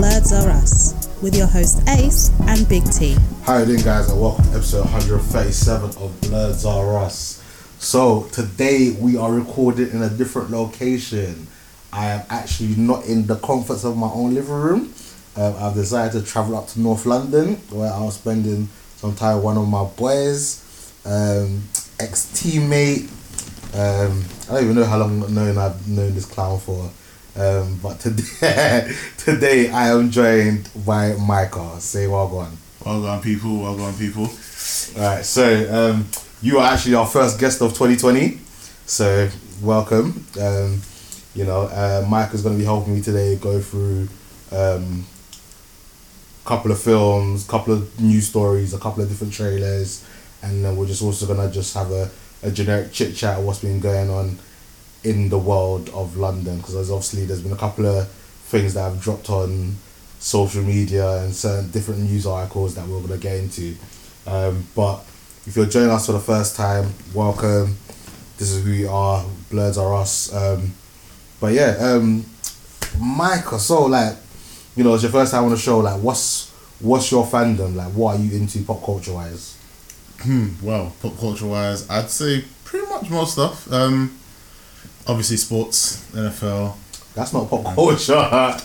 Blurs Are Us with your host Ace and Big T. How you doing, guys? And welcome to episode 137 of Blurs Are Us. So today we are recording in a different location. I am actually not in the comforts of my own living room. Um, I've decided to travel up to North London where I was spending some time with one of my boys, um, ex teammate. Um, I don't even know how long I've known this clown for. Um, but today, today I am joined by Micah. Say well on. Well done, people. Well done, people. Alright, so um, you are actually our first guest of 2020. So welcome. Um, you know, uh, Mike is going to be helping me today go through um, a couple of films, couple of news stories, a couple of different trailers, and then we're just also going to just have a, a generic chit chat of what's been going on in the world of London because there's obviously there's been a couple of things that have dropped on social media and certain different news articles that we're to get into. Um, but if you're joining us for the first time, welcome. This is who we are. Blurs are us. Um, but yeah, um, Micah. So like, you know, it's your first time on the show. Like, what's what's your fandom? Like, what are you into pop culture wise? Hmm. Well, pop culture wise, I'd say pretty much most stuff. Um, obviously sports, NFL. That's not pop culture. Alright,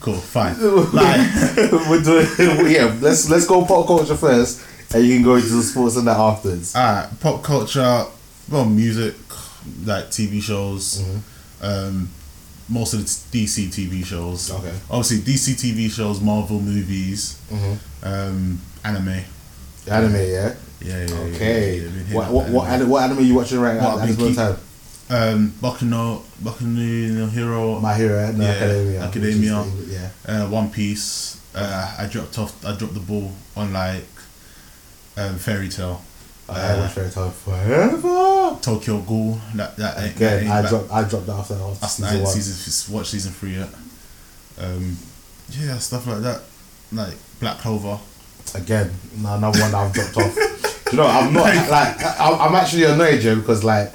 cool, fine. Like, We're doing yeah. Let's let's go pop culture first, and you can go into the sports and that afterwards. alright, pop culture. Well, music, like TV shows. Um, most of the DC TV shows. Okay. Obviously, DC TV shows, Marvel movies, Mm-hmm. um, anime. Anime, yeah. Yeah, yeah. Okay. yeah, yeah, what what what, anime. what anime are you watching right now What at this been keep- time? Um, Boku no Boku no Hero. My Hero, no, Yeah, Academia. Academia. is Yeah. uh, One Piece. Uh, I dropped off. I dropped the ball on like um, Fairy Tail, I Uh, watched Fairy Tail forever. Tokyo Ghoul. That that ain't, that Again, ain't I dropped I dropped that after I season started one. season. Watch season three yet. Um, yeah, stuff like that, like Black Clover. Again, no, another one that I've dropped off. You know, I'm not like I, I'm actually annoyed, Joe, because like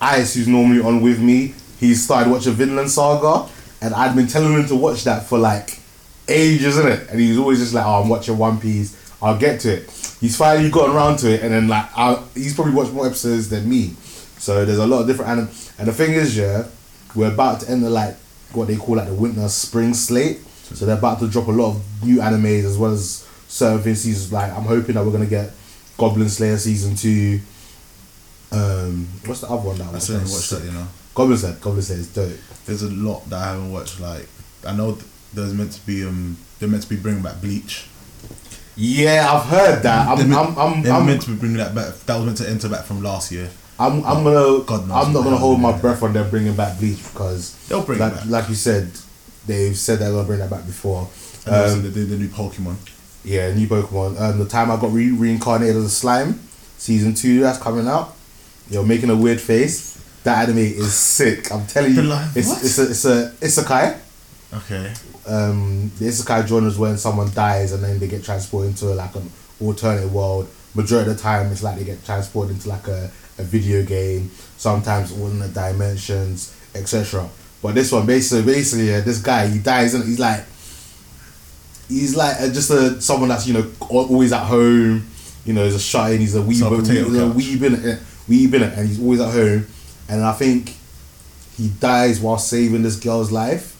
Ice, who's normally on with me, he started watching Vinland Saga, and I'd been telling him to watch that for like ages, isn't it? And he's always just like, "Oh, I'm watching One Piece. I'll get to it." He's finally gotten around to it, and then like, I, he's probably watched more episodes than me. So there's a lot of different anime. And the thing is, yeah, we're about to enter like what they call like the winter spring slate. So they're about to drop a lot of new animes as well as certain things. Like I'm hoping that we're gonna get Goblin Slayer season two. Um, what's the other one that I was? still haven't watched that. You know, Goblin Slayer. Goblin Slayer is dope. there's a lot that I haven't watched. Like I know th- there's meant to be um they're meant to be bringing back Bleach. Yeah, I've heard that. They're I'm, meant- I'm, I'm, they're I'm, meant to be bringing that back. That was meant to enter back from last year. I'm, I'm gonna. God knows I'm not gonna hold my breath on them bringing back Bleach because They'll bring like, back. like you said, they've said they're gonna bring that back before. And Um, they did the new Pokemon. yeah, new Pokemon. Um, the time I got re- reincarnated as a slime, season two that's coming out. You're making a weird face. That anime is sick. I'm telling you, The li- it's what? it's a it's a isekai. Okay. Um, the isekai genre is when someone dies and then they get transported into like an alternate world. Majority of the time, it's like they get transported into like a, a video game. Sometimes alternate dimensions, etc. But this one, basically, basically, yeah, this guy he dies and he's like, he's like uh, just a someone that's you know always at home. You know, he's a shut in. He's a weeb, So but potato he's a couch. Uh, wee and he's always at home. And I think he dies while saving this girl's life.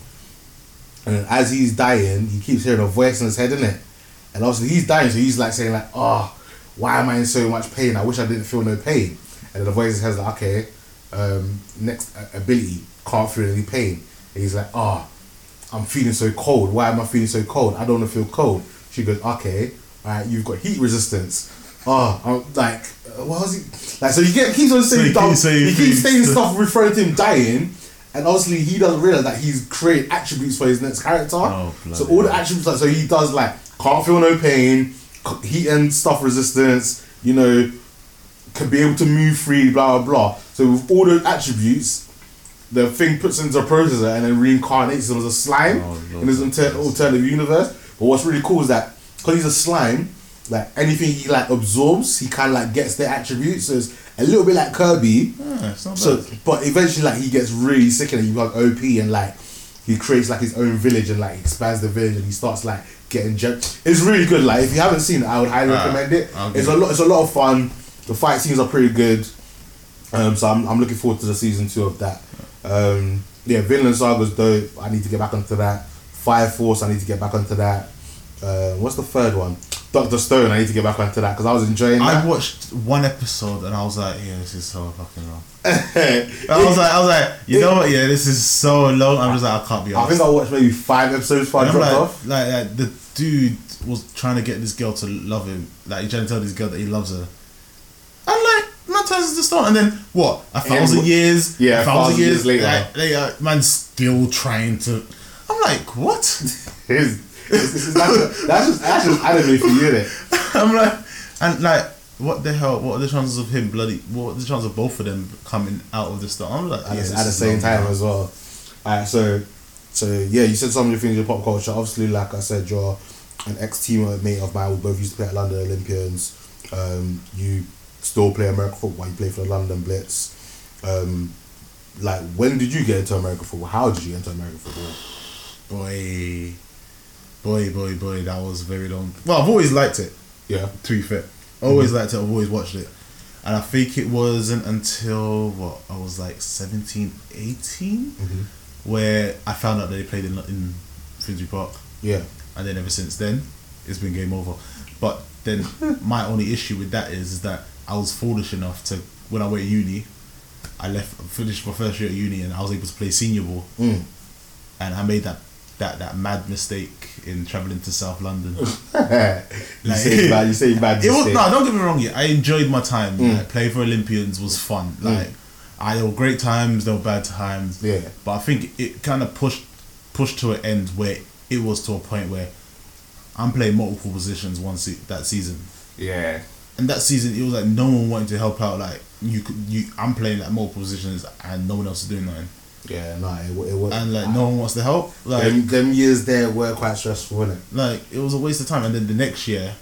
And as he's dying, he keeps hearing a voice in his head, innit? And obviously he's dying, so he's like saying like, "Oh, why am I in so much pain? I wish I didn't feel no pain." And then the voice in his head's like, "Okay, um, next uh, ability, can't feel any pain." And he's like, "Oh, I'm feeling so cold. Why am I feeling so cold? I don't want to feel cold." She goes, "Okay, alright, you've got heat resistance." Oh, I'm like, uh, what was he like? So he get, keeps on saying he dumb, keeps saying he keeps saying stuff referring to him dying, and obviously he doesn't realize that he's created attributes for his next character. Oh, so all the attributes, like, so he does like can't feel no pain, heat and stuff resistance. You know, can be able to move free, blah blah blah. So with all the attributes, the thing puts into a processor and then reincarnates him as a slime Oh, in his alter- alternative universe. But what's really cool is that because he's a slime, like anything he like absorbs, he kind of like gets their attributes. So it's a little bit like Kirby. Yeah, So, bad. but eventually, like he gets really sick and he like OP and like he creates like his own village and like expands the village and he starts like getting gem. It's really good. Like if you haven't seen it, I would highly Alright, recommend it. I'll It's a lot. It's a lot of fun. The fight scenes are pretty good. Um, so I'm, I'm looking forward to the season two of that. Um, yeah, Vinland Saga's dope. I need to get back onto that. Fire Force. I need to get back onto that. Uh, what's the third one? Doctor Stone. I need to get back onto that because I was enjoying it. I that. watched one episode and I was like, yeah, this is so fucking long. I I was like, I was like, you know what? Yeah, this is so long. I'm just like, I can't be I think I watched maybe five episodes before I And I'm dropped like, off. like, like, the dude was trying to get this girl to love him. Like he's trying to tell this girl that he loves her. And like, man turns into stone. And then what? A thousand years. Yeah, a thousand, thousand years, years later. Like, they are, uh, man's still trying to. I'm like, what? It's- it's- it's- that's, that's just that's just anime for you, innit? I'm like, and like, what the hell? What are the chances of him bloody? What are the chances of both of them coming out of the start? I'm like, At, yeah, the- at the same time man. as well. Alright, so so yeah, you said some of your things in pop culture. Obviously, like I said, you're an ex teammate of mine. We both used to play at London Olympians. Um, you still play American football. You play for the London Blitz. Um, like, when did you get into American football? How did you get into American football? Boy, boy, boy, boy, that was very long. Well, I've always liked it. Yeah. To be fair, always liked it. I've always watched it, and I think it wasn't until what I was like 17, 18, where I found out that they played in in Finsbury Park, Yeah. and then ever since then, it's been game over. But then my only issue with that is, is that I was foolish enough to when I went to uni, I left finished my first year at uni, and I was able to play senior ball, Mm. and I made that that that mad mistake in traveling to South London. you Like- say bad. You say bad. It was no, don't get me wrong. Yeah, I enjoyed my time. Mm. Like, playing for Olympians was fun. Like, I there were great times, there were bad times. Yeah. But I think it kind of pushed pushed to an end where it was to a point where I'm playing multiple positions one se- that season, Yeah. and that season it was like no one wanted to help out. Like you could you I'm playing like multiple positions and no one else is doing nothing, Yeah. No. It, it was. and like no one wants to help. Like them, them years there were quite stressful, innit? like it was a waste of time. And then the next year,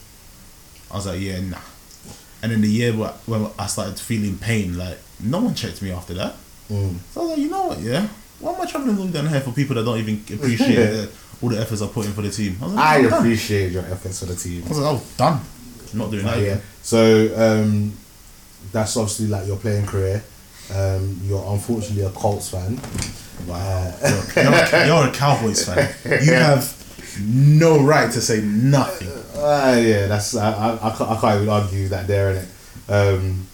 I was like, yeah, nah. And then the year when I started feeling pain, like no one checked me after that. Mm. So I was like, you know what, yeah, why am I traveling all down here for people that don't even appreciate the, all the efforts I put in for the team? I like, I I'm done. appreciate your efforts for the team. I was like, oh, done. I'm not doing that. Uh, yeah. again. So um, that's obviously like your playing career. Um, you're unfortunately a Colts fan. Wow. You're, you're, you're a Cowboys fan. You have no right to say nothing. Uh, yeah, that's I, I, I, can't, I can't even argue that there, innit? Um,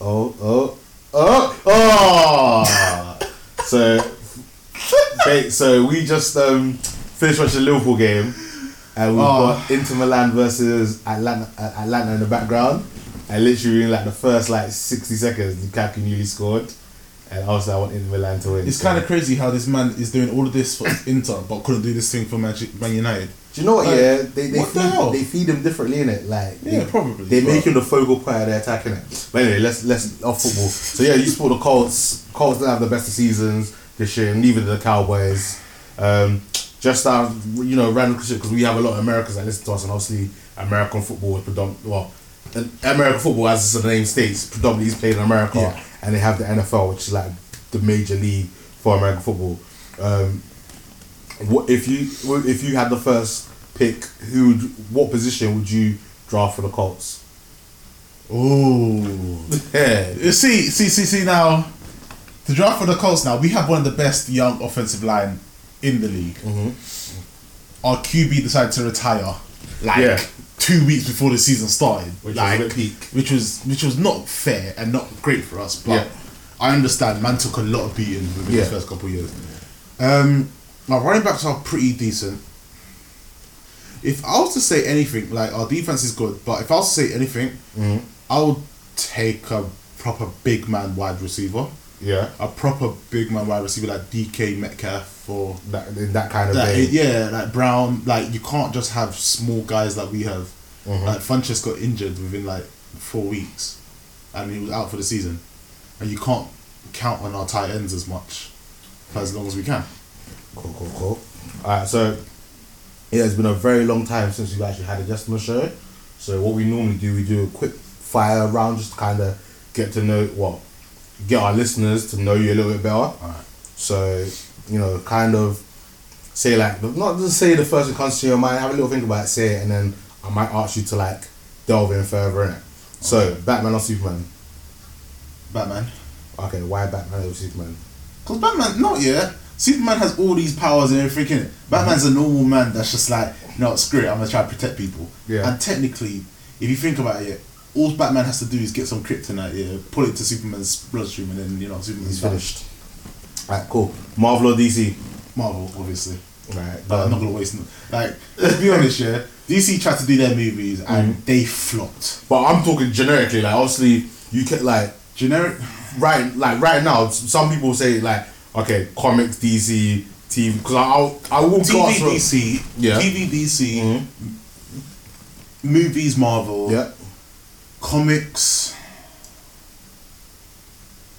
oh, oh, oh, oh! so, okay, so we just um, finished watching the Liverpool game, and we've Oh. got Inter Milan versus Atalanta, uh, Atalanta in the background. And literally in like the first like sixty seconds, Lukaku newly scored, and also I want Inter Milan to win. It's so- kind of crazy how this man is doing all of this for Inter, but couldn't do this thing for Man Man United. Do you know what? Like, yeah, they they what the feed, hell? they feed him differently in it. Like Yeah, they, probably, they make him the focal point of their attack in it. But anyway, let's let's off football. So yeah, you support the Colts. Colts didn't have the best of seasons this year. Neither did the Cowboys. Um, just out, you know, random because we have a lot of Americans that listen to us, and obviously American football is predominant. Well, and American football, as the name states, predominantly is played in America, Yeah. and they have the NFL, which is like the major league for American football. Um, what if you if you had the first pick? Who would, what position would you draft for the Colts? Oh, Yeah, see, see, see, see now. The draft for the Colts now, we have one of the best young offensive line in the league. Our QB decided to retire like Yeah. Two weeks before the season started. Which was like, a peak. Which was which was not fair and not great for us. But Yeah. I understand man took a lot of beating within Yeah. the first couple of years. Um my running backs are pretty decent. If I was to say anything, like our defense is good, but if I was to say anything, Mm-hmm. I would take a proper big man wide receiver. Yeah, A proper big man wide receiver like DK Metcalf or that in that kind of that, yeah, like Brown. Like you can't just have small guys like we have. Mhm. Like Funchess got injured within like four weeks, and he was out for the season, and you can't count on our tight ends as much for as long as we can. Cool, cool, cool. Alright, so it's been a very long time since we've actually had a guest on the show. So what we normally do, we do a quick fire round just to kind of get to know well, get our listeners to know you a little bit better. So you know, kind of say like not just say the first thing comes to your mind. Have a little think about it, say it, and then I might ask you to like delve in further in it. So Batman or Superman? Batman. Okay, why Batman over Superman? Because Batman, not yeah. Superman has all these powers and everything. innit? Batman's mm-hmm. a normal man that's just like, no, screw it, I'm gonna try to protect people. Yeah. And technically, if you think about it, all Batman has to do is get some kryptonite, yeah, pull it to Superman's bloodstream, and then you know Superman's He's finished. Alright, cool. Marvel or DC? Marvel, obviously. Right, But I'm not gonna waste. No, like, to be honest, yeah, DC tried to do their movies and Mm. they flopped. But I'm talking generically. Like obviously, you can like Generic. right like right now. Some people say like okay, comics, DC, TV. Because I'll I will TV, class from- DC, Yeah. TV, DC, Mhm. movies, Marvel, Yeah. Comics.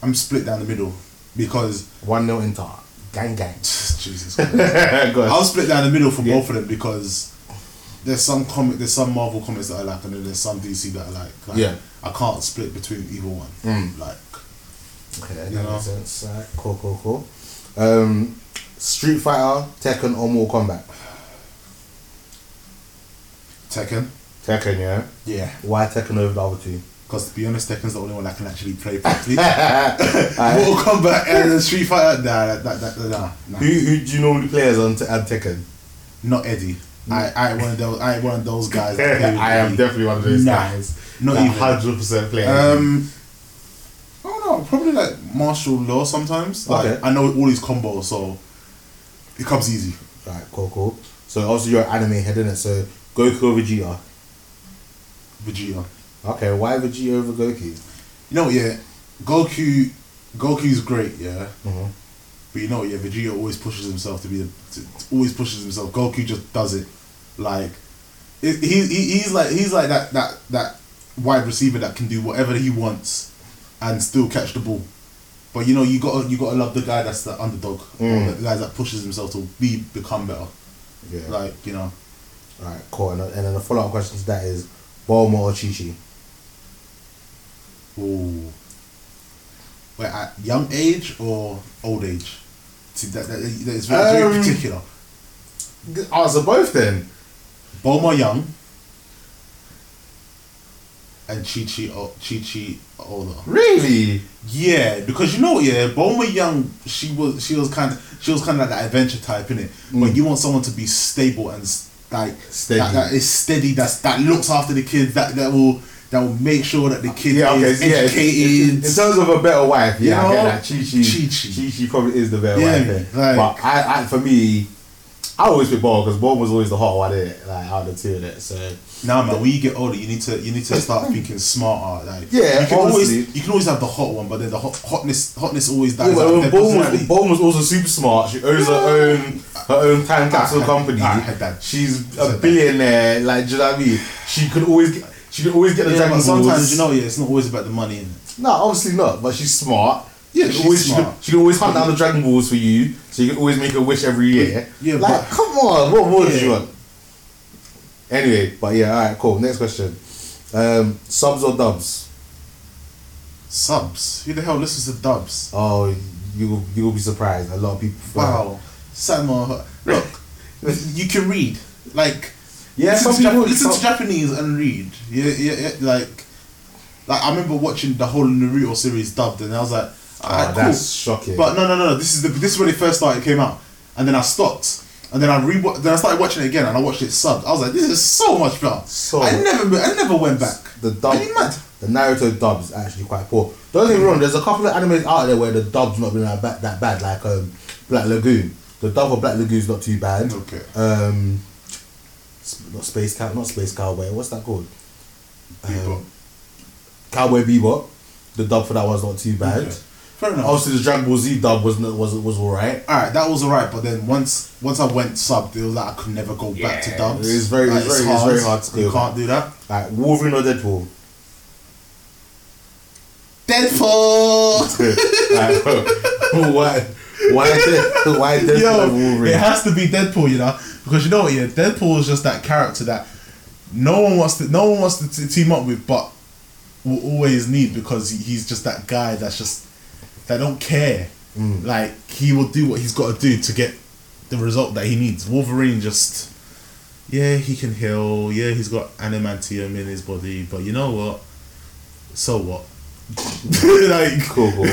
I'm split down the middle because One nil Inter. Gang gang. Jesus. Christ. I'll split down the middle for Yeah. both of them because there's some comic, there's some Marvel comics that I like, and then there's some DC that I like. Like, Yeah. I can't split between either one. Mm. Like, Okay, that You know? makes sense. Alright, cool, cool, cool. Um, Street Fighter, Tekken, or Mortal Kombat? Tekken. Tekken, yeah. Yeah. Why Tekken over the other two? Because to be honest, Tekken's the only one I can actually play properly. Mortal Kombat and Street Fighter, nah, that, that, that, nah, nah. Who who do you normally play as on, te- on Tekken? Not Eddie. I, I one of those. I one of those guys. that I am definitely one of those Nah, guys. not That even. Hundred percent player. Um, I don't know. Probably like Marshall Law sometimes. Like Okay. I know all these combos, so it comes easy. Alright, cool, cool. So also you're an anime head in it. So Goku or Vegeta. Vegeta. Okay, why Vegeta over Goku? You know, yeah, Goku. Goku's great, yeah. Mhm. But you know, yeah, Vegeta always pushes himself to be the. To, always pushes himself. Goku just does it, like. It, he, he he's like he's like that that that wide receiver that can do whatever he wants, and still catch the ball. But you know you got to you got to love the guy that's the underdog, Mm. the guy that pushes himself to be become better. Yeah. Like you know, Alright, cool. And, and then the follow up question to that is Bulma or Chi Chi? ooh. Wait, at young age or old age? See that, that, that is very, very Um, particular. Answer both then. Bulma young and Chi Chi Chi Chi older. Really? Yeah, because you know, yeah, Bulma young, she was she was kind of she was kind of like that adventure type in it. But Mm. you want someone to be stable and like Steady. that, that is steady. That's that looks after the kids. That that will that will make sure that the kid Yeah, okay. is yeah, educated. in, terms of a better wife, yeah, You I get that. Chi Chi, Chi-Chi. Chi Chi probably is the better Yeah, wife. Like- but I, I, for me, I always pick Bulma because Bulma was always the hot one it, like out of the two in it. So Now, man, when you get older, you need to you need to start thinking smarter. Like, Yeah, you can honestly. always you can always have the hot one, but then the hot, hotness hotness always dies. yeah, of was. Was also super smart. She owns her own her own time capsule company. I had that. She's a that. billionaire. Like, do you know what I mean? She could always get. She could always get the Yeah, Dragon sometimes you know, yeah, it's not always about the money. No, obviously not. But she's smart. Yeah, She she's always, She can, she can always hunt down the Dragon Balls for you, so you can always make a wish every year. Yeah, like but- come on, what more Yeah. you want? Anyway, but yeah, all right, cool. Next question: um, subs or dubs? Subs. Who the hell listens to dubs? Oh, you will you will be surprised. A lot of people. Wow. Sama, look, you can read. Like, Yeah, listen, some to, Jap- people- listen some- to Japanese and read. Yeah, yeah, yeah, like, like I remember watching the whole Naruto series dubbed, and I was like, Alright, cool. that's shocking. But no, no, no, no. This is the this is when it first started came out, and then I stopped, and then I re then I started watching it again, and I watched it subbed. I was like, this is so much better. So I never I never went back. the dub, Are you mad? the Naruto dub is actually quite poor. Don't get me wrong. There's a couple of animes out there where the dub's not been that bad. That bad like um, Black Lagoon. The dub of Black Lagoon's not too bad. Okay. Um, not Space Cow, not Space Cowboy. What's that called? Bebop. Um, Cowboy Bebop. The dub for that one's not too bad. Okay. Fair enough. Obviously, the Dragon Ball Z dub was was was alright. Alright, that was alright, but then once once I went sub, it was like I could never go back to Yeah, dubs. it's very- Like, it's very- it's very hard to You can't do that. Like Wolverine or Deadpool. Deadpool. like, why? Why? Dead, why Deadpool Yo, and Wolverine? it has to be Deadpool, you know, because you know what? Yeah, Deadpool is just that character that no one wants to no one wants to t- team up with, but will always need because he's just that guy that's just that don't care. Mm. Like he will do what he's got to do to get the result that he needs. Wolverine just, yeah, he can heal. Yeah, he's got adamantium in his body, but you know what? So what? like Cool, cool.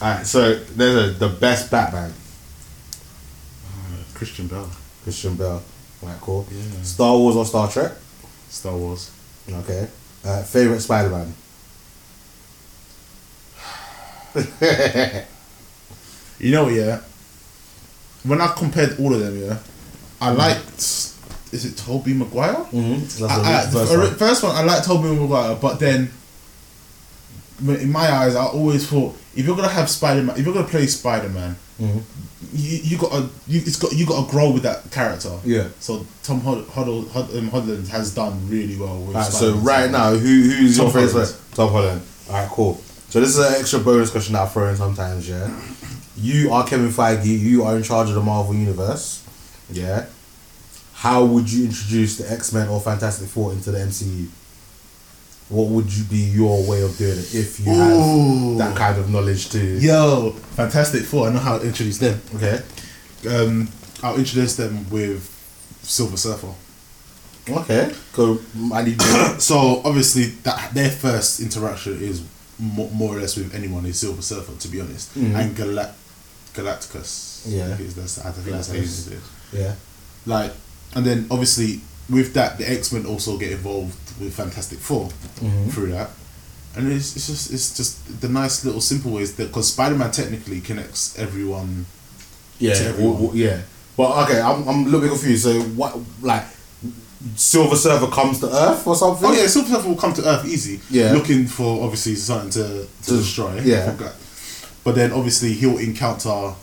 Alright, so there's a the best Batman, Christian Bell, Christian Bale. Alright, cool. Yeah. Star Wars or Star Trek? Star Wars. Okay. Uh, favorite Spider Man. You know, yeah. When I compared all of them, yeah, I liked. Is it Tobey Maguire? Mm-hmm. I, I, first one. first one, I like Tobey Maguire, but then, in my eyes, I always thought if you're gonna have Spider Man, if you're gonna play Spider Man, Mhm. you you got to you it's got you got to grow with that character. Yeah. So Tom Hod- Hoddle, Hod- um, Holland has done really well with. Alright, so right now, who who's Tom your favorite? Tom Holland. Alright, cool. So this is an extra bonus question that I throw in sometimes. Yeah. You are Kevin Feige. You are in charge of the Marvel universe. Yeah. How would you introduce the X Men or Fantastic Four into the MCU? What would you be your way of doing it if you Ooh. have that kind of knowledge to? Yo, Fantastic Four. I know how to introduce them. Okay. Um, I'll introduce them with Silver Surfer. Okay. Go. I need. so obviously that their first interaction is mo- more or less with anyone is Silver Surfer to be honest, Mhm. and Galact- Galacticus. Yeah. I think that's I think that's how you Galactus. it. yeah. Like, and then obviously with that the X Men also get involved with Fantastic 4 Mhm. through that. And it's, it's just it's just the nice little simple ways that because Spider Man technically connects everyone. Yeah, everyone. yeah. But okay, I'm, I'm a little bit confused. So what, like, Silver Surfer comes to Earth or something? Oh yeah, Silver Surfer will come to Earth easy. Yeah. looking for obviously something to, to destroy. yeah. But then obviously he'll encounter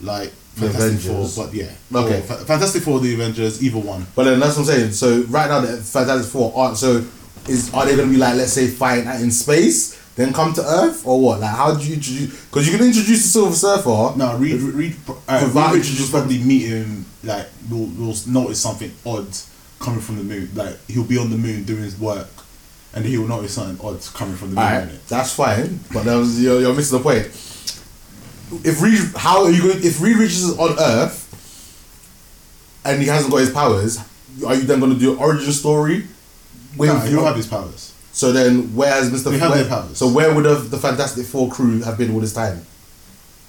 like The Fantastic Four. Avengers. But yeah, Okay. Or Fantastic Four, the Avengers, either one. But then that's what I'm saying. So right now the Fantastic Four aren't. So is are they going to be like let's say fighting in space, then come to Earth or what? Like how do you introduce? Because you can introduce the Silver Surfer. No, Reed Reed. Uh, Richards will probably meet him. Like we'll, we'll notice something odd coming from the moon. Like he'll be on the moon doing his work, and he will notice something odd coming from the moon. Innit? that's fine. But that was, you're, you're missing the point. If Reed, how are you going? If Reed reaches on Earth, and he hasn't got his powers, are you then going to do an origin story? With, No, he'll have his powers. so then, where has Mister? They have where- their powers. So where would have the Fantastic Four crew have been all this time?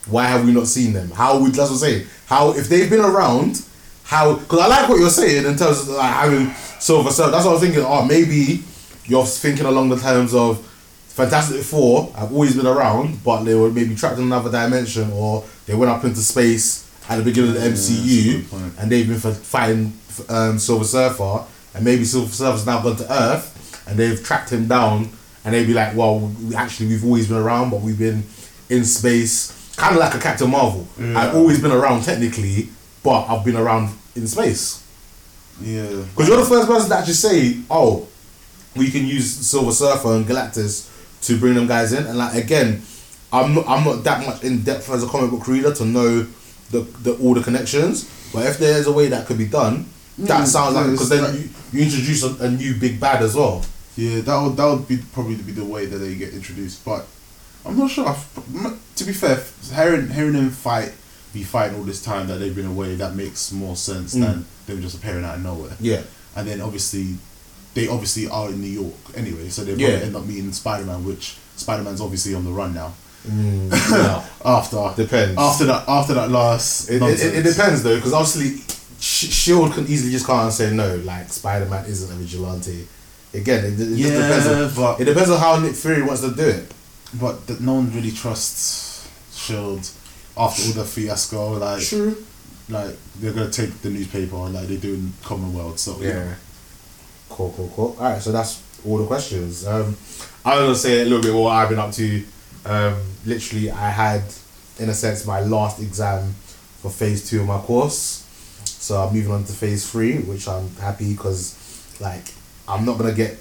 Why have we not seen them? How would that's what I'm saying? How if they've been around? How? Because I like what you're saying in terms of like having Silver Surfer. That's what I was thinking. Oh, maybe you're thinking along the terms of Fantastic Four have always been around, but they were maybe trapped in another dimension, or they went up into space at the beginning of the MCU, point. and they've been fighting um, Silver Surfer, and maybe Silver Surfer's now gone to Earth, and they've tracked him down, and they'd be like, well, we, actually we've always been around, but we've been in space, kind of like a Captain Marvel. Yeah. I've always been around technically, but I've been around in space. Yeah. Because you're the first person to actually say, oh, we can use Silver Surfer and Galactus to bring them guys in. And like again, I'm not I'm not that much in depth as a comic book reader to know the, the all the connections. But if there's a way that could be done, that Mm, sounds like because then like- you, you introduce a, a new big bad as well. Yeah, that would that would be probably be the way that they get introduced. But I'm not sure. I've- To be fair, hearing hearing them fight, be fighting all this time that they've been away, that makes more sense Mm. than them just appearing out of nowhere. Yeah. And then obviously, they obviously are in New York anyway, so they Yeah. end up meeting Spider Man, which Spider Man's obviously on the run now. Mm, no. After Depends. after that after that last It, it, it, depends though, because obviously Sh- Shield can easily just come out and say no, like Spider Man isn't a vigilante. Again, it, it just depends. Yeah, On, but it depends on how Nick Fury wants to do it. but that no one really trusts Shield after all the fiasco. Like True. like they're gonna take the newspaper like they do in Commonwealth. So you know. Cool, cool, cool. All right, so that's all the questions. Um, I was gonna say a little bit what I've been up to. Um, literally, I had, in a sense, my last exam for phase two of my course. So I'm moving on to phase three, which I'm happy because, like, I'm not gonna get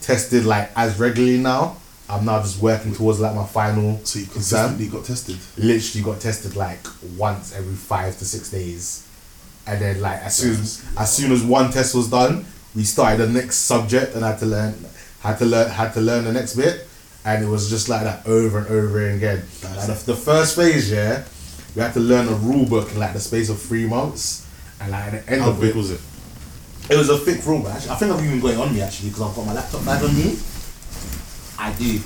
tested like as regularly now. I'm now just working towards like my final So you exam consistently got tested. literally got tested like once every five to six days, and then like as soon as, as soon as one test was done, we started the next subject and had to learn had to learn had to learn the next bit, and it was just like that over and over again. Like the, the first phase, yeah, we had to learn a rule book in like the space of three months, and like at the end How of big it, was it? it was a thick rule book. Actually, I think I've even got it on me actually because I've got my laptop bag on me. I do.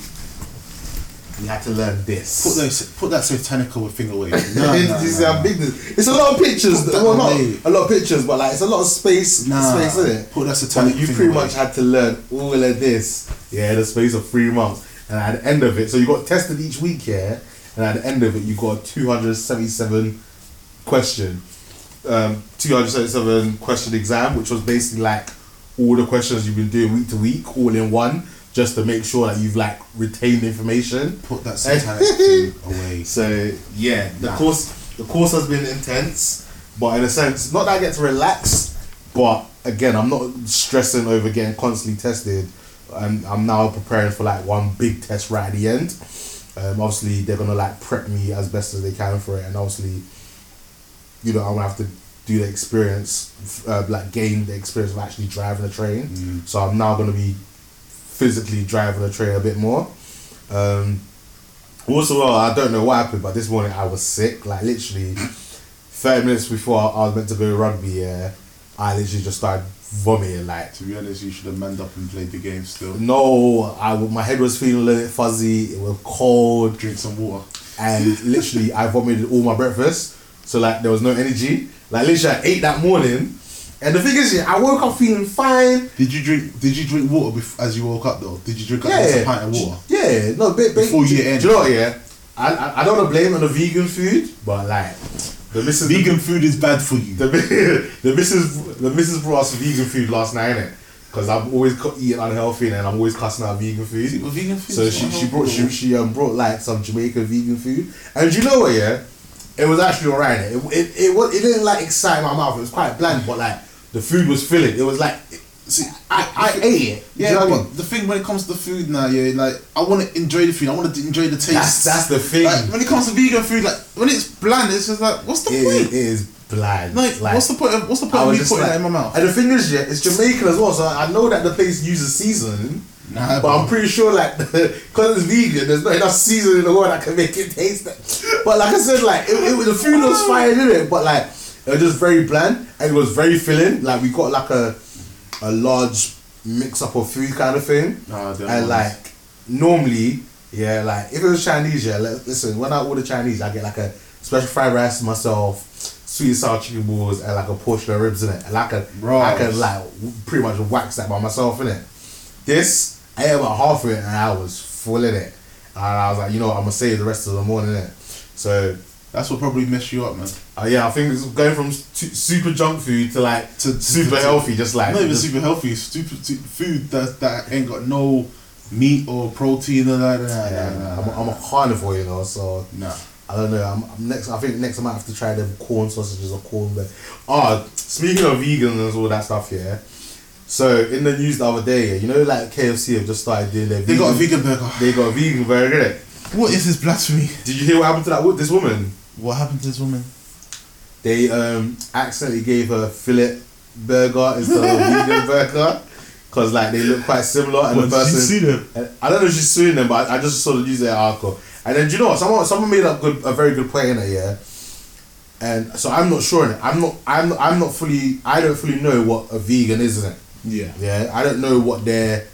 We had to learn this. Put those, put that satanical thing away. No, No, see no, no. big. It's a lot of pictures. Put Well, not away. a lot of pictures, but like it's a lot of space. Nah, space in it. put that But satanic you pretty away. much had to learn all of this. Yeah, the space of three months, and at the end of it, so you got tested each week. Yeah, and at the end of it, you got two hundred seventy-seven question, um, two hundred seventy-seven question exam, which was basically like all the questions you've been doing week to week, all in one, just to make sure that you've like retained information. Put that satanic thing away. So yeah, the Nah. course the course has been intense, but in a sense, not that I get to relax, but again, I'm not stressing over getting constantly tested. I'm, I'm now preparing for like one big test right at the end. Um, obviously, they're gonna like prep me as best as they can for it, and obviously, you know, I'm gonna have to do the experience, uh, like gain the experience of actually driving a train. Mm. So I'm now gonna be physically driving the train a bit more. Um, also, well, I don't know what happened, but this morning I was sick. Like literally, thirty minutes before I was meant to go to rugby, yeah, I literally just started vomiting. Like To be honest, you should have manned up and played the game still. no, I my head was feeling a little bit fuzzy. It was cold, Drink some water. and literally I vomited all my breakfast. So like there was no energy. Like literally, I ate that morning, and the thing is, yeah, I woke up feeling fine. Did you drink? Did you drink water bef- as you woke up though? Did you drink Yeah, a pint of water? Yeah, no, ba- ba- Before you end. do you know what? Yeah, I, I I don't want to blame on the vegan food, but like the missus Vegan food is bad for you. the the missus the missus brought us vegan food last night, innit? Because I'm always eating unhealthy and I'm always cussing out vegan food. Well, vegan food So she, she brought she, she um brought like some Jamaican vegan food, and you know what? Yeah, it was actually alright. It, it it was it didn't like excite my mouth. It was quite bland, but like the food was filling. It was like See, I, I ate it. Yeah, you know but I mean? the thing when it comes to the food now, yeah, like I want to enjoy the food. I want to enjoy the taste. That's that's the thing. Like when it comes to vegan food, like when it's bland, it's just like, what's the It- point? it is bland. like, what's the point? Of, what's the point of me putting like- that in my mouth? And the thing is, yeah, it's Jamaican as well, so I know that the place uses seasoning. Nah, but I'm pretty sure, like, because it's vegan, there's not enough seasoning in the world that can make it taste that. But like I said, like, it, it, the food was ah. fine in it, but like, it was just very bland and it was very filling. Like, we got like a a large mix up of food kind of thing. Nah, them and ones. like, normally, yeah, like, if it was Chinese, yeah, listen, when I order Chinese, I get like a special fried rice myself, sweet and sour chicken balls, and like a portion of ribs in it. And like a, I can like pretty much wax that by myself in it. This, I ate about half of it and I was full in it. And I was like, you know what, I'm gonna save the rest of the morning in it. So, That's what probably messed you up, man. uh, yeah, I think it's going from su- super junk food to like To- to- super to- healthy, just like Not even just- super healthy. Stupid food that that ain't got no meat or protein or that. Yeah, nah, nah, I'm, a, I'm a carnivore, you know, so nah. I don't know. I'm, I'm next. I think next I might have to try them corn sausages or corn bread. Ah, speaking of vegans and all that stuff, yeah. So in the news the other day, yeah, you know, like KFC have just started doing their. They got a vegan burger. They got a vegan burger. innit? What is this blasphemy? Did you hear what happened to that? This woman. What happened to this woman? They um accidentally gave her fillet burger instead of vegan burger. Cause like they look quite similar, and What, the did person. see them? And I don't know if she's suing them, but I, I just saw the news their article. And then do you know what? Someone someone made a good a very good point in it, yeah. And so I'm not sure in it. I'm not I'm I'm not fully I don't fully know what a vegan is in it. Yeah. Yeah, I don't know what they're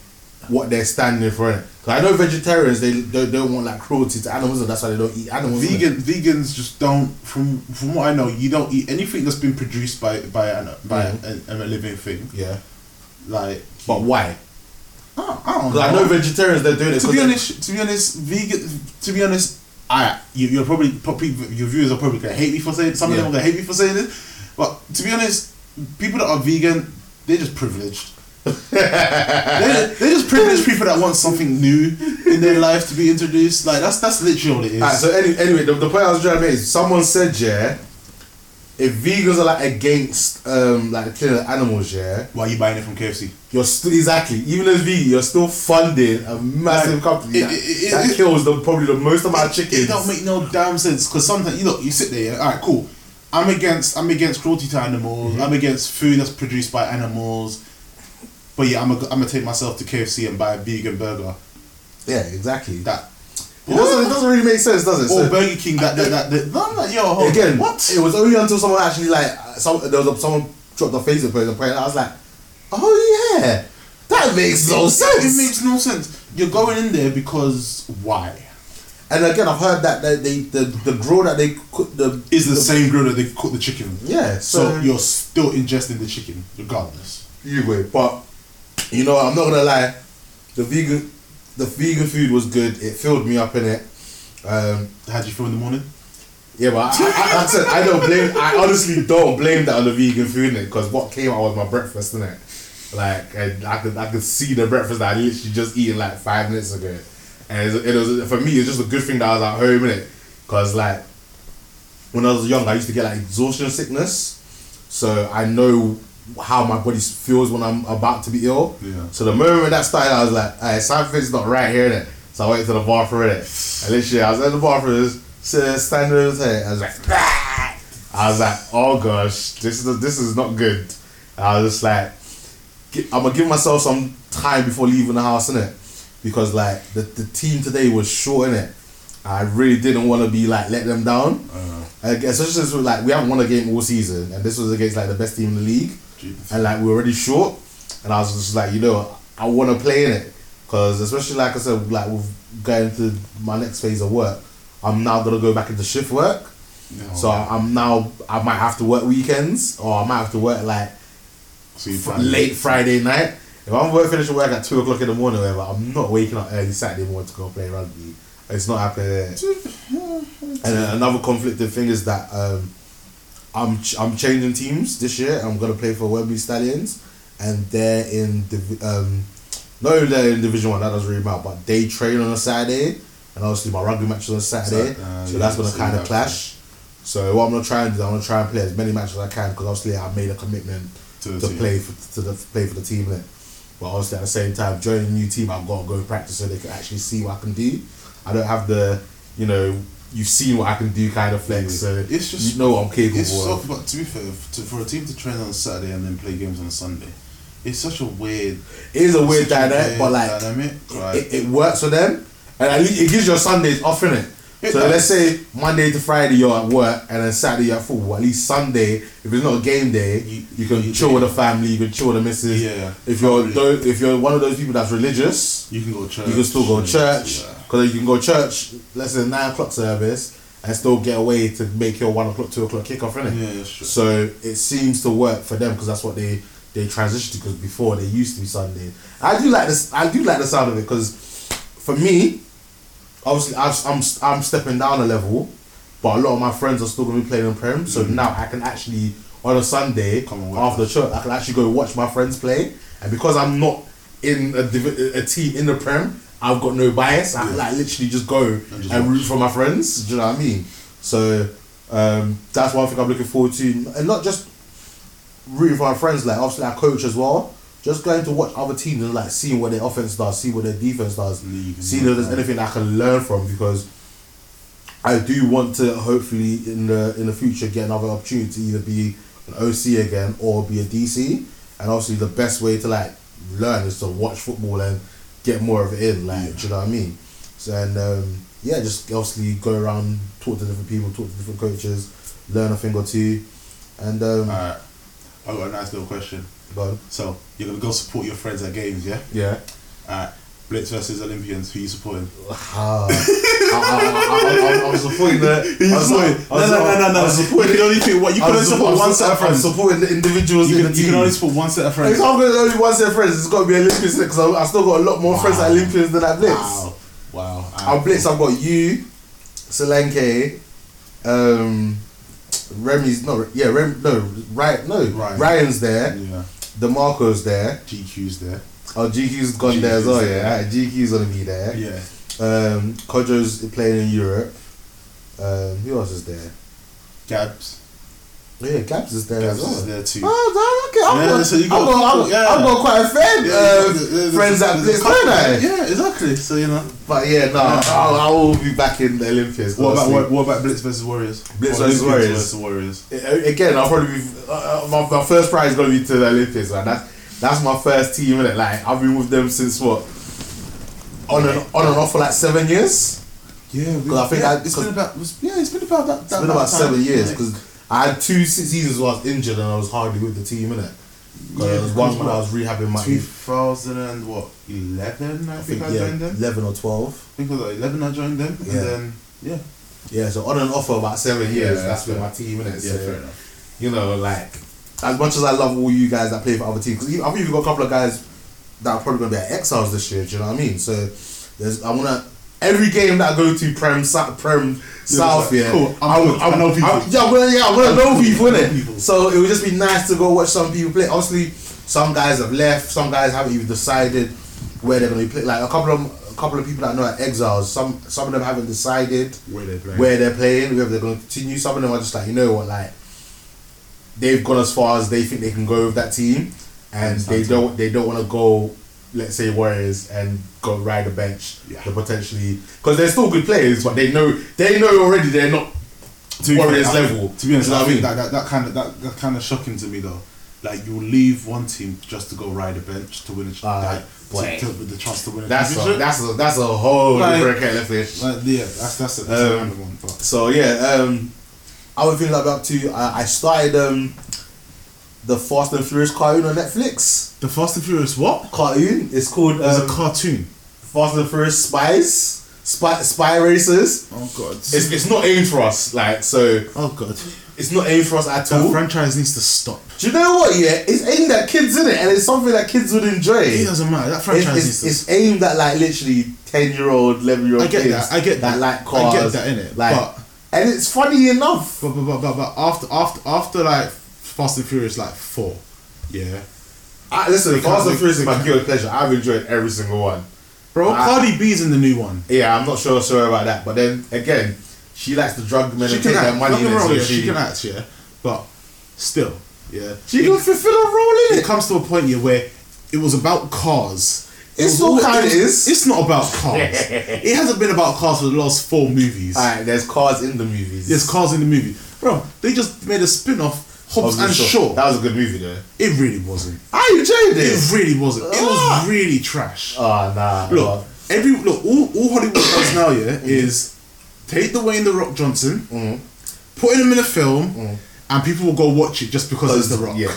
what they're standing for in it. 'Cause I know vegetarians they don't, don't want like cruelty to animals, and that's why they don't eat animals. Vegan vegans just don't from from what I know you don't eat anything that's been produced by by an, by Mhm. a, a living thing Yeah, like but why? I don't, I don't Because I know vegetarians they're doing it. to be honest to be honest vegan to be honest I you, you're probably probably your viewers are probably gonna hate me for saying some of them are gonna hate me for saying this but to be honest people that are vegan they're just privileged they're just privileged people that want something new in their life to be introduced like that's that's literally all it is Alright, so any, anyway, the, the point I was trying to make is someone said, yeah, if vegans are like against um like killing animals, yeah, why are you buying it from KFC you're still exactly even as vegan, you're still funding a massive Like, company it- that, it- it- that kills the probably the most amount of chickens. It don't make no damn sense because sometimes you look, you sit there. All right, cool. I'm against I'm against cruelty to animals. I'm against food that's produced by animals. But yeah, I'm a, I'm gonna take myself to KFC and buy a vegan burger. Yeah, exactly. That it doesn't, it doesn't really make sense, does it? or So- Burger King. That that that. that no, yo, hold again, what? It was only until someone actually like some there was a, someone dropped a Facebook post and I was like, oh yeah, that makes no sense. It makes no sense. You're going in there because why? and again, I've heard that they, they the the grill that they cook the Is the same grill that they cook the chicken. yeah. So So, you're still ingesting the chicken regardless. you wait, but you know I'm not gonna lie, the vegan the vegan food was good. It filled me up in it. Um, How would you feel in the morning? Yeah, but I, I, said I don't blame. I honestly don't blame that on the vegan food in it. because what came out was my breakfast, innit? Like I, I could I could see the breakfast that I literally just eaten like five minutes ago, and it was, for me it's just a good thing that I was at home in it Because like when I was young, I used to get like exhaustion sickness, so I know how my body feels when I'm about to be ill. Yeah. So the moment that started, I was like, "Hey, something's not right here." Innit? So I went to the bathroom innit? and literally I was in the bathroom, just sitting, standing over there. I was like, "Ah!" I was like, "Oh gosh, this is this is not good." I was just like, "I'm gonna give myself some time before leaving the house, innit? Because like the, the team today was short, innit? I really didn't want to be like let them down. Guess especially since like we haven't won a game all season, and this was against like the best team in the league, and like we were already short, and I was just like, you know, I want to play in it, because especially like I said, like with going to my next phase of work, I'm now gonna go back into shift work, so I'm now I might have to work weekends, or I might have to work like So fr- late Friday night. If I'm work finishing work at two o'clock in the morning, or whatever, I'm not waking up early Saturday morning to go play rugby. It's not happening. And another conflicting thing is that um, I'm ch- I'm changing teams this year. I'm gonna play for Wembley Stallions, and they're in div- um, not only they're in Division One, that doesn't really matter, but they train on a Saturday, and obviously my rugby match is on a Saturday, So, uh, so yeah, that's gonna so kind of clash. So what I'm gonna try and do, I'm gonna try and play as many matches as I can because obviously I made a commitment To to, play for to the, play for the team. But obviously at the same time, joining a new team, I've got to go practice so they can actually see what I can do. I don't have the, you know, you've seen what I can do kind of flex, so It's just- you know what I'm capable It's so, of. but to be fair, to, for a team to train on Saturday and then play games on Sunday, it's such a weird. It is a weird dynamic, but like dynamic. It, it works for them, and at least it gives your Sundays off in it. It So does. let's say Monday to Friday you're at work, and then Saturday you're at football. At least Sunday, if it's not a game day, you, You- can you- chill with the family, you can chill with the missus. Yeah, If you're if you're one of those people that's religious, you can go to church. you can still go to church Yeah. Because you can go to church. Let's say nine o'clock service and still get away to make your one o'clock, two o'clock kickoff, innit? Yeah, that's true. So it seems to work for them because that's what they they transitioned to. Because before they used to be Sunday. I do like this. I do like the sound of it because for me, obviously I'm I'm stepping down a level, but a lot of my friends are still gonna be playing in Prem. So mm. now I can actually on a Sunday after church I can actually go watch my friends play, and because I'm not in a, a team in the Prem, I've got no bias. I can Yeah. like literally just go and, just root for my friends. Do you know what I mean? So um, that's one thing I'm looking forward to, and not just rooting for my friends. Like obviously, I coach as well. Just going to watch other teams and like seeing what their offense does, see what their defense does, And then you can see if there's anything I can learn from because I do want to hopefully in the in the future get another opportunity to either be an OC again or be a DC. And obviously, the best way to like learn is to watch football and get more of it in. Like, do you know what I mean? So and um, yeah, just obviously go around, talk to different people, talk to different coaches, learn a thing or two, and um, Alright. I've got a nice little question. go on. So, you're to go support your friends at games, yeah? yeah. Alright. Blitz versus Olympians, who you supporting? Ah, I, I, I, I, was supporting the. I was, supporting- I was, I was You supporting. can only pick one. You can only support one set of friends. supporting the individuals You in can, the you can only support one set of friends. If I'm going to only one set of friends, it's got to be Olympians because I, I still got a lot more friends at Olympians than at Blitz. Wow. Wow. At Blitz, I've got you, Solanke, um, Remy's no, yeah, Rem, no, right, no, Ryan. Ryan's there, Yeah. Demarco's there. GQ's there. Oh, GQ's gone there as well. Yeah, GQ's gonna be there. Yeah. Um, Kojo's playing in Europe. Um, who else is there? Gabs. Yeah, Gabs is there Gabs as well. is there too. Oh, okay. I've, Yeah, got, so you I've, got got, I've, yeah. I've got quite a fair Yeah, uh, there's- there's- friends at there's Blitz, don't I? Yeah, exactly. So you know. But yeah, no, I'll, I will be back in the Olympics. What about what, what about Blitz versus Warriors? Blitz versus Warriors. versus Warriors. Again, I'll probably be uh, uh, my, my first prize is gonna be to the Olympics, man. That's that's my first team in it. Like I've been with them since what on and on and off for like seven years. Yeah, we, 'Cause I think yeah, I- it's been about was, yeah, it's been about that. It's been about seven years because I had two seasons where I was injured and I was hardly with the team, innit? Because there was one when I was rehabbing my. two thousand and what eleven? I, I think, think I yeah, joined them. eleven or twelve. I think it was like eleven. I joined them, Yeah. and then yeah, Yeah, so on and off for about seven years. Yeah, that's been my team, innit? yeah, so, fair enough. you know, like as much as I love all you guys that play for other teams, because I think you've got a couple of guys that are probably gonna be at Exiles this year. Do you know what I mean? So there's I wanna every game that I go to Prem Sa- Prem South, like, yeah, cool, I'm I know people. I- yeah, well, yeah, I want to know people, innit? So it would just be nice to go watch some people play. Obviously, some guys have left, some guys haven't even decided where they're gonna be playing. Like a couple of a couple of people that I know at Exiles, some some of them haven't decided Where they play. where they're playing, whether they're going to continue. Some of them are just like, you know what, like they've gone as far as they think they can go with that team, and they don't they don't want to go, let's say Warriors and go ride the bench Yeah. to potentially because they're still good players, but they know they know already they're not To be Warriors fair, level. To be honest, You know I I mean? that, that, that kind of that, that kind of shocking to me though. Like you'll leave one team just to go ride a bench to win a Ah, like, to, to, with the chance to win a That's a, championship. that's a, that's a whole Like- different kettle of fish. like, yeah, that's that's a, that's a Um, random one. But So yeah, um, other things I've been up to, I, I started um, the Fast and Furious cartoon on Netflix. the Fast and Furious what? Cartoon. It's called um, a cartoon. Fast and Furious Spies, Spy Spy Racers. Oh god. It's, it's not aimed for us, like so. oh god. It's not aimed for us at That all. franchise needs to stop. Do you know what? Yeah, it's aimed at kids in it, and it's something that kids would enjoy. It doesn't matter. That It's, franchise it's, needs to it's aimed at like literally ten year old, eleven year old I get kids. that, I get that. like cars. I get that, innit, Like, but- and it's funny enough. But, but, but, but, but after after after like Fast and Furious like four, yeah, I, listen, They Fast and Furious is my guilty pleasure. I've enjoyed every single one. bro. Ah. Cardi B's in the new one. Yeah, I'm not sure sure about that, but then again, she likes to drug men She and take their act. money. In me it, wrong, so yeah, she, she can act, yeah, but still, yeah. She it, can fulfill a role in it it. comes to a point here where it was about cars. It was still all- kinda is. It's not about cars. it hasn't been about cars for the last four movies. Alright, there's cars in the movies. There's cars in the movie, bro. They just made a spin-off, Hobbs and sure. Shaw. That was a good movie though. It really wasn't. I enjoyed It it. really wasn't. It Ah. was really trash. Oh nah. Look, every look, all, all Hollywood does now, yeah, is take the Dwayne the Rock Johnson, Mm. put him in a film, and people will go watch it just because it's the Rock. Yeah.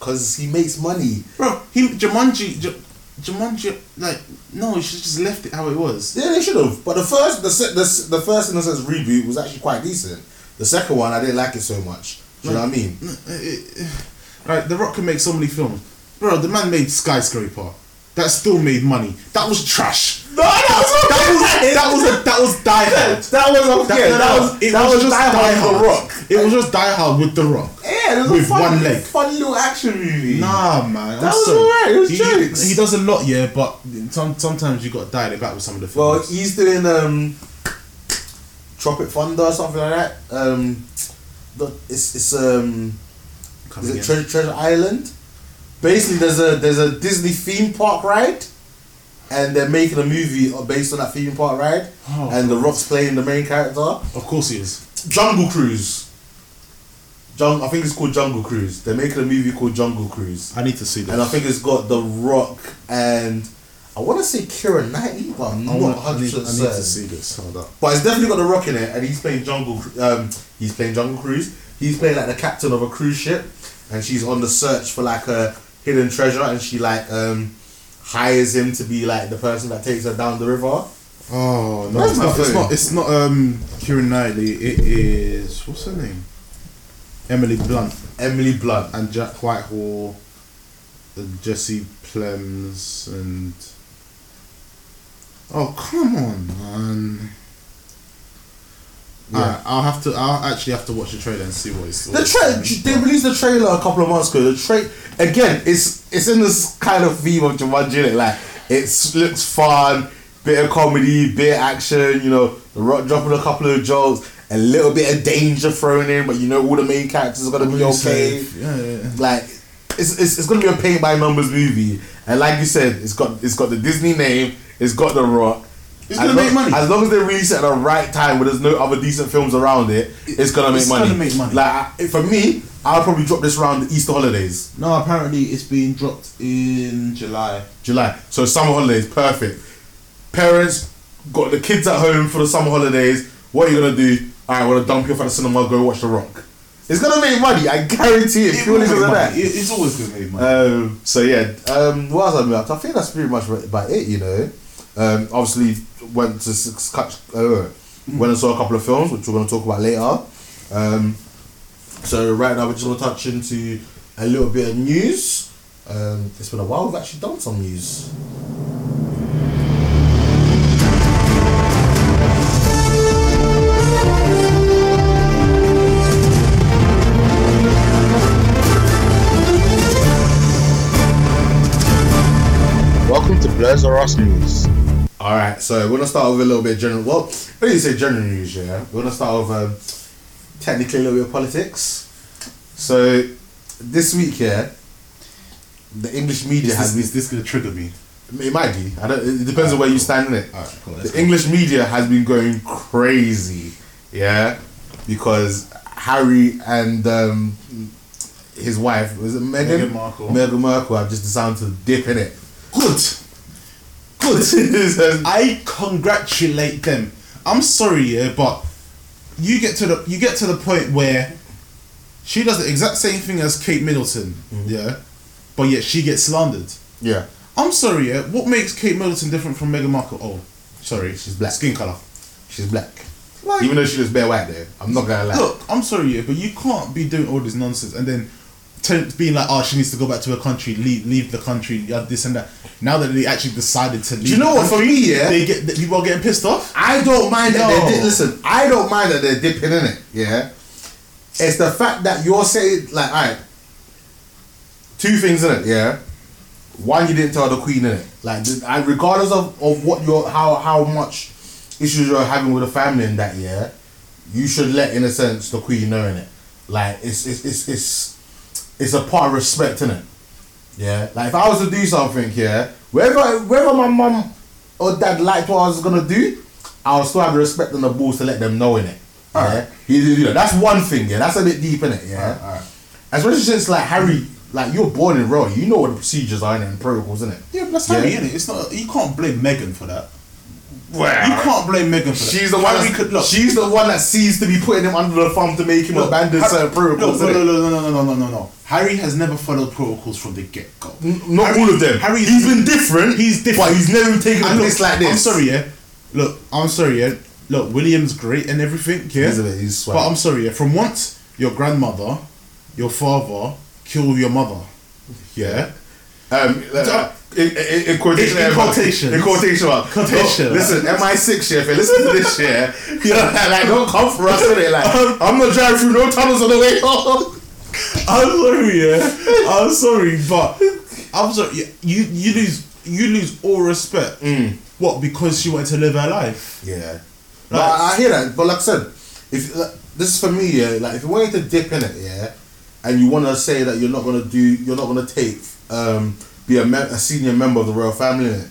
Cause he makes money. Bro, he Jumanji, Ju- Jumanji, like no, he should just left it how it was. Yeah, they should have. But the first, the the, the first in the sense reboot was actually quite decent. The second one, I didn't like it so much. Do you know what I mean? Right, the Rock can make so many films, bro. The man made Skyscraper. That still made money. That was trash. No, that was That was that was a, that was Die Hard. That was That, no, That was it that was, was just Die Hard with Hard. The Rock. It was just Die Hard with the Rock. Yeah, it was With a fun, one leg. fun little action movie. Nah, man. I'm That was sorry. alright, it was he, jokes. he does a lot, yeah, but some, sometimes you got to dial it back with some of the films. Well, he's doing um, Tropic Thunder or something like that. Um, it's it's um, Coming is it Treasure, Treasure Island? Basically, there's a there's a Disney theme park ride, and they're making a movie based on that theme park ride. Oh, and The Rock's playing the main character. of course he is. Jungle Cruise. Jung, I think it's called Jungle Cruise. They're making a movie called Jungle Cruise, I need to see this. and I think it's got The Rock and I want to say Keira Knightley, but I'm not want, I, hundred need, I need to see this. Hold up. But it's definitely got The Rock in it, and he's playing Jungle. Um, he's playing Jungle Cruise. He's playing like the captain of a cruise ship, and she's on the search for like a hidden treasure, and she like um hires him to be like the person that takes her down the river. Oh no, it's not, it's not. It's not. Um, Kieran Knightley. It is. What's her name? Emily Blunt Emily Blunt. and Jack Whitehall, and Jesse Plemons, and oh come on, man. Yeah. Alright, I'll have to. I'll actually have to watch the trailer and see what it's. The what it's tra- they released the trailer a couple of months ago. The tra- again, it's it's in this kind of theme of Jumanji. innit? Like it looks fun, bit of comedy, bit of action. You know, the Rock dropping a couple of jokes, a little bit of danger thrown in, but you know all the main characters are gonna be okay. Yeah, yeah. Like it's, it's, it's gonna be a paint by numbers movie, and like you said, it's got it's got the Disney name, it's got the Rock. It's gonna long- make money. As long as they release it at the right time, where there's no other decent films around it, it's gonna make It's money. gonna make money. Like for me, I'll probably drop this around the Easter holidays, No, apparently it's being dropped in July. July. So summer holidays, perfect. Parents got the kids at home for the summer holidays. What are you gonna do? I wanna dump you off at the cinema, go watch The Rock. It's gonna make money, I guarantee it, purely because of that. It- It's always gonna make money. Um, so yeah, um, what else I mean? I think that's pretty much about it. You know, um, obviously went to six, catch- uh, went and saw a couple of films, which we're going to talk about later. Um, so right now we're just to touch into a little bit of news. Um, it's been a while. We've actually done some news. Welcome to or Us News. All right, so we're gonna start with a little bit of general. Well, when you say general news, yeah, we're gonna start with um, technically a little bit of politics. So this week, yeah, the English media is, has this, been. is this gonna trigger me? It might be. I don't. It depends on where you stand in it. Alright, cool, The go. English media has been going crazy, yeah, because Harry and um, his wife was it Meghan Meghan Markle. Meghan Markle have just decided to dip in it. Good. Good. I congratulate them. I'm sorry, yeah, but you get to the you get to the point where she does the exact same thing as Kate Middleton, mm-hmm. yeah, but yet she gets slandered. yeah. I'm sorry, yeah. What makes Kate Middleton different from Meghan Markle? Oh, sorry, She's black. Skin color. She's black. Like- Even though she was bare white there. I'm not gonna lie. Look, I'm sorry, yeah, but you can't be doing all this nonsense and then tell, being like, oh, she needs to go back to her country, leave, leave the country, uh, this and that. Now that they actually decided to leave, you know what, for me, yeah? they get that people are getting pissed off. I don't mind that No. they dip, listen, I don't mind that they're dipping in it, yeah. It's the fact that you're saying like alright. Two things in it, yeah. One, you didn't tell the queen in it. Like and regardless of, of what your how how much issues you're having with the family in that year, you should let in a sense the queen know in it. Like it's it's it's it's, it's a part of respect in it. Yeah. Like if I was to do something yeah, wherever wherever my mum or dad liked what I was gonna do, I'll still have the respect and the balls to let them know in it. Yeah. Alright. You, know, that's one thing, yeah. That's a bit deep in it, yeah. Alright, alright. Especially since like Harry, like you're born in Roy, you know what the procedures are in it and protocols, in it. Yeah, but that's Harry, it. It's not. You can't blame Meghan for that. Well, You can't blame Meghan for that. She's the one. Harry That's, could look. she's the one that seems to be putting him under the thumb to make him Look, abandon Har- certain protocols. No, no, no, no, no, no, no, no, no. Harry has never followed protocols from the get go. N- Not all of them. Harry, he's been different. He's different. but he's never taken a piss like this. I'm sorry, yeah. Look, I'm sorry, yeah. Look, William's great and everything, yeah. He's bit- he's but I'm sorry, yeah. From once your grandmother, your father killed your mother, yeah. Um, uh, in, in, in quotation, In- in marks. quotations. in quotation, marks. Quotation. No, listen, MI6 yeah, if you listen to this year, you know, like don't come for us it. Like I'm not driving through no tunnels on the way home. I'm sorry, yeah. I'm sorry, but I'm sorry. You you lose you lose all respect. What? Because she wanted to live her life. Yeah, but I, I hear that. But like I said, if like, this is for me, yeah, like if you wanted to dip in it, yeah, and you want to say that you're not gonna do, you're not gonna take, um, be a, me- a senior member of the royal family,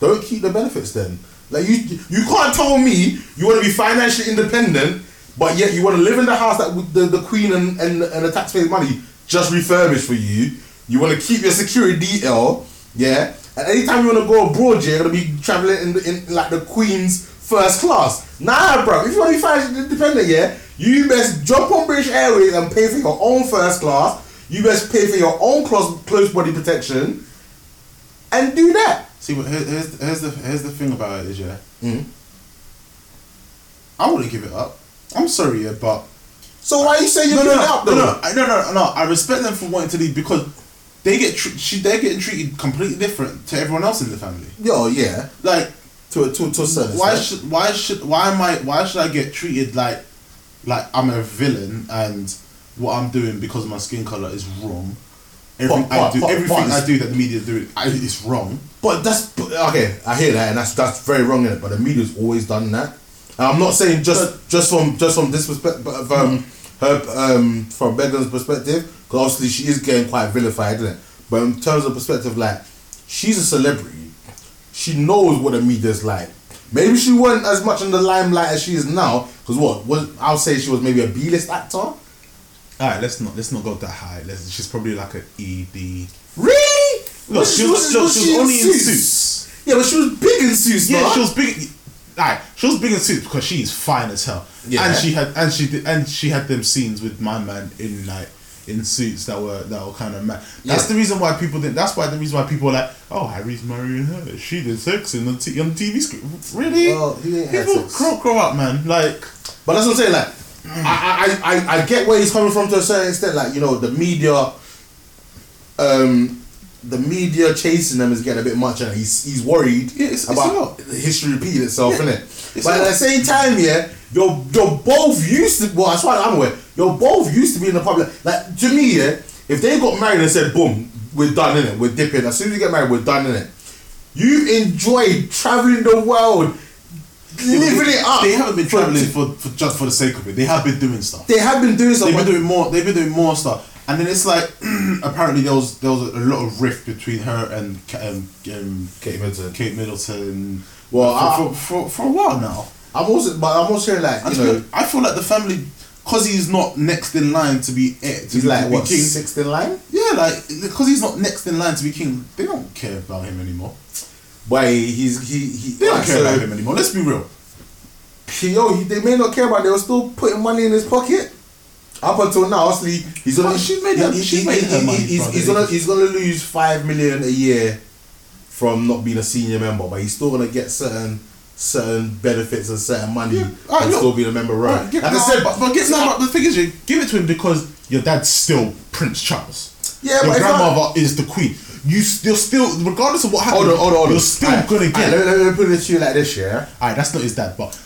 don't keep the benefits then. Like you, you can't tell me you want to be financially independent, but yet you want to live in the house that the, the queen and, and and the taxpayers' money just refurbished for you. You want to keep your security detail, yeah. And anytime you want to go abroad, you're gonna be traveling in, the, in like the queen's first class. Nah, bro. If you want to be financially independent, yeah, you best jump on British Airways and pay for your own first class. You best pay for your own close close body protection, and do that. See, here- here's here's the here's the thing about it is yeah. Mhm. I wouldn't give it up. I'm sorry, yeah, but So why are you saying you're no, no, giving no, it up no, though? no, I- no, no, no. I respect them for wanting to leave because they get tre- she, they're getting treated completely different to everyone else in the family. Yo, yeah. Like, To a to, to a certain why should why should why am I why should I get treated like like I'm a villain and what I'm doing because of my skin color is wrong. Everything But- but- I do, but- everything but- I do that the media is doing is wrong. But that's but, okay. I hear that, and that's that's very wrong in it. But the media's always done that. And I'm not saying just just from just from this perspective, but of, um, her um from Meghan's perspective, because obviously she is getting quite vilified, isn't it? But in terms of perspective, like she's a celebrity, she knows what the media's like. Maybe she wasn't as much in the limelight as she is now. Because what was I'll say she was maybe a B-list actor. All right, let's not let's not go that high. Let's, she's probably like a E D. Really? Look, she was, look, she was only in suits. Yeah, but she was big in suits, Yeah, she was big. Like, she was big in suits because she's fine as hell. Yeah. and she had and she did and she had them scenes with my man in like in suits that were that were kind of mad. That's Yeah. the reason why people didn't. That's why the reason why people were like, oh, Harry's marrying her. She did sex in the t- on TV screen. Really? Well, he had people sex. grow, grow up, man. Like, But that's what I'm saying. Like, I, I, I, I get where he's coming from to a certain extent. Like, you know, the media, um, the media chasing them is getting a bit much, and he's he's worried Yeah, it's- it's about lot. history repeating itself, innit? It's But at the same time, yeah, you're you're both used to. Well, as far as I'm aware, you're both used to being in the public. Like to me, yeah, if they got married and said, "Boom, we're done in it, we're dipping," as soon as you get married, we're done in it. You enjoyed traveling the world, living it up. They haven't been traveling for, for just for the sake of it. They have been doing stuff. They have been doing stuff. They've been doing more. They've been doing more stuff. And then it's like apparently there was there was a lot of rift between her and Ka- um, um, Kate Middleton. Kate Middleton. Well, I- for, for, for, for a while now. I'm also, but I'm also hearing like I you feel, know, I feel like the family, cause he's not next in line to be heir, to, he's be- like to be what king. sixth in line. Yeah, like because he's not next in line to be king, they don't care about him anymore. But he's he he. They don't like, care so- about him anymore. Let's be real. Yo, he, they may not care about. it, They were still putting money in his pocket. Up until now, obviously, he's gonna. But she's made her- he- she's he- made he- her he- money, He's, he's gonna he's gonna lose five million a year from not being a senior member, but he's still gonna get certain certain benefits and certain money Yeah, and look. still being a member. Right? Like I said, but, but, get, no, but the thing is, you give it to him because your dad's still Prince Charles. Yeah, your but if I- grandmother is the queen. You still, still, regardless of what happens, hold on, hold on, hold on. you're still Alright, gonna get. let, me- let me put it to you like this, yeah. Alright, that's not his dad, but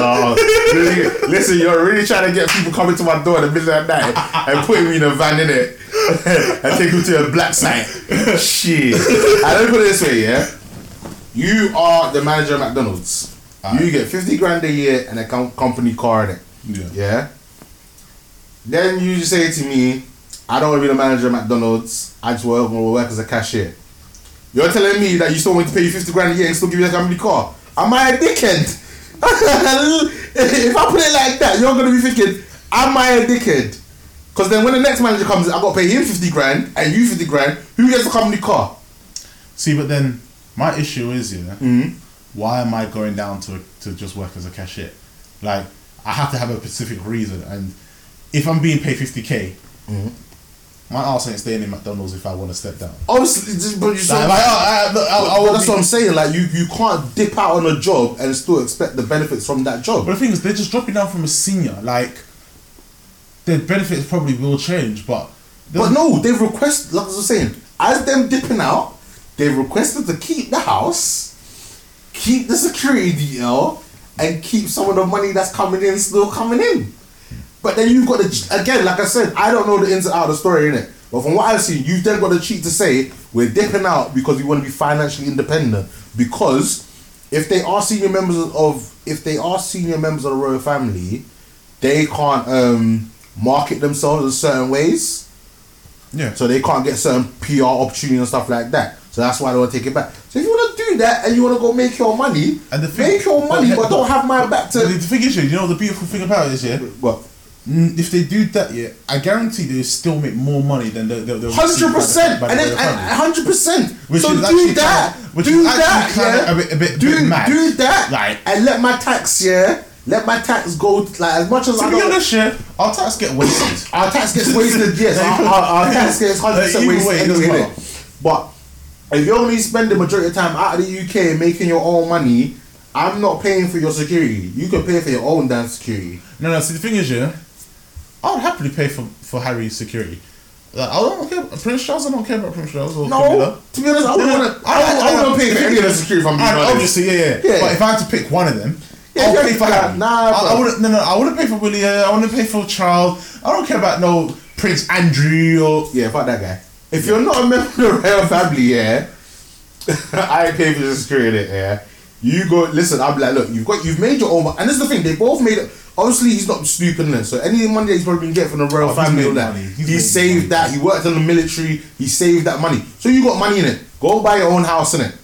Oh, listen, you're really trying to get people coming to my door in the middle of the night and putting me in a van in it and take me to a black site. Shit. I don't put it this way, yeah. You are the manager of McDonald's. You get fifty grand a year and a com- company car in it. Yeah. Yeah. Then you say to me, I don't want to be the manager of McDonald's. I just want to work as a cashier. You're telling me that you still want to pay you 50 grand a year and still give you a company car? Am I a dickhead? if I put it like that, you're going to be thinking, am I a dickhead? Because then when the next manager comes I've got to pay him 50 grand and you 50 grand. Who gets the company car? see, but then my issue is, yeah, Mm-hmm. why am I going down to to just work as a cashier? Like, I have to have a specific reason, and if I'm being paid fifty k, Mm-hmm. My ass ain't staying in McDonald's if I want to step down. Obviously, just, but you Like, like, I, I, look, I, But that's what I'm saying. Like you, you can't dip out on a job and still expect the benefits from that job. But the thing is, they're just dropping down from a senior. Like, their benefits probably will change, but But no, they've requested, like I was saying, as them dipping out, they've requested to keep the house, keep the security detail, and keep some of the money that's coming in still coming in. But then you've got the again, like I said, I don't know the ins and outs of the story in it. But from what I've seen, you've then got the cheat to say we're dipping out because we want to be financially independent. Because if they are senior members of, if they are senior members of the royal family, they can't um, market themselves in certain ways. yeah. So they can't get certain PR opportunities and stuff like that. So that's why they want to take it back. So if you want to do that and you want to go make your money, And the thing- make your money, but- but, don't have my back to. the to. thing is, you know, the beautiful thing about it is, yeah, What? Mm, if they do that, yeah, I guarantee they still make more money than the the Hundred percent, and then hundred percent. So do that. kinda- which do is that. yeah. a bit- a bit- do, bit mad. do that. Like- and let my tax. Yeah. Let my tax go like as much as To I be don't. honest, yeah, our tax get wasted. Our tax gets wasted, yes. Our, our, our tax gets hundred percent wasted way, anyway. doesn't? But if you only spend the majority of time out of the UK making your own money, I'm not paying for your security. You can pay for your own damn security. No, no. See, the thing is, yeah, I would happily pay for for Harry's security. Like, I don't care. Prince Charles, I don't care about Prince Charles or Camilla. No, to be honest, I wouldn't want to. I don't, I don't pay for any of the security. If I'm being honest. obviously, yeah, yeah, Yeah. But if I had to pick one of them, Yeah, I'll pay for Harry. nah, I, I wouldn't. No, no. I wouldn't pay for Willie. uh, I wouldn't pay for Charles. I don't care about no Prince Andrew or. Yeah, fuck that guy. If you're not a member of the royal family, yeah, I ain't paying for the security, yeah. You go listen. I'll be like, look, you've got, you've made your own. And this is the thing. They both made it. Obviously, he's not stupid, innit? so any money that he's probably been getting from the royal Oh, family, all that. He's he saved money. that. He worked in the military. He saved that money. So you got money in it. Go buy your own house in it.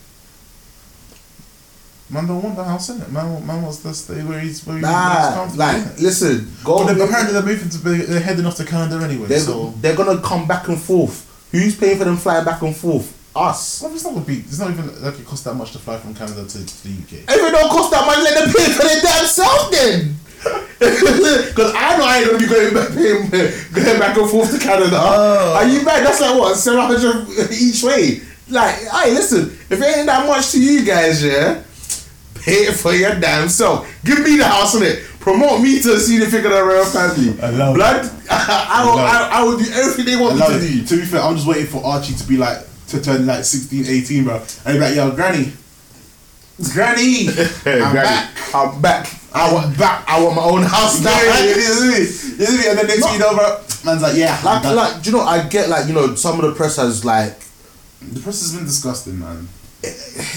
Man don't want the house in it. Man, man wants to stay where he's where he's Nah, comfortable. like innit? listen, go. But then live- apparently they're moving to be, they're heading off to Canada anyway. They're, so they're gonna come back and forth. Who's paying for them flying back and forth? Us. Well, it's not gonna be. It's not even like it costs that much to fly from Canada to, to the UK. If it don't cost that much, let them pay for their damn self then. Because I know I ain't gonna be going back, paying, going back and forth to Canada. Oh. Are you mad? That's like what seven hundred each way. Like, hey, listen, if it ain't that much to you guys, yeah, pay it for your damn self. Give me the house on it. Promote me to see the figure of the royal family. I love Blood. I, will, love I, I will do everything they want me to it. do. To be fair, I'm just waiting for Archie to be like to turn like 16, 18, bro. And he's like, yo, Granny, Granny, I'm Granny, back. I'm back. I want back. I want my own house now. Yeah, it is, it is, it is. And then next you know, bro, man's like, yeah, Like, like, do you know? I get like, you know, some of the press has like, the press has been disgusting, man. it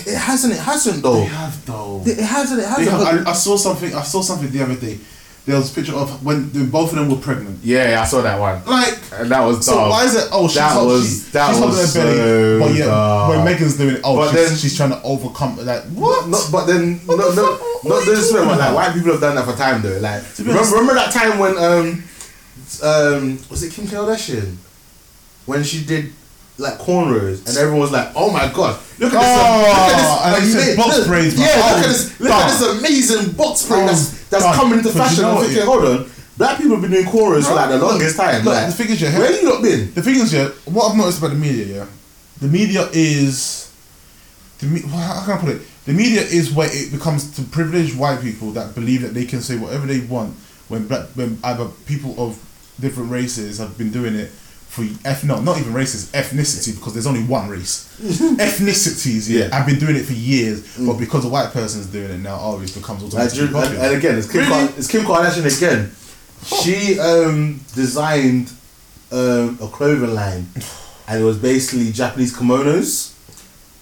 it hasn't, it hasn't though. They have though. It hasn't, it hasn't. have, I, I saw something. I saw something the other day. There was a picture of when when both of them were pregnant. yeah, I saw that one. Like, And that was so why is it? Oh, she's That was- she, that she's was her belly, so but yeah, dumb. when Meghan's doing it, oh, But she's, then- she's trying to overcome. Like, what? No, but then no, no, no, this is like white people have done that for time though. Like, remember, remember that time when um, um, was it Kim Kardashian when she did like cornrows and everyone was like, "Oh my god, look at this! Oh, look at this! like, said made- box look- braids. Yeah, Oh, look at this! Look at this amazing box braid Oh, that's that's coming into But you fashion." know I'm thinking, hold on, black people have been doing cornrows for like the longest time. look, like, the thing is, yeah, where you not been? The thing is, yeah, what I've noticed about the media, yeah, the media is, the me- how can I put it? The media is where it becomes to privilege white people that believe that they can say whatever they want when black, when either people of different races have been doing it for F no, not even races, ethnicity because there's only one race. Ethnicities, yeah, Yeah. Mm. have been doing it for years, but because a white person's doing it now, oh, it becomes automatically Ju- and, popular. and again, it's Kim, Really? Kar- it's Kim Kardashian again. She um, designed um, a clothing line, and it was basically Japanese kimonos,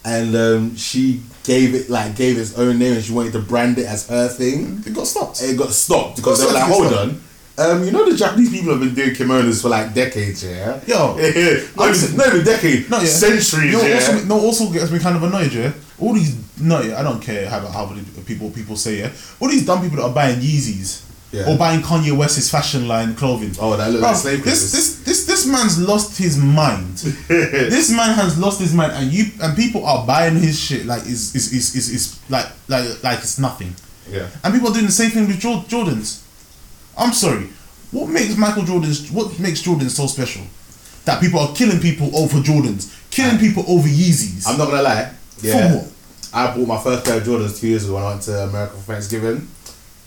and um, she gave it like gave its own name, and she wanted to brand it as her thing. It got stopped. It got stopped because they were like, "Hold on." Um, you know the Japanese people have been doing kimonos for like decades, yeah. Yo, not, even, not even decade, No, yeah. centuries, know, yeah. also, no, also gets me kind of annoyed, yeah. All these, no, yeah, I don't care how how many people people say, yeah. All these dumb people that are buying Yeezys Yeah. or buying Kanye West's fashion line clothing. Oh, that looks like slave this, this this this man's lost his mind. this man has lost his mind, and you and people are buying his shit like is is is is is like like like it's nothing. yeah. And people are doing the same thing with Jordans. I'm sorry. What makes Michael Jordan's what makes Jordan so special? That people are killing people over Jordans, killing people over Yeezys. I'm not gonna lie. Yeah. I bought my first pair of Jordans two years ago when I went to America for Thanksgiving,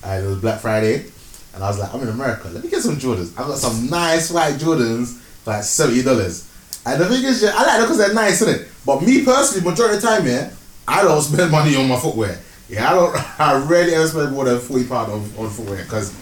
and it was Black Friday, and I was like, I'm in America. Let me get some Jordans. I've got some nice white Jordans for like seventy dollars. And the thing is, yeah, I like them because they're nice, innit? But me personally, majority of the time, yeah, I don't spend money on my footwear. Yeah, I don't. I rarely ever spend more than forty pound on, on footwear because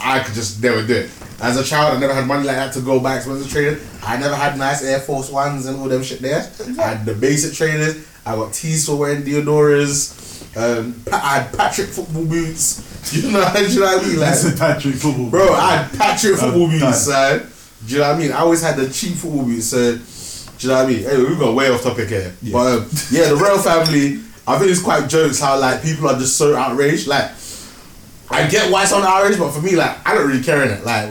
I could just never do it. As a child, I never had money like that to go buy expensive trainers. I never had nice Air Force Ones and all them shit there. I had the basic trainers. I got tees for wearing Diadoras. Um, I had Patrick football boots. You know, do you know what I mean? Like, That's a Patrick football. Boots? Bro, I had Patrick football boots, son. Do you know what I mean? I always had the cheap football boots. So, do you know what I mean? Anyway, we got way off topic here. Yeah. But um, yeah, the royal family. I think it's quite jokes how like people are just so outraged. Like, I get why someone outraged, but for me, like, I don't really care in it. Like,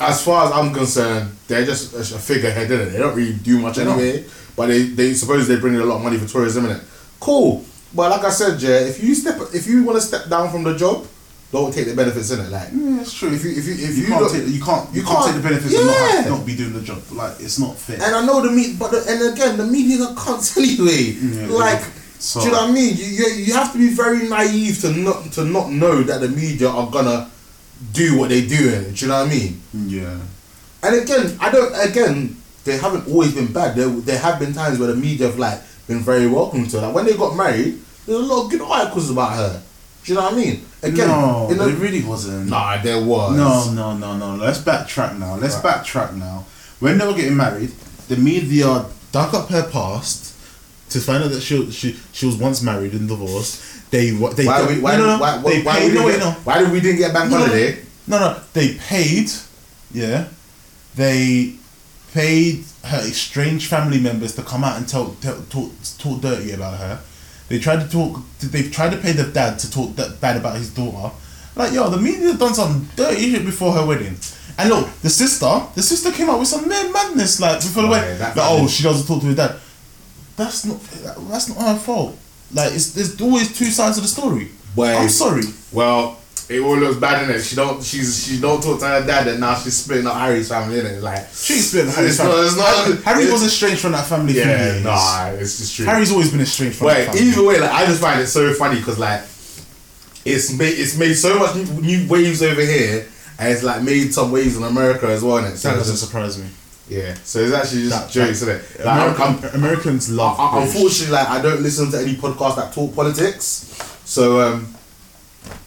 as far as I'm concerned, they're just a, a figurehead, innit? They don't really do much anyway. But they, they suppose they bring in a lot of money for tourism, innit? Cool. But like I said, Jay, if you step, if you want to step down from the job, don't take the benefits in it. Like, Yeah, it's true. if you, if you, if you, you, can't take you can't you, you can't, can't- take the benefits and not, have, not be doing the job. Like it's not fair. And I know the media, but the, and again, the media are cunts anyway. Yeah, like, so- do you know what I mean? You, you you have to be very naive to not to not know that the media are gonna do what they're doing. Do you know what I mean? yeah. And again, I don't. Again, they haven't always been bad. There there have been times where the media have like been very welcome to her. Like when they got married, there's a lot of good articles about her. Do you know what I mean? Again, no, it really wasn't. nah, there was. No, no, no, no. Let's backtrack now. Let's backtrack now. When they were getting married, the media dug up her past to find out that she she she was once married and divorced. They they Why, we, why, no, no, no. why, why, they why, paid. No, get, no. why did we didn't get bank No, no. holiday? No, no, they paid. Yeah, they paid her estranged family members to come out and tell, tell talk talk dirty about her. They tried to talk. They've tried to pay the dad to talk that bad about his daughter. Like yo, the media done some dirty shit before her wedding. And look, the sister, the sister came out with some mad madness like before the wedding. Like, oh, she doesn't talk to her dad. that's not that's not her fault. Like it's there's always two sides of the story. Wait. I'm sorry. Well, it all looks bad in it. She don't. She's she don't talk to her dad, and now she's splitting up Harry's family in it. Like She split Harry's not- family. it's not- Harry, Harry was estranged from that family yeah, nah, it's just true. Harry's always been estranged from Wait, that family. either way, like I just find it so funny because like it's made it's made so much new, new waves over here, and it's like made some waves in America as well. And so that doesn't just, surprise me. yeah, so it's actually just That- jokes, that- isn't it? Like, American, Americans love. I- unfortunately, like I don't listen to any podcast that talk politics, so um,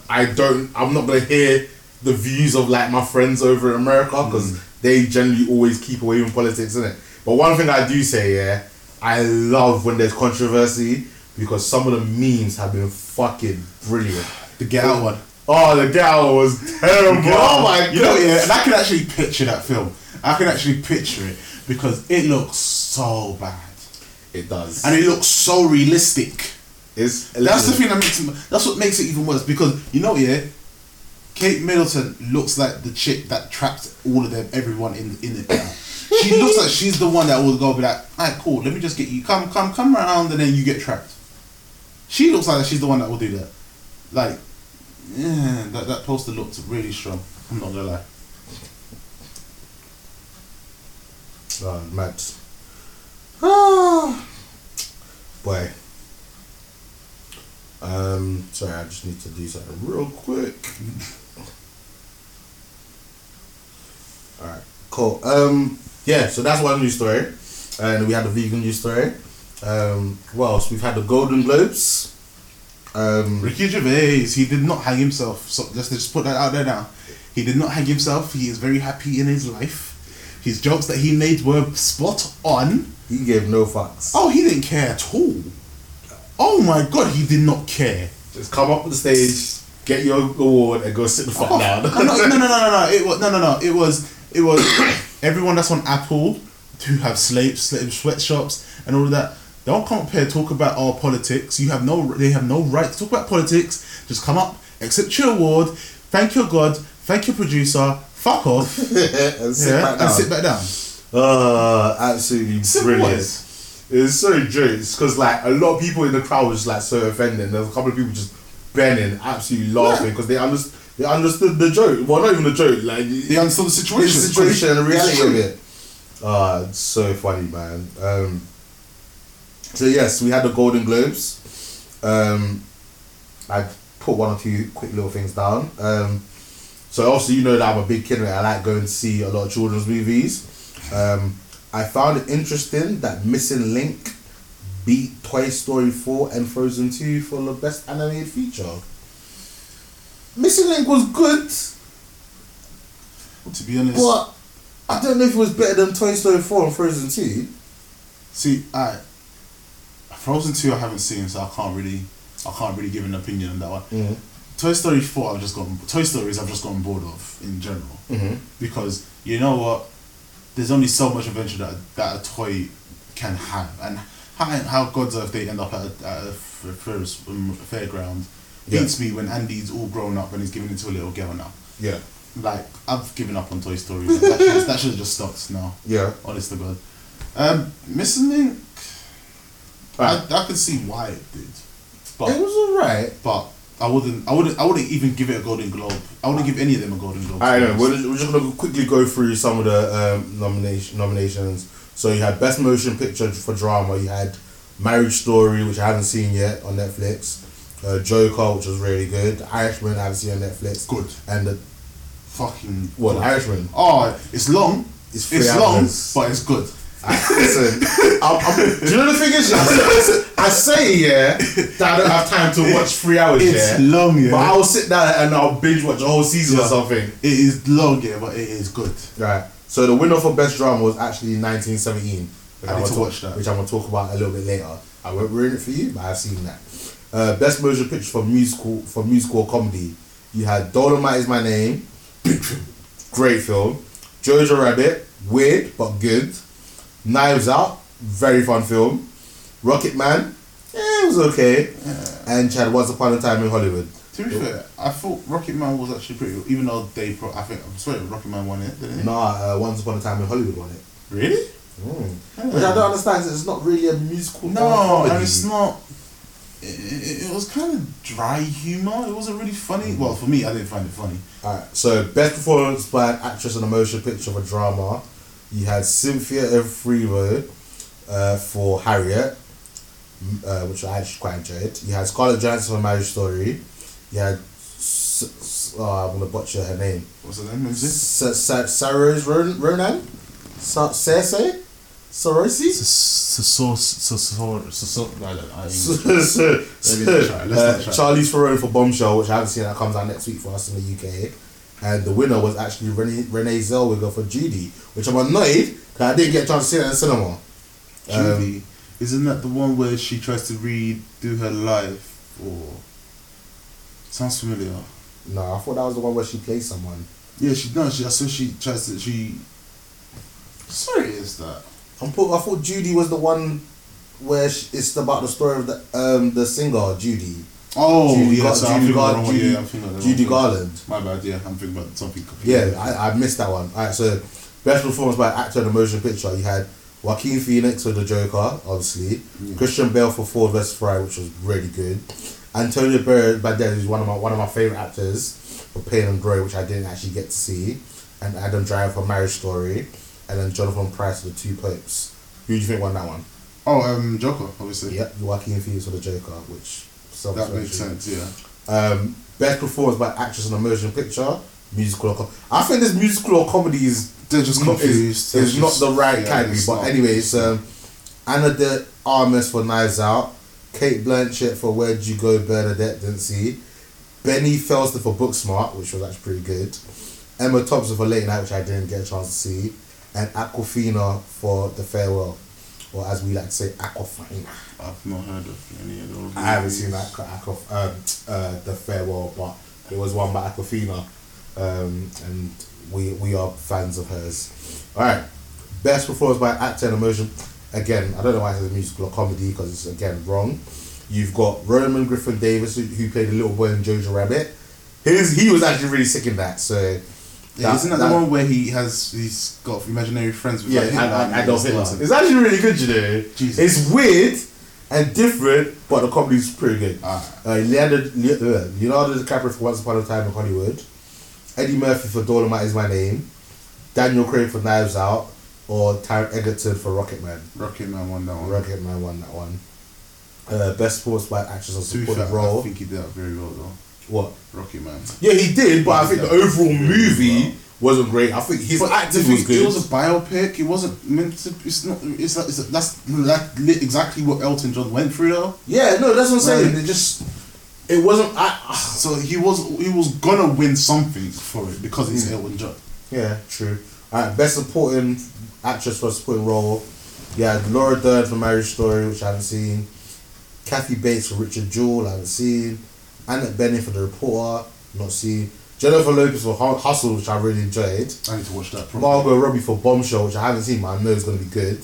I don't. I'm not gonna hear the views of like my friends over in America because Mm. they generally always keep away from politics, innit? But one thing I do say, yeah, I love when there's controversy because some of the memes have been fucking brilliant. the Out one. Oh, the gal was terrible. Oh my god! You know, yeah, and I can actually picture that film. I can actually picture it because it looks so bad it does. and it looks so realistic. It's That's the thing that makes it, that's what makes it even worse because you know yeah, Kate Middleton looks like the chick that trapped all of them, everyone in in it. she looks like she's the one that will go be like, alright, cool, let me just get you, come, come, come around, and then you get trapped. She looks like she's the one that will do that. Like, yeah, that that poster looked really strong. I'm not gonna lie. Oh, mad. Ah. Boy. Um, sorry, I just need to do something real quick. Alright, cool. Um, yeah, so that's one news story. And we had the vegan news story. Um, what else? We've had the Golden Globes. Um, Ricky Gervais, he did not hang himself. So let's just put that out there now. He did not hang himself. He is very happy in his life. His jokes that he made were spot on. he gave no fucks. Oh, he didn't care at all. Oh my god, he did not care. Just come up on the stage, get your award, and go sit the fuck Oh, down. no, no, no, no, no. It was no, no, no. It was, it was everyone that's on Apple who have slave, slave sweatshops and all of that. Don't here talk about our politics. You have no, they have no right to talk about politics. Just come up, accept your award, thank your God, thank your producer, fuck off, and sit yeah, back down. and sit back down. Uh, absolutely Simple brilliant. as. It's so jokes because like a lot of people in the crowd was like so offended. There's a couple of people just bending, absolutely laughing because they understood they understood the joke. Well, not even the joke, like They understood the situation. the situation and the reality of it. Ah, it's so funny, man. Um, so yes, we had the Golden Globes. Um, I put one or two quick little things down. Um, so obviously you know that I'm a big kid and I like going to see a lot of children's movies. Um, I found it interesting that Missing Link beat Toy Story 4 and Frozen 2 for the best animated feature. Missing Link was good, To be honest, but I don't know if it was better than Toy Story 4 and Frozen 2. see, I Frozen two I haven't seen, so I can't really, I can't really give an opinion on that one. Mm-hmm. Toy Story four I've just gotten Toy Stories I've just gotten bored of in general Mm-hmm. because you know what, there's only so much adventure that that a toy can have, and how how God's Earth they end up at a, at a first um, fairground Yeah. beats me when Andy's all grown up and he's giving it to a little girl now. Yeah. Like I've given up on Toy Story. that should that should have just stopped now. Yeah. Honest to God, um, Missing Link. I, I can see why it did, but It was alright. but I wouldn't I wouldn't I wouldn't even give it a Golden Globe. I wouldn't give any of them a Golden Globe. I know. We're, honest. we're just gonna quickly go through some of the um, nomination nominations. So you had Best Motion Picture for Drama. You had Marriage Story, which I haven't seen yet on Netflix. Uh, Joker, which was really good. Irishman, I haven't seen on Netflix. Good. And the Fucking what? good. Irishman. Oh, it's long. It's It's, long, hours. but it's good. I, listen, I'm, I'm, do you know the thing is? I say, yeah that I don't have time to watch three hours. It's yeah, long, yeah. But I'll sit down and I'll binge watch a whole season or something. It is long, yeah, but it is good. Right. So the winner for best drama was actually 1917. Which I need talk, watch that. Which I'm gonna talk about a little bit later. I won't ruin it for you, but I've seen that. Uh, best motion picture for musical for musical comedy. You had Dolomite is my name. Great film. Jojo Rabbit, weird but good. Knives Out, very fun film. Rocket Man, eh, it was okay. And Chad Once Upon a Time in Hollywood. To be fair, I thought Rocket Man was actually pretty. Even though they, pro- I think I'm sorry, Rocket Man won it, didn't it? Nah, uh, Once Upon a Time in Hollywood won it. Really? Mm. Which I don't understand. It's not really a musical. No, and it's not. It, it, it was kind of dry humor. It wasn't really funny. Well, for me, I didn't find it funny. Alright, so best performance by an actress in a motion picture of a drama. You had Cynthia Erivo uh, for Harriet, uh, which I actually quite enjoyed. You had Scarlett Johansson for Marriage Story. You had, oh, I'm gonna butcher her name. What's the name? Is it? Sa- Sa- Sarah Ron- Ronan? Cersei? Sorosi? Charlize Theron for Bombshell, which I haven't seen that comes out next week for us in the UK. And the winner was actually Renee, Renee Zellweger for Judy, which I'm annoyed because I didn't get a chance to see that in the cinema. Um, Judy. Isn't that the one where she tries to redo her life? Or sounds familiar. no, I thought that was the one where she plays someone. Yeah, she no. She I saw she tries to she. Sorry, is that? I'm put, I thought Judy was the one where she, it's about the story of the um the singer Judy. Oh, Judy, yeah, Gar- so Judy, Gar- of the wrong- Judy, yeah, I'm thinking of the Judy. Garland. My bad. Yeah, I'm thinking about something. completely Yeah, I, I missed that one. Alright, so best performance by actor in a motion picture. You had Joaquin Phoenix for the Joker, obviously. Christian Bale for Ford vs Ferrari, which was really good. Antonio Banderas is one of my one of my favorite actors for Pain and Glory, which I didn't actually get to see. And Adam Driver for Marriage Story, and then Jonathan Pryce for the Two Popes. Who do you think won that one? Oh, um, Joker, obviously. Yep, Joaquin Phoenix for the Joker, which That makes sense. Yeah. um, best performance by actress in a motion picture, musical or com- I think this musical or comedy is They're just not- confused. Is, not the right yeah, category. But not. anyways, um, Ana de Armas for Knives Out, Cate Blanchett for Where'd You Go, Bernadette didn't see, Beanie Feldstein for Booksmart, which was actually pretty good, Emma Thompson for Late Night, which I didn't get a chance to see, and Awkwafina for The Farewell, or as we like to say, Aquafina. I've not heard of any of those. I haven't seen that Aquaf, um, uh, the farewell, but it was one by Awkwafina, um, and we we are fans of hers. All right, best performance by actor and emotion. Again, I don't know why it says musical or comedy because it's again wrong. You've got Roman Griffin Davis who, who played the little boy in Jojo Rabbit. His he was actually really sick in that. So Yeah, isn't that, the one where he has he's got imaginary friends with Yeah, like, Hitler I, and I don't stuff? think it's actually really good, you know. Jesus. It's weird and different, but the comedy's pretty good. Ah. Uh, Leonardo, Le- uh, Leonardo DiCaprio for Once Upon a Time in Hollywood, Eddie Murphy for Dolomite is My Name, Daniel Craig for Knives Out, or Taron Egerton for Rocket Man. Rocket Man won that one. Rocket Man won that one. Uh, best sports by actress or To be fair, supporting I think he did that very well though. What? Rocket Man. Yeah, he did, but I He think the overall movie well. Wasn't great. I think his But acting was good. It was a biopic. It wasn't meant to. It's not. It's like. It's that's like exactly what Elton John went through though. yeah, no, that's what I'm saying. Right. It just, it wasn't. I, So he was. He was gonna win something for it because it's hmm. Elton John. Yeah, true. Alright, best supporting actress for a supporting role. Yeah, Laura Dern for Marriage Story, which I haven't seen. Kathy Bates for Richard Jewell, I haven't seen. Annette Bening for The Reporter, not seen. Jennifer Lopez for Hu- Hustle, which I really enjoyed. I need to watch that. Probably. Margot Robbie for Bombshell, which I haven't seen, but I know it's going to be good.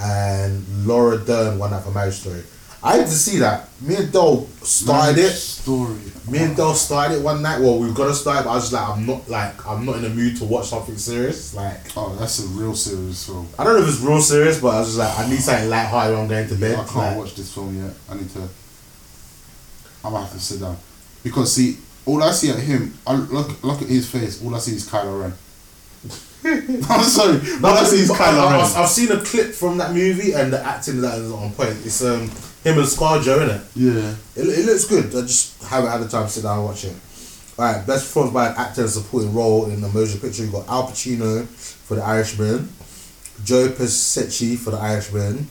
And Laura Dern won that for Marriage Story. I had to see that. Me and Dole started Marriage it. Story. Me and Del started it one night. Well, we were gonna start, it, but I was just like, I'm not like, I'm not in the mood to watch something serious. Like, Oh, that's a real serious film. I don't know if it's real serious, but I was just like, I need something light-hearted when I'm going to bed. I can't Like, watch this film yet. I need to. I might have to sit down because see, all I see at him, I look look at his face. All I see is Kylo Ren. I'm sorry. No, all I see is Kylo Ren. have I've seen a clip from that movie, and the acting that is on point. It's um him and ScarJo in it. yeah. It, it looks good. I just haven't had the time to sit down and watch it. Alright, best performance by an actor in a supporting role in a motion picture. You got Al Pacino for The Irishman, Joe Pesci for The Irishman,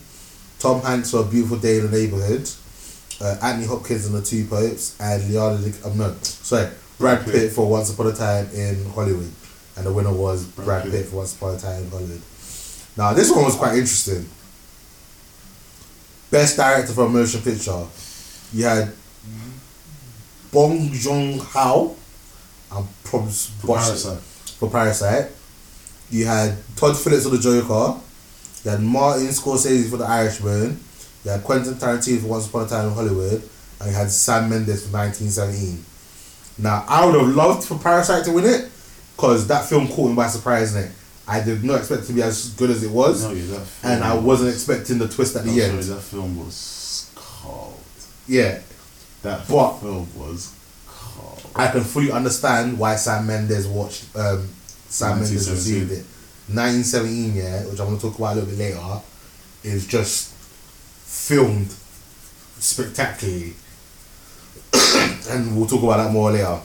Tom Hanks for A Beautiful Day in the Neighborhood, uh, Anthony Hopkins in The Two Popes, and Leonardo. Di- um, no, sorry, Brad Pitt for Once Upon a Time in Hollywood, and the winner was Brad, Brad Pitt. For Once Upon a Time in Hollywood. Now this one was quite interesting. Best director for a motion picture. You had Bong Joon Ho. I'm probably For. Parasite. For Parasite. You had Todd Phillips for The Joker. You had Martin Scorsese for The Irishman. You had Quentin Tarantino for Once Upon a Time in Hollywood. And you had Sam Mendes for 1917. Now, I would have loved for Parasite to win it because that film caught me by surprise, innit? I did not expect it to be as good as it was, No, yeah, and I was- wasn't expecting the twist at the end. sorry, that film was cold. Yeah, That But- film was cold. I can fully understand why Sam Mendes watched. Um, Sam Mendes received it. 1917, yeah, which I'm gonna talk about a little bit later, is just filmed spectacularly, and we'll talk about that more later. All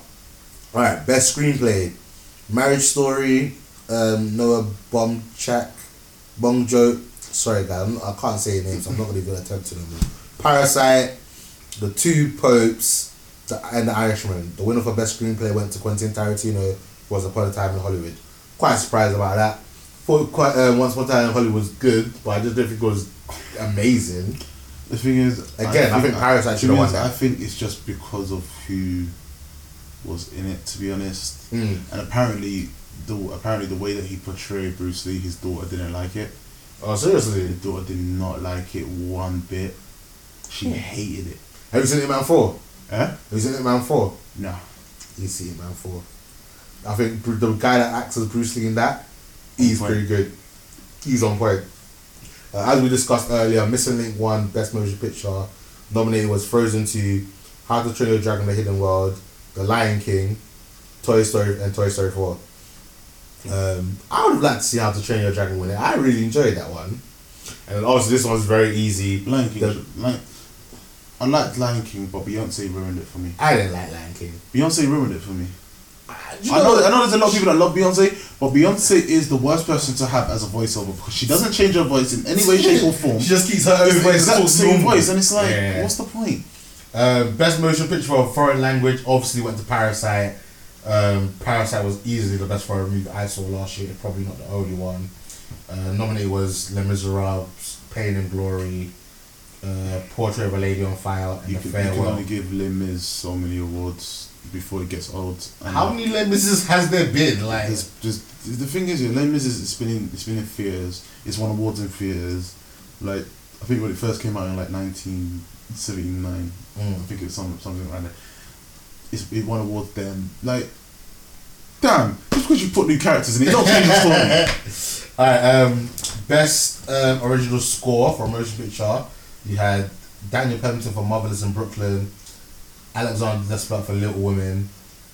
right, best screenplay, Marriage Story, um, Noah Baumbach, Bongjo. Sorry, guys, I can't say names. I'm not gonna even attempt to them. Parasite, The Two Popes, the, and The Irishman. The winner for best screenplay went to Quentin Tarantino. Was upon a time in Hollywood. Quite surprised about that. Thought quite um, Once Upon a Time in Hollywood was good, but I just don't think it was amazing. The thing is, Again, I think Parasite the should've thing won that. I think it's just because of who was in it. To be honest, Mm. and apparently, the apparently the way that he portrayed Bruce Lee, his daughter didn't like it. Oh seriously? His daughter did not like it one bit. She Hmm. hated it. Have you seen Ip Man Four? Eh? Have you seen Ip Man Four? No. You see Ip Man Four. I think the guy that acts as Bruce Lee in that, he's pretty good. He's on point. Uh, as we discussed earlier, Missing Link won Best Motion Picture. Nominated was Frozen 2, How to Train Your Dragon: The Hidden World, The Lion King, Toy Story, and Toy Story 4. Um, I would have liked to see How to Train Your Dragon win it. I really enjoyed that one. And obviously, this one's very easy. Lion King. The- Lion, I liked Lion King, but Beyonce ruined it for me. I didn't like Lion King. Beyonce ruined it for me. You I know, I know there's a lot of people that love Beyonce, but Beyonce is the worst person to have as a voiceover because she doesn't change her voice in any way, shape, or form. She just keeps her own voice. exact talks same normal. voice, and it's like, Yeah. what's the point? Um, best motion picture for a foreign language obviously went to Parasite. Um, Parasite was easily the best foreign movie I saw last year. Probably not the only one. Uh, nominated was Les Miserables, Pain and Glory, uh, Portrait of a Lady on Fire, and You The can, you can only give Les Mis so many awards before it gets old. How many Mis has there been? Like, It's just the thing is, yeah, is it's been in it's been in theaters. It's won awards in theaters. Like I think when it first came out in like 1979, I Mm. think it was some, something around there. It's, it won awards then. Like, damn, just because you put new characters in it, don't change the story. Alright, um, best um, original score for a motion picture. You had Daniel Pemberton for Marvelous in Brooklyn, Alexander Desplat for Little Women,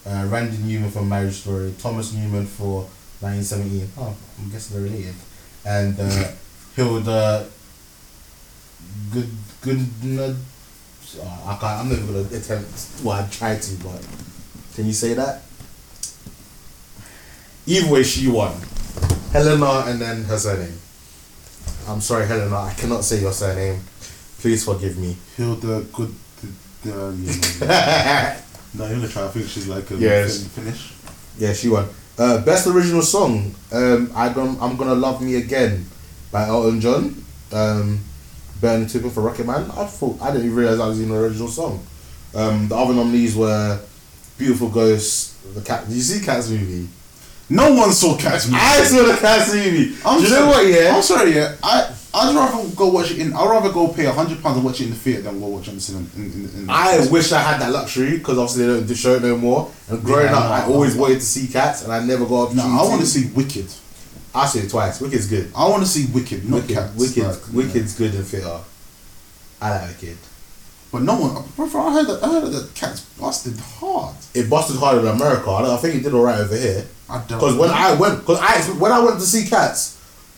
uh, Randy Newman for Marriage Story, Thomas Newman for 1917. Oh, I'm guessing they're related. And uh, Hilda Good Good. Oh, I can't. I'm not even gonna attempt. Well, I tried to, but can you say that? Either way, she won. Helena and then her surname. I'm sorry, Helena. I cannot say your surname. Please forgive me. Hilda Good. The, the, yeah. no, you're gonna try. I think she's like a Yes. fin- finish. Yeah, she won. Uh, best original song. Um, I gon- I'm gonna love me again by Elton John. Um, Bernie Taupin for Rocket Man. I thought I didn't even realize that was an original song. Um, the other nominees were Beautiful Ghost, the Cat. Did you see Cats movie? No one saw Cats movie. I saw the Cats movie. I'm Do you know what? Yeah. I'm sorry, yeah. I I'd rather go watch it in. I'd rather go pay a hundred pounds and watch it in the theater than go watch it in the cinema. In, in, in, I wish I had that luxury because obviously they don't do show it no more. And growing Yeah, up, I always wanted to see Cats, and I never got. No, I want to see Wicked. I see it twice. Wicked's good. I want to see Wicked, not Wicked, Cats. Wicked, like, Wicked's good in theatre. I like Wicked. But no one. Bro, I heard that. I heard that Cats busted hard. It busted harder in America. I, I think it did alright over here. I don't. Because when I went, because I when I went to see Cats,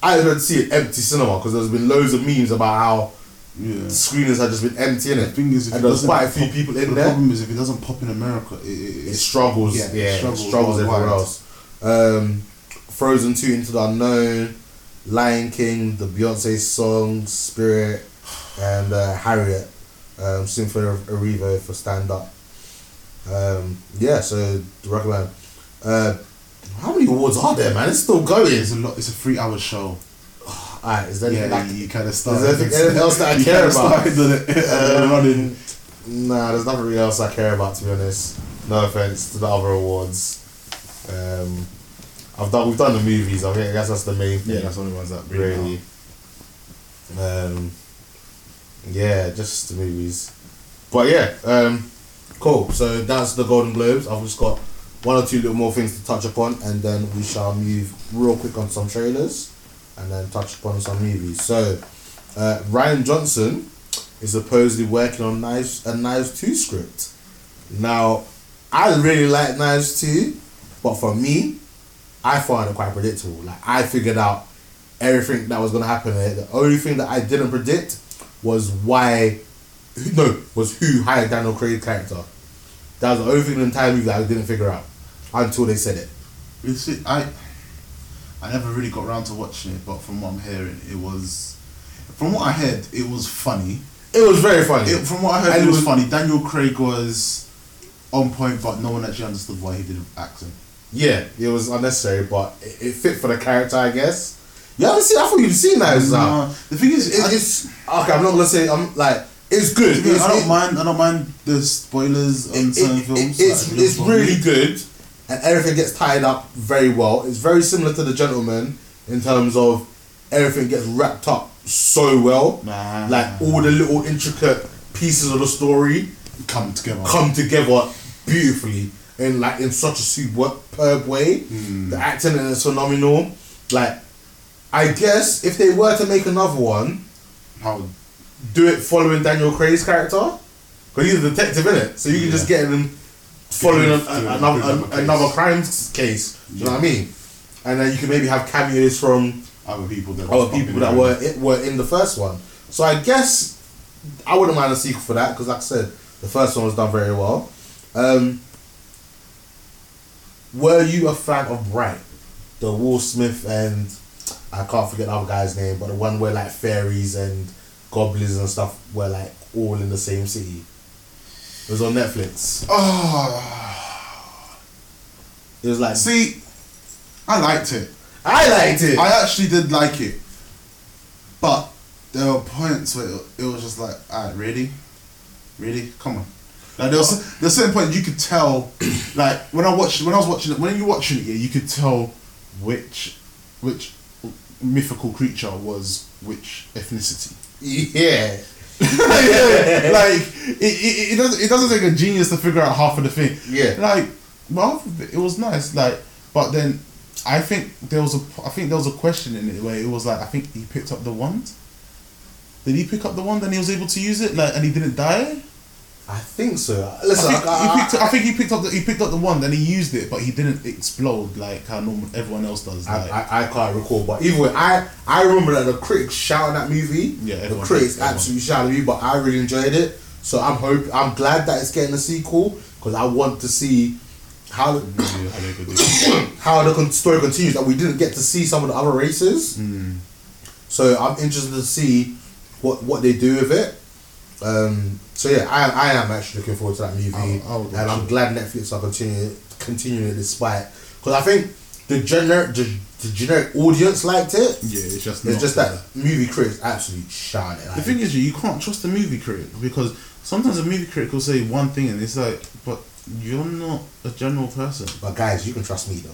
I to see an empty cinema because there's been loads of memes about how yeah. screeners had just been empty in The it. thing is, if and it there was doesn't quite a few pop- people in the there. The problem is if it doesn't pop in America, it, it, It struggles. Yeah, Yeah, it it struggles, struggles everywhere else. Um, Frozen Two Into the Unknown, Lion King, the Beyonce song Spirit, and uh, Harriet, um, Symphony of Arrivo for stand up. Um, yeah, so recommend. Uh, how many awards are there, man? It's still going. It's a lot. It's a three-hour show. Alright, is there Yeah, anything like, you kind of is started. there anything else that I care about? Um, running. Nah, there's nothing really else I care about to be honest. No offense to the other awards. Um, I've done we've done the movies. I think I guess that's the main thing. Yeah, that's the only ones that really. really. Um, yeah, just the movies. But yeah, um, cool. So that's the Golden Globes. I've just got one or two little more things to touch upon, and then we shall move real quick on some trailers, and then touch upon some movies. So, uh, Rian Johnson is supposedly working on Knives a Knives Two script. Now, I really like Knives Two, but for me, I found it quite predictable. Like I figured out everything that was gonna happen. The only thing that I didn't predict was why, no, was who hired Daniel Craig's character. That was the only thing in the entire movie that I didn't figure out until they said it. You see, I I never really got around to watching it, but from what I'm hearing, it was from what I heard, it was funny. It was very funny. It, from what I heard, And it was funny. Daniel Craig was on point, but no one actually understood why he did an accent. Yeah, it was unnecessary, but it, it fit for the character, I guess. You haven't seen? I thought you'd seen that. It's, Nah, the thing is, it, I, it's okay. I'm not gonna say. I'm like it's good. It's, I don't mind. I don't mind the spoilers on certain films. it's like, it's really good, and everything gets tied up very well. It's very similar to the Gentleman in terms of everything gets wrapped up so well. Nah. Like all the little intricate pieces of the story come together. come together beautifully in like in such a superb way. Hmm. The acting is phenomenal. Like, I guess if they were to make another one, How do it following Daniel Craig's character because he's a detective in it, so you can just get him following a, Do a- another do another a- another case. crime case. Do you know what I mean? And then you can maybe have cameos from other people that other people that were it, were in the first one. So I guess I wouldn't mind a sequel for that because, like I said, the first one was done very well. Um, were you a fan of Bright, the Will Smith and I can't forget the other guy's name, but the one where like fairies and goblins and stuff were like all in the same city. It was on Netflix. Oh, It was like see, I liked it. I liked it. I actually did like it, but there were points where it, was just like, ah, really, really, come on. Like there was there's certain point you could tell, like when I watched when I was watching it when you're watching it, yeah, you could tell which which mythical creature was which ethnicity. yeah. Like it, it, it doesn't it doesn't take a genius to figure out half of the thing. Yeah. Like well, it, it was nice. Like, but then I think there was a I think there was a question in it where it was like I think he picked up the wand. Did he pick up the wand and he was able to use it like and he didn't die? I think so. Listen, I think, I, he picked, I think he picked up the he picked up the wand and he used it, but he didn't explode like how normal everyone else does. I, Like, I, I can't recall, but either way, I, I remember that the critics shouting that movie. Yeah, the critics absolutely shouting at me, but I really enjoyed it. So I'm hope I'm glad that it's getting a sequel because I want to see how how the story continues. That we didn't get to see some of the other races. Hmm. So I'm interested to see what what they do with it. Um, so yeah, I, I am actually looking forward to that movie, I- I and I'm it. glad Netflix are continuing continuing it despite because I think the generic the, the generic audience liked it. yeah, it's just It's just that movie critics absolutely shine it. The thing is, you can't trust a movie critic because sometimes a movie critic will say one thing and it's like, but you're not a general person. but guys, you can trust me though.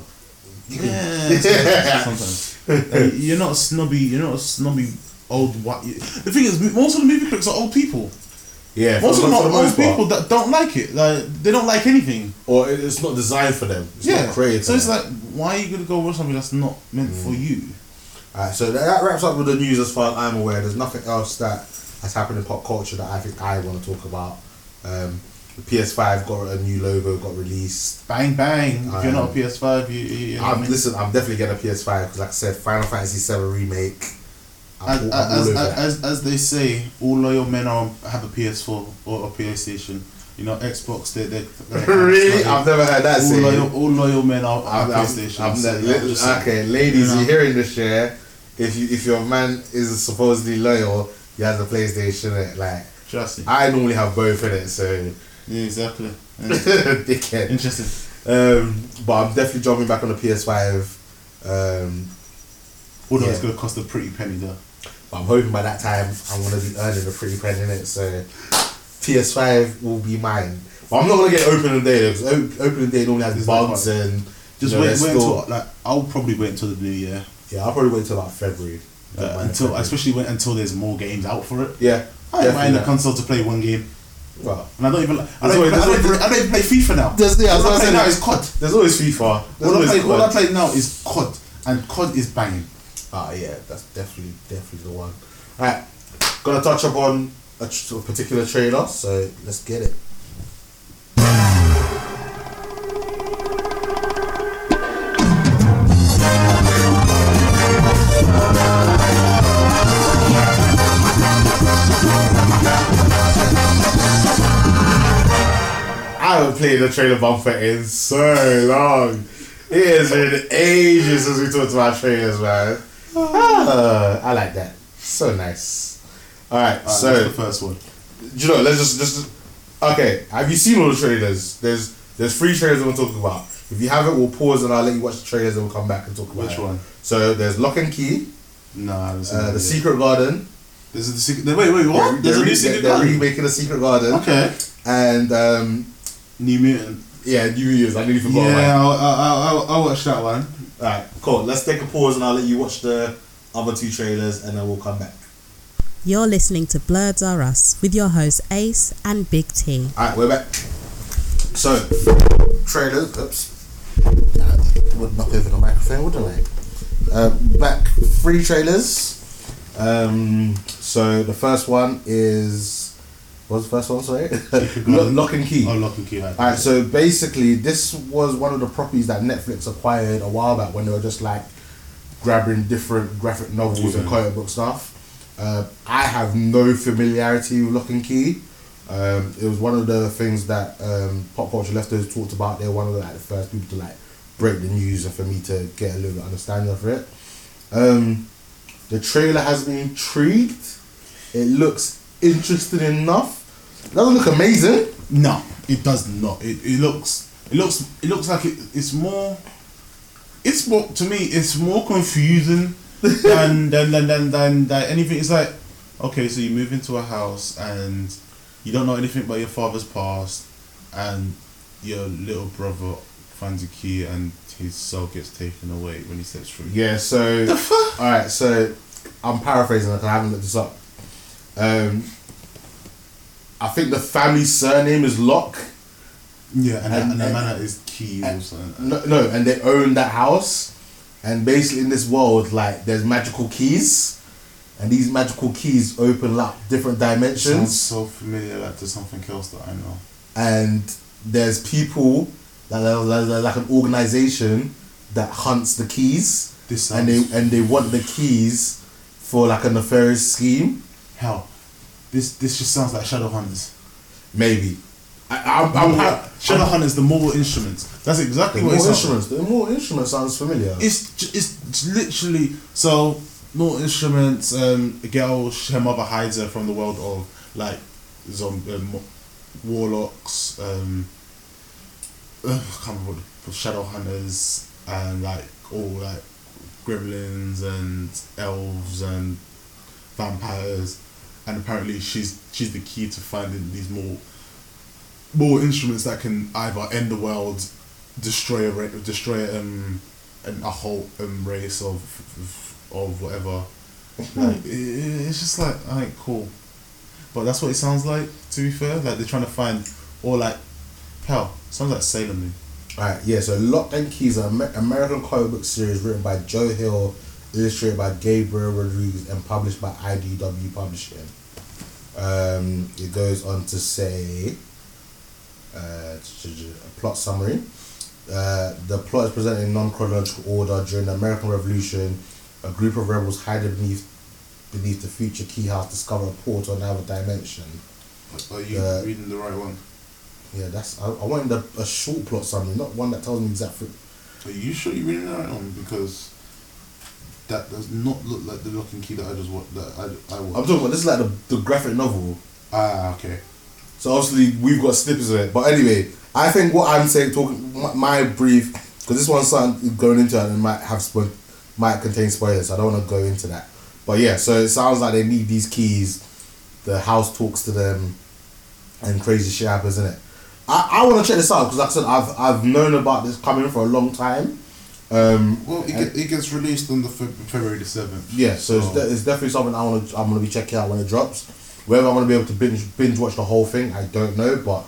You can, Yeah, sometimes. Like, you're not a snobby. You're not a snobby old white. The thing is, most of the movie critics are old people. yeah, Most of them are the old people that don't like it. Like they don't like anything. or it's not designed for them. It's yeah. not created. so it's like, why are you gonna go with something that's not meant for Mm. you? Alright, so that, wraps up with the news as far as I'm aware. There's nothing else that has happened in pop culture that I think I want to talk about. Um, the PS5 got a new logo, got released. Bang bang. If you're not a PS5, you. you, know what I I'm, mean? listen, I'm definitely getting a PS5 because, like I said, Final Fantasy VII remake. As, all, I'm all as, as, as, they say, all loyal men are have a PS4 or a PlayStation. You know, Xbox. They they. really, I've never heard that all loyal, all loyal men are have I'm, PlayStation. I'm so not- I'm just okay, ladies, You are hearing this share? If you if your man is supposedly loyal, he has a PlayStation. It like Trust me. I normally have both in it, so Yeah, exactly. Dickhead. Interesting. Um, but I'm definitely jumping back on the PS5. Um, Although Yeah. it's gonna cost a pretty penny though. But I'm hoping by that time I'm gonna be earning a pretty penny in it. So PS5 will be mine. But I'm not gonna get opening day because opening day normally has bugs and Just you know, wait, wait still- until like I'll probably wait until the new year. yeah. I'll probably wait until about February. Uh, until February. especially when until there's more games out for it. yeah. I buying definitely the console to play one game. Well, And I don't even. I don't, always- I, don't even, I don't even play FIFA now. There's- yeah, I all I gonna play now is COD. there's always FIFA. There's All I, always play, all I play now is COD, and COD is banging. Ah, yeah, that's definitely definitely the one. Alright, gonna touch upon a particular trailer, so let's get it. I haven't played the trailer bumper in so long. It has been ages since we talked about trailers, man. Ah, I like that. So nice. All right, Alright, so that's the first one. you know, let's just just okay. Have you seen all the trailers? There's there's three trailers we'll talk about. If you haven't, we'll pause and I'll let you watch the trailers and we'll come back and talk about Which it. one? So there's Locke and Key, No, I haven't seen uh, The. Secret Garden. This is the secret. Wait, wait, what? They're, There's a re- new they're, secret they're garden. remaking The Secret Garden. Okay. And um, New Mutant. yeah, New Year's. I nearly forgot. Yeah, I'll, I'll, I'll, I'll watch that one. Alright, cool. Let's take a pause and I'll let you watch the other two trailers and then we'll come back. You're listening to Blurs Are Us with your hosts Ace and Big T. Alright, we're back. So, trailers. Oops. I Would knock over the microphone, wouldn't I? Uh, back. Three trailers. Um, so, the first one is. What's the first one, sorry? Lock, Locke and Key. Oh, Locke and Key. right. Alright, so basically, this was one of the properties that Netflix acquired a while back when they were just like grabbing different graphic novels and Yeah. comic book stuff. Uh, I have no familiarity with Locke and Key. Um, it was one of the things that um, Pop Culture Leftovers talked about. They were one of the, like, the first people to like break the news and for me to get a little bit of understanding of it. Um, the trailer has me intrigued. It looks interesting enough. Doesn't look amazing. No, it does not. It, it looks it looks it looks like it, it's more it's more to me it's more confusing than than, than than than than anything. It's like okay, so you move into a house and you don't know anything about your father's past, and your little brother finds a key and his soul gets taken away when he steps through. Yeah, so The fuck? all right, so I'm paraphrasing because I haven't looked this up. Um, I think the family surname is Locke. Yeah, and, And- and, the and- manor is key or something. No, no, and they own that house, and basically in this world, like there's magical keys, and these magical keys open up different dimensions. Sounds so familiar, like to something else that I know. and there's people that there's, like an organization that hunts the keys, This and they and they want the keys for like a nefarious scheme. hell. This this just sounds like Shadowhunters. Maybe. I, I'm, I'm, Mortal- Shadowhunters, the Mortal Instruments. That's exactly the what it sounds like. instruments. The more instruments sounds familiar. It's, it's literally so Mortal Instruments. Um, a girl, her mother hides her from the world of like zombie um, warlocks. Um, ugh, I can't remember what Shadowhunters and like all like gremlins and elves and vampires, and apparently she's she's the key to finding these more more instruments that can either end the world, destroy a destroy um, an, a whole um, race of of whatever. like it, it- it's just like I alright, cool, but that's what it sounds like. To be fair, like they're trying to find or like hell sounds like Sailor Moon. Alright, yeah, so Locke and Key is an American comic book series written by Joe Hill, illustrated by Gabriel Rodriguez, and published by IDW Publishing. Um, it goes on to say uh, a plot summary. Uh, the plot is presented in non chronological order. During the American Revolution, a group of rebels hiding beneath beneath the future key house discover a portal to another dimension. Are you Uh, reading the right one? Yeah, that's I, I wanted a, a short plot summary, not one that tells me exactly. Are you sure you're reading the right one? Because that does not look like the lock and key that I just watched. That I I I'm talking about this is like the, the graphic novel. Ah, okay. So obviously we've got snippets of it. But anyway, I think what I'm saying, talking my, my brief, because this one's something going into it and might have might contain spoilers. So I don't want to go into that. But yeah, so it sounds like they need these keys. The house talks to them, and crazy shit happens in it. I, I want to check this out because like I said, I've I've known about this coming for a long time. Um, Well, it, get, it gets released on the Fe- February the seventh. yeah, so it's, de- it's definitely something I want to I'm gonna be checking out when it drops. Whether I'm gonna be able to binge binge watch the whole thing, I don't know, but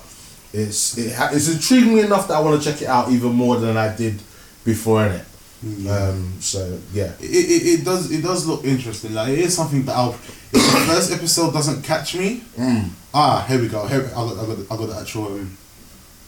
it's it ha- it's intriguing me enough that I want to check it out even more than I did before in it. Um, so yeah, It, it, it does it does look interesting. Like it is something that I'll. If the first episode doesn't catch me, Mm. ah, here we go. Here I got I got I got the actual um,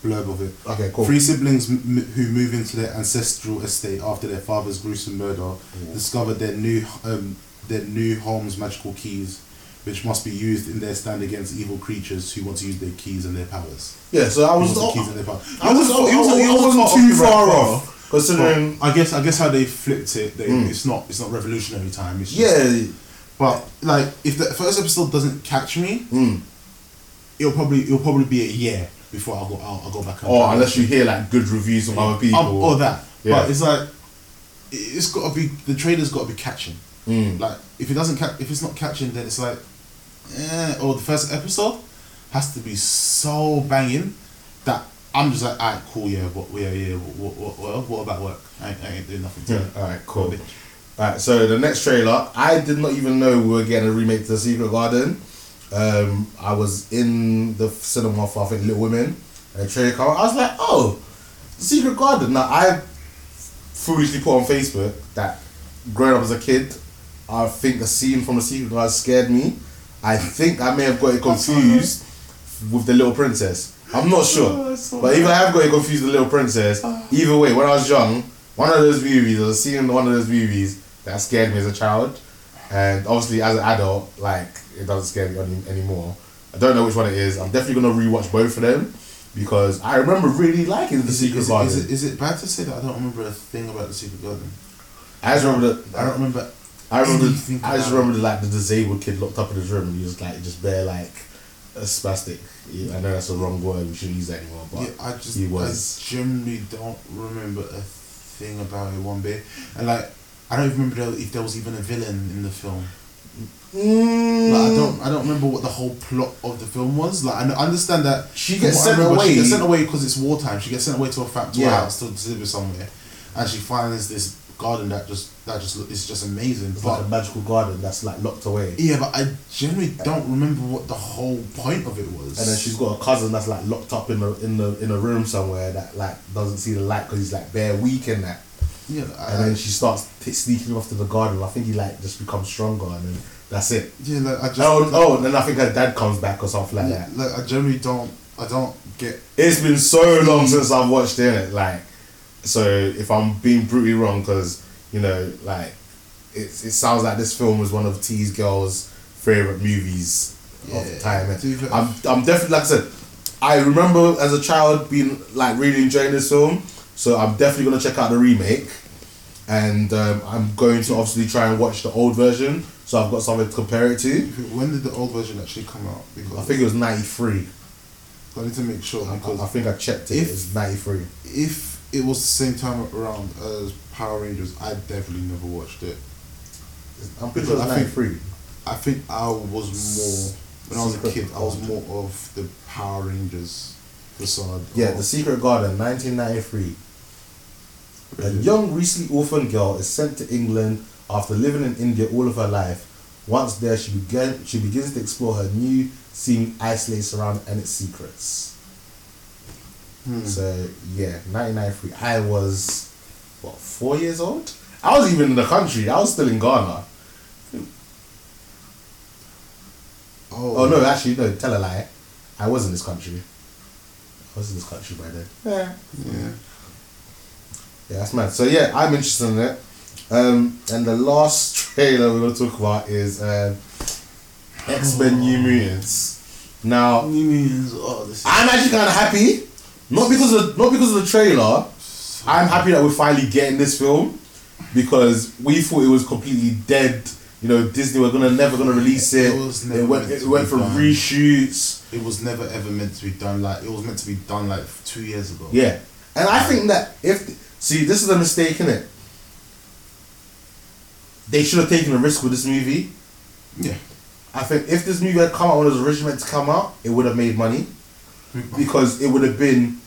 blurb of it. Okay, cool. Three siblings m- who move into their ancestral estate after their father's gruesome murder discover their new um, their new home's magical keys, which must be used in their stand against evil creatures who want to use their keys and their powers. yeah. So I was the keys and their powers. I was, I, It wasn't- it I wasn't too far off considering. I guess I guess how they flipped it. They, Mm. It's not it's not revolutionary time. It's just, Yeah. But like, if the first episode doesn't catch me, Mm. it'll probably it'll probably be a year before I'll go I'll, I'll go back. and Or unless it. you hear like good reviews from other people. Um, or that. Yeah. But it's like it- it's got to be the trailer's got to be catching. Mm. Like if it doesn't catch, if it's not catching, then it's like, eh. Or the first episode has to be so banging that I'm just like, alright, cool, yeah, what, yeah, yeah, what, what, what, what about work? I ain't, I ain't doing nothing. Yeah. today. All right. Cool. Alright, so the next trailer, I did not even know we were getting a remake to The Secret Garden. Um, I was in the cinema for I think Little Women, and the trailer. I was like, oh, Secret Garden. Now I foolishly put on Facebook that growing up as a kid, I think a scene from The Secret Garden scared me. I think I may have got it confused with the Little Princess. I'm not sure, but even I have got it confused with the Little Princess. Either way, when I was young, one of those movies, I was seeing one of those movies that scared me as a child, and obviously as an adult, like it doesn't scare me any, anymore. I don't know which one it is. I'm definitely gonna rewatch both of them because I remember really liking the Is it, Secret is, it, Garden. is, it, is it bad to say that I don't remember a thing about the Secret Garden? I just remember the, I don't remember. I remember. I just remember the, like the disabled kid locked up in his room and he was like just bare like a spastic. I know that's a wrong word. We shouldn't use that anymore. But Yeah, I just he was. I generally don't remember a thing about it one bit, and like I don't even remember if there was even a villain in the film. Mm, Like I don't, I don't remember what the whole plot of the film was. Like I understand that She gets sent remember, away. She gets sent away because it's wartime. She gets sent away to a fact to a Yeah. house to deliver somewhere, and she finds this garden that just that just is just amazing. It's But like a magical garden that's like locked away. yeah, but I generally don't remember what the whole point of it was. And then she's got a cousin that's like locked up in the in the in a room somewhere that like doesn't see the light because he's like bare weak in that. Yeah, I, And then she starts t- sneaking off to the garden. I think he like just becomes stronger, and then that's it. yeah, like I just Oh, oh, and then I think her dad comes back or something like yeah, that. like I generally don't, I don't get It's been so long mm. since I've watched it. Like, so if I'm being brutally wrong, because you know, like, it it sounds like this film was one of T's girls' favorite movies of the time. to be fair- I'm I'm definitely like I said, I remember as a child being like really enjoying this film, so I'm definitely gonna check out the remake, and um, I'm going to obviously try and watch the old version, so I've got something to compare it to. When did the old version actually come out? Because I think it was '93. I need to make sure I, because I think I checked it. if- it was '93. if it was the same time around as Power Rangers, I definitely never watched it. I'm pretty sure it was think- '93. I think I was more when I was a kid. I was more of the Power Rangers facade. Yeah, The Secret Garden, 1993. A young, recently orphaned girl is sent to England after living in India all of her life. Once there, she began she begins to explore her new, seeming isolated surrounding and its secrets. Hmm. So yeah, 1993. I was what four years old. I was even in the country. I was still in Ghana. oh, Oh no, actually no. Tell a lie. I was in this country. I was in this country by then. Yeah. yeah. Yeah, that's mad. So yeah, I'm interested in it. Um, and the last trailer we're gonna talk about is uh, X Men New Mutants. Now, New Mutants. Oh, this is I'm actually kind of happy, not because of not because of the trailer. I'm happy that we're finally getting this film because we thought it was completely dead. You know, Disney were gonna never gonna release it. It was never it went, it went for done. reshoots. It was never ever meant to be done. Like it was meant to be done like two years ago. Yeah, and I think that if see, this is a mistake in it. They should have taken a risk with this movie. Yeah. I think if this movie had come out when it was originally meant to come out, it would have made money because it would have been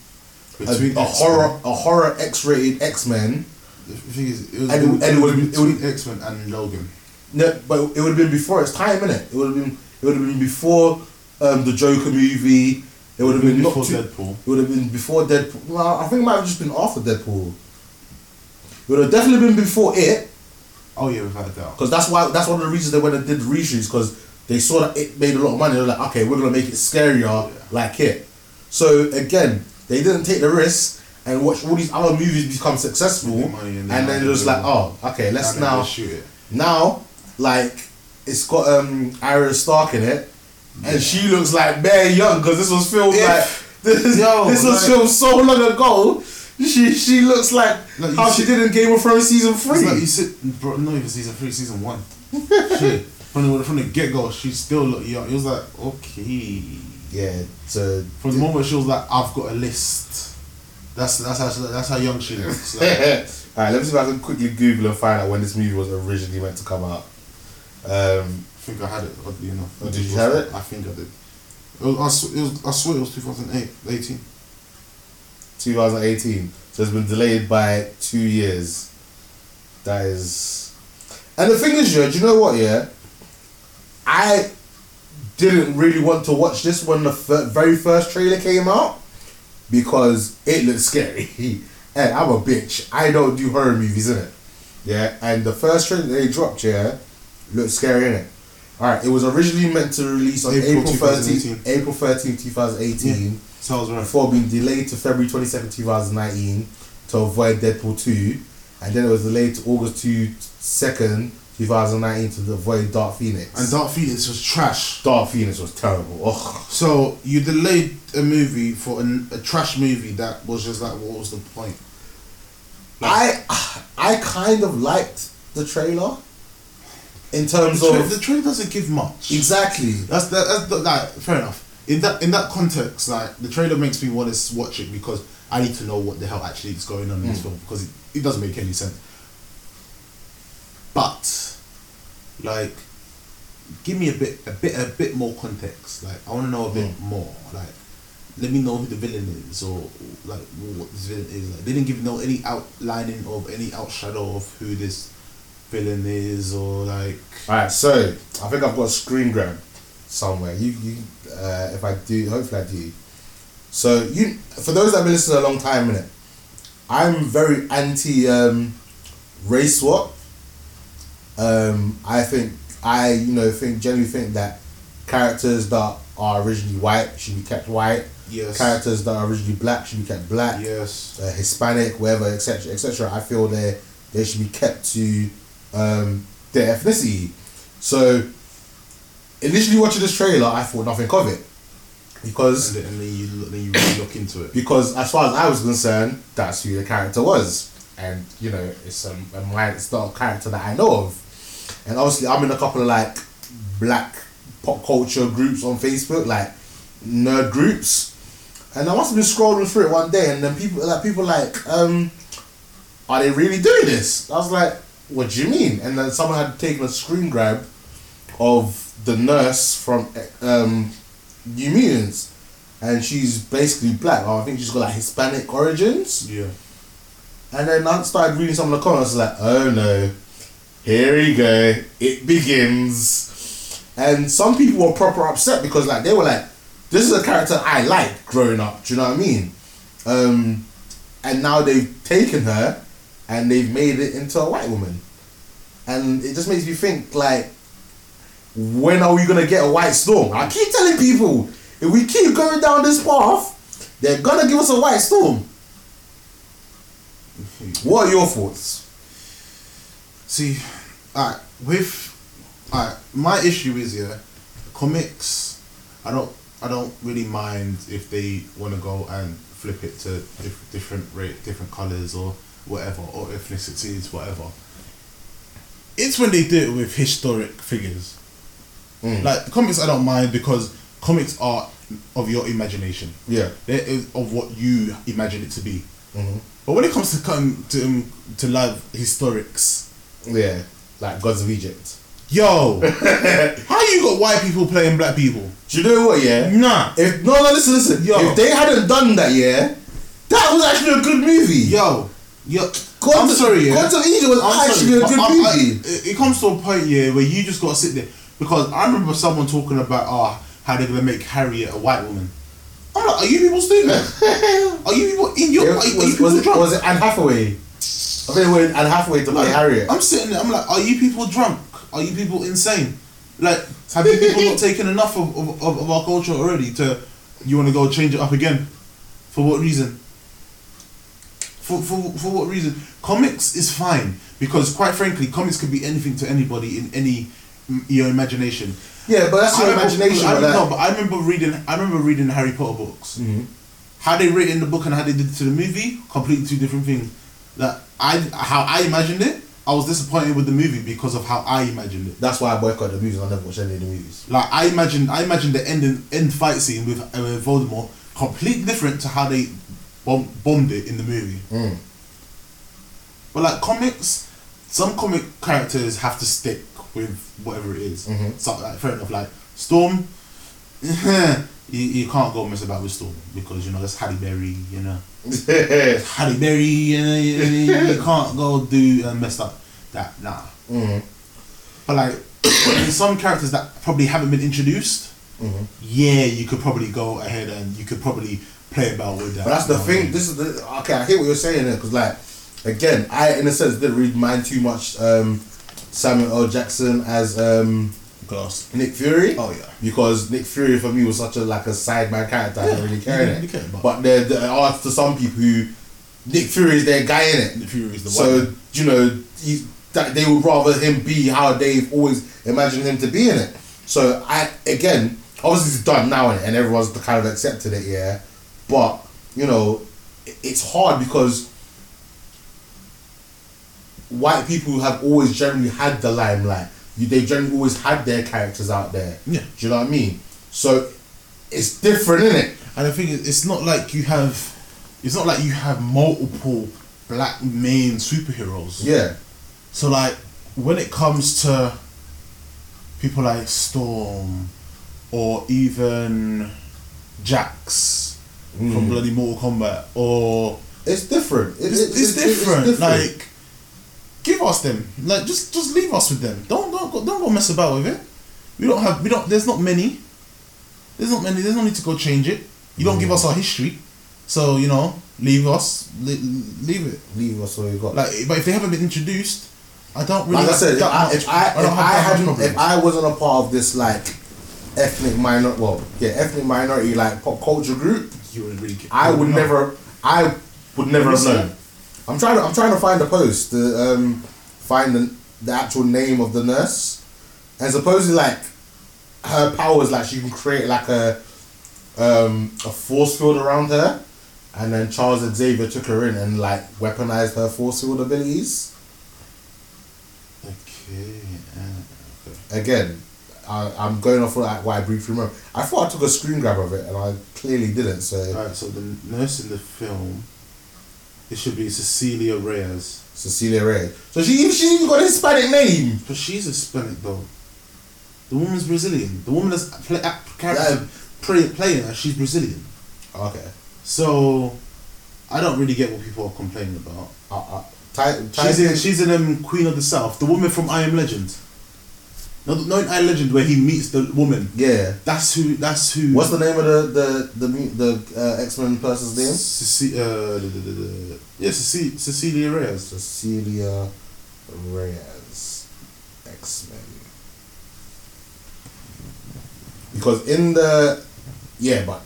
a, a horror, a horror X-rated X-Men. The thing is, it was, And it it would- it would- X Men and Logan. No, but it would have been before its time, innit? It would have been It would have been before um, the Joker movie. It would have been before too, Deadpool. It would have been before Deadpool. Well, I think it might have just been after Deadpool. It would have definitely been before it, Oh yeah, without a doubt. because that's why that's one of the reasons they went and did reshoots because they saw that it made a lot of money. They're like, okay, we're gonna make it scarier like it. So again, they didn't take the risk and watch all these other movies become successful, and, and then it was like, oh, okay, let's And now shoot it. now like it's got um Arya Stark in it, and she looks like very young because this was filmed If- like this, Yo, this was like- filmed so long ago. She she looks like, Like, how see- she did in Game of Thrones season three. like you sit, bro, not even season three, season one. Shit. From the, from the get go, she still looked young. It was like, okay. yeah, so From the moment she was like, I've got a list. That's that's how she, that's how young she looks. Like, Alright, let me see if I can quickly Google and find out when this movie was originally meant to come out. Um, I think I had it, oddly enough. Oh, did you have it? I think I did. It was, I, sw- it was, I swear it was 2008, 18. 2018. So it's been delayed by two years. That is. And the thing is, yeah, do you know what, yeah? I didn't really want to watch this when the fir- very first trailer came out because it looked scary. and I'm a bitch. I don't do horror movies, innit? Yeah, and the first trailer they dropped, yeah, looked scary, innit? Alright, it was originally meant to release on April April, 13, 2018. April 13th, 2018 So Right. before being delayed to February 22nd, 2019 to avoid Deadpool 2. And then it was delayed to August 2, 2nd, 2019 to avoid Dark Phoenix. And Dark Phoenix was trash. Dark Phoenix was terrible. Ugh. So you delayed a movie for an, a trash movie that was just like, what was the point? I I kind of liked the trailer in terms The, tra- of the trailer doesn't give much. exactly. That's that, that's like fair enough. In that in that context, like the trailer makes me want to watch it because I need to know what the hell actually is going on in this Mm. film because it, it doesn't make any sense. But like, give me a bit a bit a bit more context. Like I want to know a bit Mm. more. Like, let me know who the villain is or like what this villain is. Like, they didn't give no any outlining of any outshadow of who this villain is or like. Alright, so I think I've got a screen grab somewhere. You you uh, if I do, hopefully I do. So you for those that have been listening a long time, innit, I'm very anti um, race swap. Um, I think I you know think generally think that characters that are originally white should be kept white. Yes. Characters that are originally black should be kept black. Yes. Uh, Hispanic, whatever, etc., etc. I feel they they should be kept to um, their ethnicity. So initially watching this trailer, I thought nothing of it because And then, and then you then you really look into it. because as far as I was concerned, that's who the character was, and you know it's um, a mind, it's not a character that I know of, and obviously I'm in a couple of like black pop culture groups on Facebook, like nerd groups, and I must have been scrolling through it one day, and then people like people like, um, are they really doing this? I was like, what do you mean? And then someone had taken a screen grab of the nurse from um, New Mutants, and she's basically black. I think she's got like Hispanic origins. Yeah. And then I started reading some of the comments. Like, oh no, here we go. It begins. And some people were proper upset because like they were like, this is a character I liked growing up. Do you know what I mean? Um, and now they've taken her and they've made it into a white woman. And it just makes me think like, when are we gonna get a white storm? I keep telling people, if we keep going down this path, they're gonna give us a white storm. What are your thoughts? See, alright, with alright, my issue is yeah, comics. I don't, I don't really mind if they want to go and flip it to diff- different rate, different colors or whatever, or ethnicities, whatever. It's when they do it with historic figures. Mm. Like comics, I don't mind because comics are of your imagination. Yeah. There is of what you imagine it to be. hmm But when it comes to come to um, to live historics, Yeah. Like Gods of Egypt. yo, how you got white people playing black people? Do you know what, yeah? Nah, If no no listen, listen. Yo. If they hadn't done that, yeah, that was actually a good movie. yo, yo. Gods I'm sorry, yeah. Gods of Egypt was I'm actually sorry, a good but I- movie. it- it comes to a point, yeah, where you just gotta sit there. Because I remember someone talking about oh how they're gonna make Harriet a white woman. I'm like, are you people stupid? are you people in your? It Are, was, you- are you people was it, drunk? was it Anne Hathaway? I think it was Anne Hathaway to play Like, Harriet. I'm sitting there. I'm like, are you people drunk? Are you people insane? Like, have you people not taken enough of, of, of, our culture already to you want to go change it up again? For what reason? For, for, for what reason? Comics is fine because, quite frankly, comics could be anything to anybody in any your imagination. yeah, but that's your I remember- imagination. I, but no, but I remember reading. I remember reading the Harry Potter books. Mhm. How they written the book and how they did it to the movie, completely two different things. That I how I imagined it, I was disappointed with the movie because of how I imagined it. That's why I boycott the movies. I never watch any of the movies. Like I imagined, I imagined the end end fight scene with, uh, Voldemort completely different to how they bomb, bombed it in the movie. Mm. But like comics, some comic characters have to stick with whatever it is. Mhm. So like fair enough. Like Storm, you, you can't go mess about with Storm because you know that's Halle Berry. You know Halle Berry. You, know, you, you, can't go do and mess up that. Nah. Mhm. But like in some characters that probably haven't been introduced, Mhm. yeah, you could probably go ahead and you could probably play about with that. But that's the you know what I thing. mean? This is the okay. I hear what you're saying there because, like, again, I in a sense didn't read mine too much. Um, Samuel L. Jackson as um, Glass. Nick Fury. Oh, yeah. Because Nick Fury for me was such a like a sideman character. I didn't really care didn't it. care But there, there are to some people who Nick Fury is their guy in it. Nick Fury is the So one. you know he, that they would rather him be how they've always imagined him to be in it. So I again, obviously it's done now and everyone's kind of accepted it, yeah. But you know, it's hard because white people have always generally had the limelight. You, they generally always had their characters out there. Yeah. Do you know what I mean? So it's different, isn't it? And the thing is, it's not like you have, it's not like you have multiple black main superheroes. Yeah. So like, when it comes to people like Storm, or even Jax from Mm. bloody Mortal Kombat, or It's different. It- it's, it- it's, it- different. Like, give us them. Like, just just leave us with them. Don't don't go, don't go mess about with it. We don't have we don't. There's not many. There's not many. There's no need to go change it. You don't give mm. us our history, so you know, leave us. Leave, leave it. leave us where we got. Like, but if they haven't been introduced, I don't really. like I said, if I, if I, if I hadn't, if I wasn't a part of this like ethnic minor, well, yeah, ethnic minority like pop culture group, you wouldn't really. care. I would No. never, I would never have known. I'm trying to, I'm trying to find a post to um, find the, the actual name of the nurse, and supposedly like her powers, like she can create like a um, a force field around her, and then Charles Xavier took her in and like weaponized her force field abilities. Okay. uh, again, I, I'm going off of like what I briefly remember. I thought I took a screen grab of it, and I clearly didn't. So Alright, so the nurse in the film, it should be Cecilia Reyes. Cecilia Reyes. So she even she even got a Hispanic name. But she's Hispanic though. The woman's Brazilian. The woman that's play, character, play, playing her, she's Brazilian. Okay. So, I don't really get what people are complaining about. Uh, uh, ty- ty- She's in, she's in um, Queen of the South, the woman from I Am Legend. Not, not in I Legend where he meets the woman. yeah. That's who. That's who. What's the name of the the the the uh, X Men person's name? Ceci- uh, yeah, Ceci- Cecilia Reyes. Cecilia Reyes, X Men. Because in the yeah, but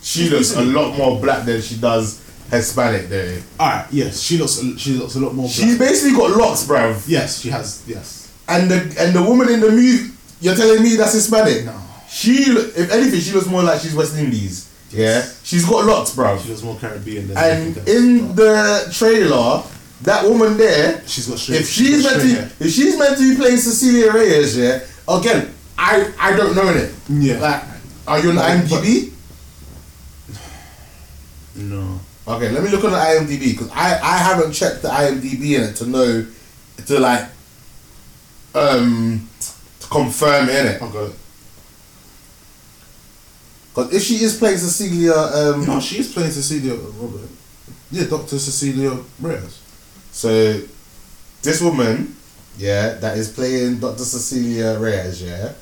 she looks a lot more black than she does Hispanic. There, All right. Yes, she looks. She looks a lot more. she's basically got locks, bruv. Yes, she has. Yes. And the and the woman in the movie, you're telling me that's Hispanic? No. She, if anything, she looks more like she's West Indies. Yeah, she's got locks, bro. She looks more Caribbean than. And in the trailer, that woman there, she's got straight. if she's got meant to, hair. if she's meant to be playing Cecilia Reyes, yeah, again, I I don't know it. Yeah. Like, are you on But- IMDb? No. Okay, let me look on the IMDb because I I haven't checked the IMDb in it to know to like um to confirm in it. Okay. Because if she is playing Cecilia, um, No, she is playing Cecilia Robert. Yeah, Doctor Cecilia Reyes. so this woman, yeah, that is playing Dr. Cecilia Reyes, yeah.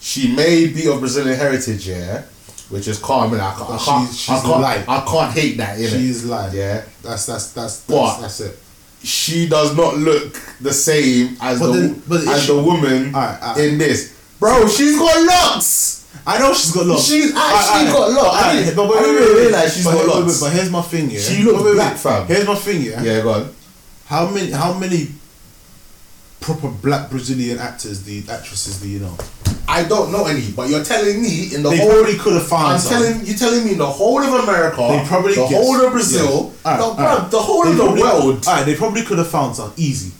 She may be of Brazilian heritage, yeah, which is innit? I, can't- I, can't, she's- she's I, can't. I can't hate that, innit? She's like, Yeah. That's that's that's But- that's, that's it. She does not look the same as But the but as if the she- woman Alright, alright. in this. Bro, she's got locks. I know she's got locks. She's actually Alright, alright. got locks. I didn't- but wait, I didn't wait, even wait, realise she's but, got wait, wait, locks. But here's my thing, yeah. She looks Wait, black, fam. Here's my thing, yeah. Yeah, go on. How many how many proper black Brazilian actors, the actresses, do you know? I don't know any, but you're telling me in the They whole. probably could have found I'm some. telling you, telling me in the whole of America, They probably the guessed. whole of Brazil, Yes. Alright, the, bruv, the whole They of the world. Alright, they probably could have found some easy,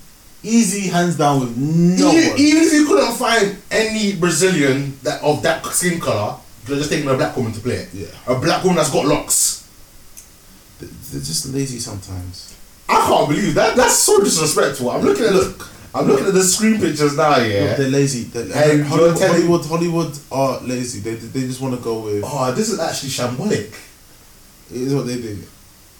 easy hands down with no even, one. even if you couldn't find any Brazilian that of that skin color, you're just taking a black woman to play it. Yeah. A black woman that's got locks. They're just lazy sometimes. I can't believe that. That's so disrespectful. I'm looking at look. I'm looking at the screen pictures now. Yeah. Look, they're lazy. They're, And Hollywood, telling- Hollywood, Hollywood are lazy. They, they just want to go with. Oh, this is actually shambolic. It is what they do.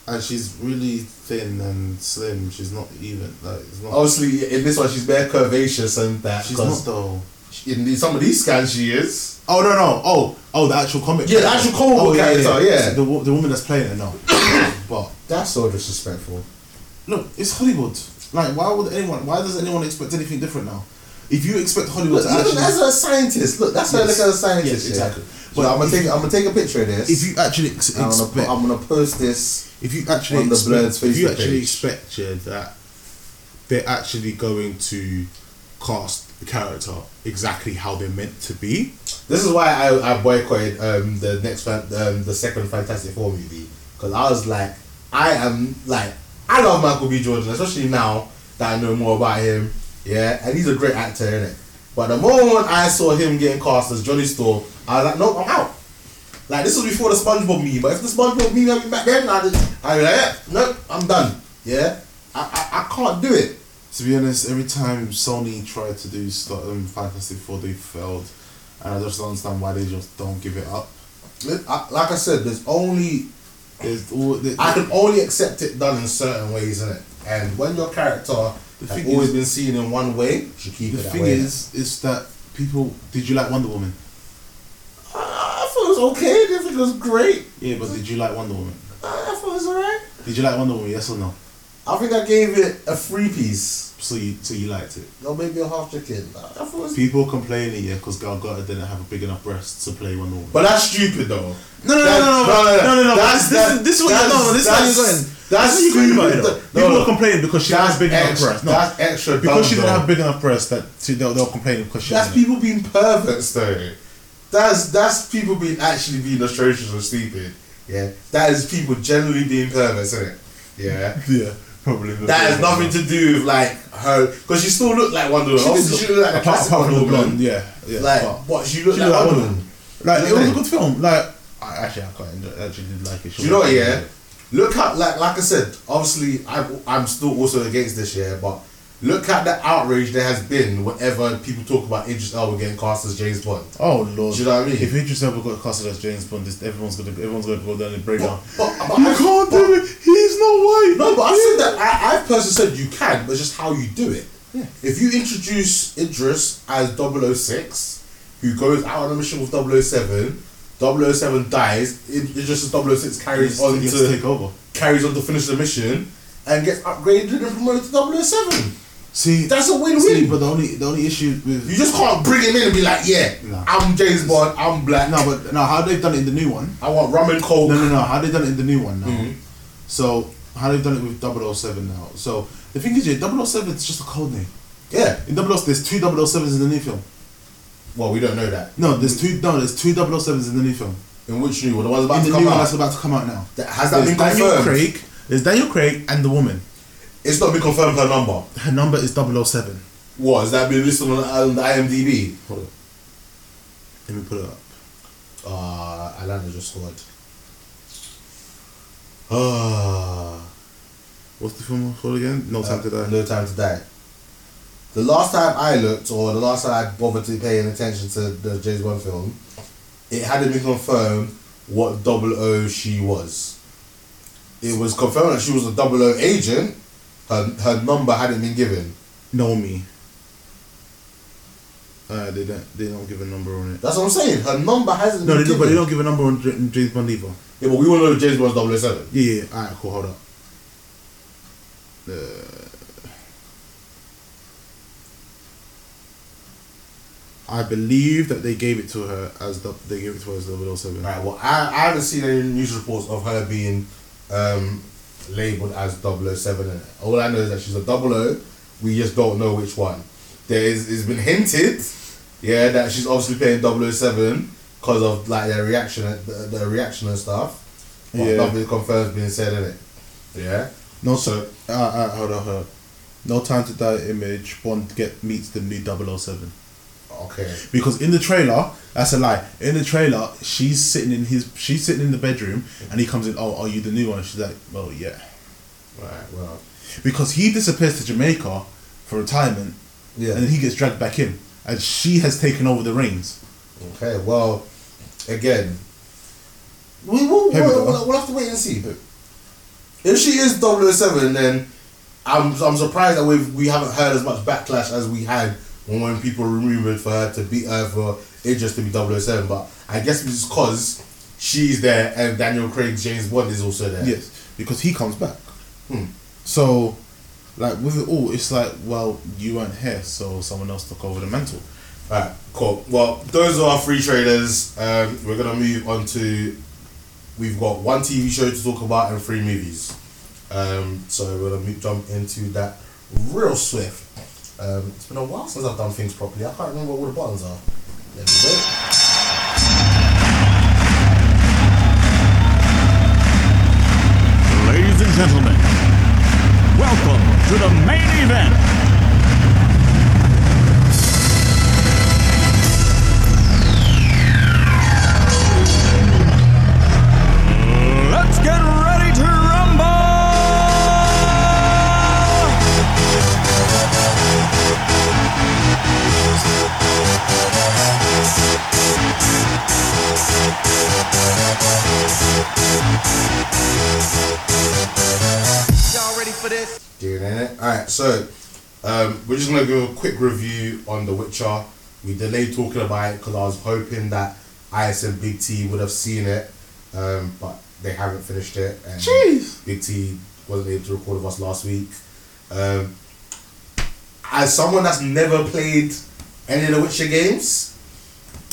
And she's really thin and slim. She's not even like it's not. Obviously, in this one, she's very curvaceous and that. she's not 'cause though. In the, some of these scans, she is. Oh no no oh oh the actual comic. Yeah, the actual comic oh, book character, yeah. The, wo- the woman that's playing it no. but That's so disrespectful. look, it's Hollywood. Like why would anyone? Why does anyone expect anything different now? If you expect Hollywood Look, to look, actually, that's a scientist. Look, that's her Yes. look at a scientist. Yes, yeah. exactly. But But I'm gonna take. you- I'm gonna take a picture of this. if you actually ex- I'm gonna, expect, I'm gonna post this. if you actually on the expect, Blurred's if you actually page. expect yeah, that they're actually going to cast the character exactly how they're meant to be. This is why I, I boycotted um, the next um, the second Fantastic Four movie because I was like, I am like, I love Michael B. Jordan, especially now that I know more about him. Yeah, and he's a great actor in it. But the moment I saw him getting cast as Johnny Storm, I was like, nope, I'm out. Like this was before the SpongeBob meme, but if the SpongeBob meme had back then, I'd, I'd be like, yeah, nope, I'm done. Yeah, I, I, I can't do it. To be honest, every time Sony tried to do um, Fantastic Four, they failed, and I just don't understand why they just don't give it up. Like I said, there's only There's all, the, I can only accept it done in certain ways, innit? And when your character The has thing always is- been seen in one way, you should keep the it that thing way. is, is that people. Did you like Wonder Woman? Uh, I thought it was okay. I didn't think it was great. Yeah, but did you like Wonder Woman? Uh, I thought it was alright. Did you like Wonder Woman? Yes or no? I think I gave it a free piece. So you, so you liked it. Or maybe a half chicken. I thought it was. People complaining, yeah, because Gal Gadot didn't have a big enough breast to play one Woman. But that's stupid though. No, no, no, That- no, no, no, no, no, That's, This, that- is, this is what that's, you're, no, no, this is how you're that's- going. That's That's what you're going about it. stupid. though. People No, are complaining because she that's has big enough extra, breast. No, That's extra. because she didn't though. have big enough breast that she, they'll, they'll complain because she. That's didn't. people being perverts though. That's that's people being actually being atrocious or stupid. Yeah. That is people generally being perverts, isn't it? Yeah. Yeah, probably. That has nothing to do with like her because she still looked like Wonder Woman. She Obviously, did she looked like a apart, classic Wonder Woman. blonde, yeah, yeah. Like but- what she looked She like looked Wonder Woman. Like You it was a good film. Like I actually I quite enjoy, actually did like it. Do you know what? Yeah. Look at like like I said. Obviously, I I'm still also against this year, but look at the outrage there has been whenever people talk about Idris Elba getting cast as James Bond. Oh lord! Do you know what I mean? If Idris Elba got casted as James Bond, this, everyone's gonna everyone's gonna go down and break down. But, but You I- can't but- do it. He's not white. No, but I said that I, I personally said you can, but just how you do it. Yeah. If you introduce Idris as 006, who goes out on a mission with 007, 007 dies, Idris as 006 carries on to take over. carries on to finish the mission and gets upgraded and promoted to 007. See, That's a see, win-win. but the only the only issue with You just can't bring him in and be like, yeah, No. I'm James Bond, I'm black. no, but no, how they've done it in the new one. I want rum and coke. No, no, no. How they've done it in the new one now? Mhm. So how they've done it with 007 now. So the thing is, yeah, 007 is just a code name. Yeah. In 007, there's two 007s in the new film. Well, we don't know that. No, there's two. No, there's two 007s in the new film. In which new one? The one's about in to the come new one that's about to come out now. That- Has that There's been Daniel confirmed? Craig. There's Daniel Craig and the woman. It's not been confirmed her number. Her number is 007. What has that been listed on, on the IMDb? Hold on. Let me put it up. Uh, Atlanta just scored. Ah, What's the film called again? No Time to Die. No time to die. The last time I looked, or the last time I bothered to pay any attention to the James Bond film, it hadn't been confirmed what double O she was. It was confirmed that she was a double O agent. Her her number hadn't been given. Know me. Uh, they don't. They don't give a number on it. That's what I'm saying. Her number hasn't No, been they don't, but they don't give a number on J- James Bond either. Yeah, but we want to know James Bond's 007. Yeah, yeah. All right, cool. Hold up. Uh, I believe that they gave it to her as the they gave it to her as 007. Right, well, I, I haven't seen any news reports of her being um, labelled as 007. And all I know is that she's a double O. We just don't know which one. There is, it's been hinted, yeah, that she's obviously playing 007 because of like their reaction, the, the reaction and stuff. But Yeah. nothing confirmed being said in it. Yeah. No, so uh, uh, hold on, hold on. No time to die. Image Bond get meets the new 007. Okay. Because in the trailer, that's a lie. In the trailer, she's sitting in his, she's sitting in the bedroom, and he comes in. Oh, are you the new one? She's like, oh yeah. Right. Well. Because he disappears to Jamaica for retirement, Yeah. and then he gets dragged back in, and she has taken over the reins. Okay. Well, again, we will. We'll, we'll, we'll have to wait and see. If she is 007, then I'm I'm surprised that we we haven't heard as much backlash as we had when, people rumored for her to be uh, for it just to be 007. But I guess it's because she's there and Daniel Craig, James Bond is also there. Yes, because he comes back. Hmm. So, like with it all, it's like, well, you weren't here, so someone else took over the mantle. Alright, cool. Well, those are our three trailers. Um, we're gonna move on to. We've got one TV show to talk about and three movies. Um, so we're gonna jump into that real swift. Um, it's been a while since I've done things properly. I can't remember what the buttons are. There we go. Ladies and gentlemen, welcome to the main event. Alright, so um, we're just gonna do a quick review on The Witcher. We delayed talking about it because I was hoping that IS and Big T would have seen it, um, but they haven't finished it. And Jeez. Big T wasn't able to record with us last week. Um, as someone that's never played any of the Witcher games,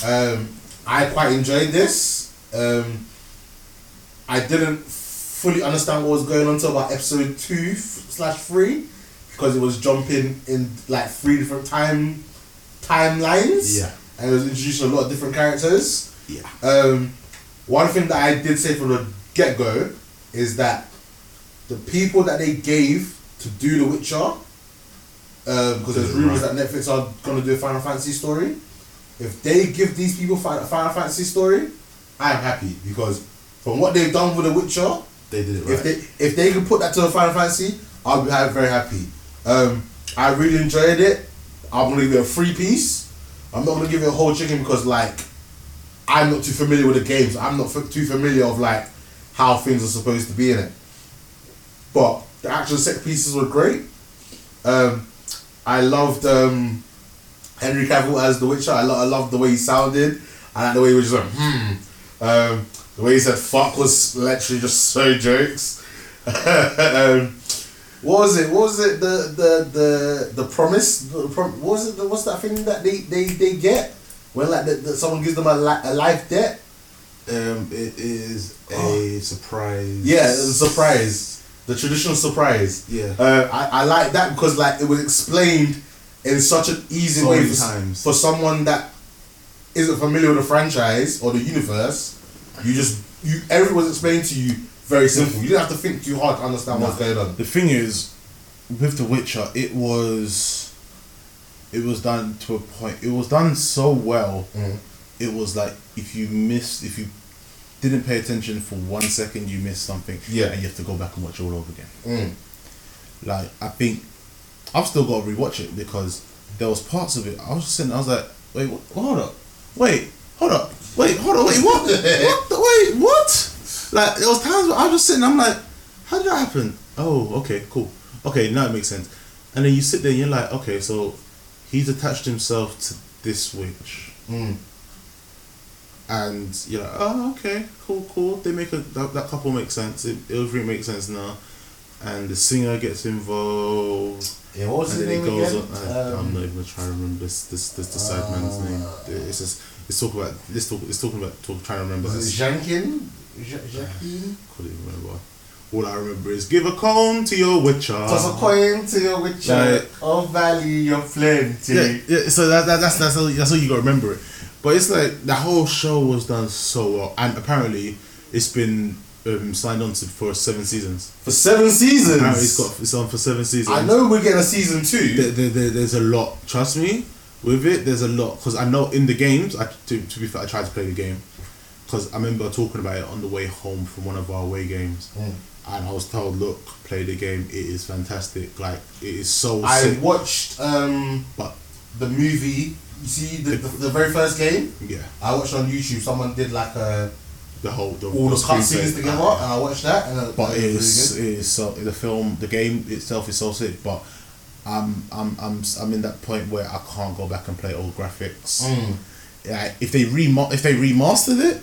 um, I quite enjoyed this. Um, I didn't fully understand what was going on until about episode two slash three because it was jumping in like three different time timelines. Yeah. and it was introducing a lot of different characters. Yeah. Um, one thing that I did say from the get go is that the people that they gave to do The Witcher, because there's rumors that Netflix are gonna do a Final Fantasy story. If they give these people a Final Fantasy story, I am happy because from what they've done with The Witcher, They did it right. if they if they can put that to the Final Fantasy, I'll be very happy. Um, I really enjoyed it. I'm gonna give it a free piece. I'm not gonna give it a whole chicken because like I'm not too familiar with the games. I'm not f- too familiar of like how things are supposed to be in it. But the actual set pieces were great. Um, I loved um, Henry Cavill as the Witcher. I, lo- I loved the way he sounded. I like the way he was just like, hmm. Um, the way he said fuck was literally just so jokes. um, what was it? What was it? The the the the promise. The prom- what was it? The, what's that thing that they they, they get when like the, the, someone gives them a, li- a life debt? Um, it is a surprise. Yeah, a surprise. The traditional surprise. Yeah. Uh, I, I like that because like it was explained in such an easy So way for, times. for someone that isn't familiar with the franchise or the universe. You just you everything was explained to you very simple. You didn't have to think too hard to understand what's going on. The thing is, with The Witcher, it was, it was done to a point. It was done so well. Mhm. It was like if you missed, if you didn't pay attention for one second, you missed something. Yeah. and you have to go back and watch it all over again. Mm. Like I think, I've still got to rewatch it because there was parts of it. I was just sitting. I was like, wait, what, hold up, wait, hold up, wait, hold on, wait, what, what, the, wait, what? Like there was times where I was just sitting. I'm like, how did that happen? Oh, okay, cool. Okay, now it makes sense. And then you sit there and you're like, okay, so he's attached himself to this witch, Mm. and you're like, oh, okay, cool, cool. They make a that, that couple makes sense. It, everything makes sense now, and the singer gets involved. Yeah, what was and then name it goes again? on. I, Um, I'm not even trying to remember this this this the side man's name. It's just it's talking about this talk. It's talking about talk, trying to remember. Was this. it Jankin? Ja- Jacqueline? couldn't even remember. All I remember is give a comb to your witcher. Toss a coin to your witcher. Like- oh, value your plenty. Yeah, yeah. So that, that that's that's how, that's how you got to remember it. But it's like the whole show was done so well, and apparently it's been um, signed on to for seven seasons. For seven seasons. Apparently it's got it's on for seven seasons. I know we're getting a season two. There, there, there- there's a lot. Trust me, with it, there's a lot because I know in the games. I to, to be fair, I tried to play the game because I remember talking about it on the way home from one of our away games, Mm. and I was told, "Look, play the game. It is fantastic. Like it is so I sick." watched um, But the movie. You see the, the, the very first game. yeah, I watched on YouTube. Someone did like a, the whole the, all the cutscenes together, and I watched that. And but it it it is so the film the game itself is so sick but I'm I'm I'm I'm in that point where I can't go back and play old graphics Mm. yeah if they rema- if they remastered it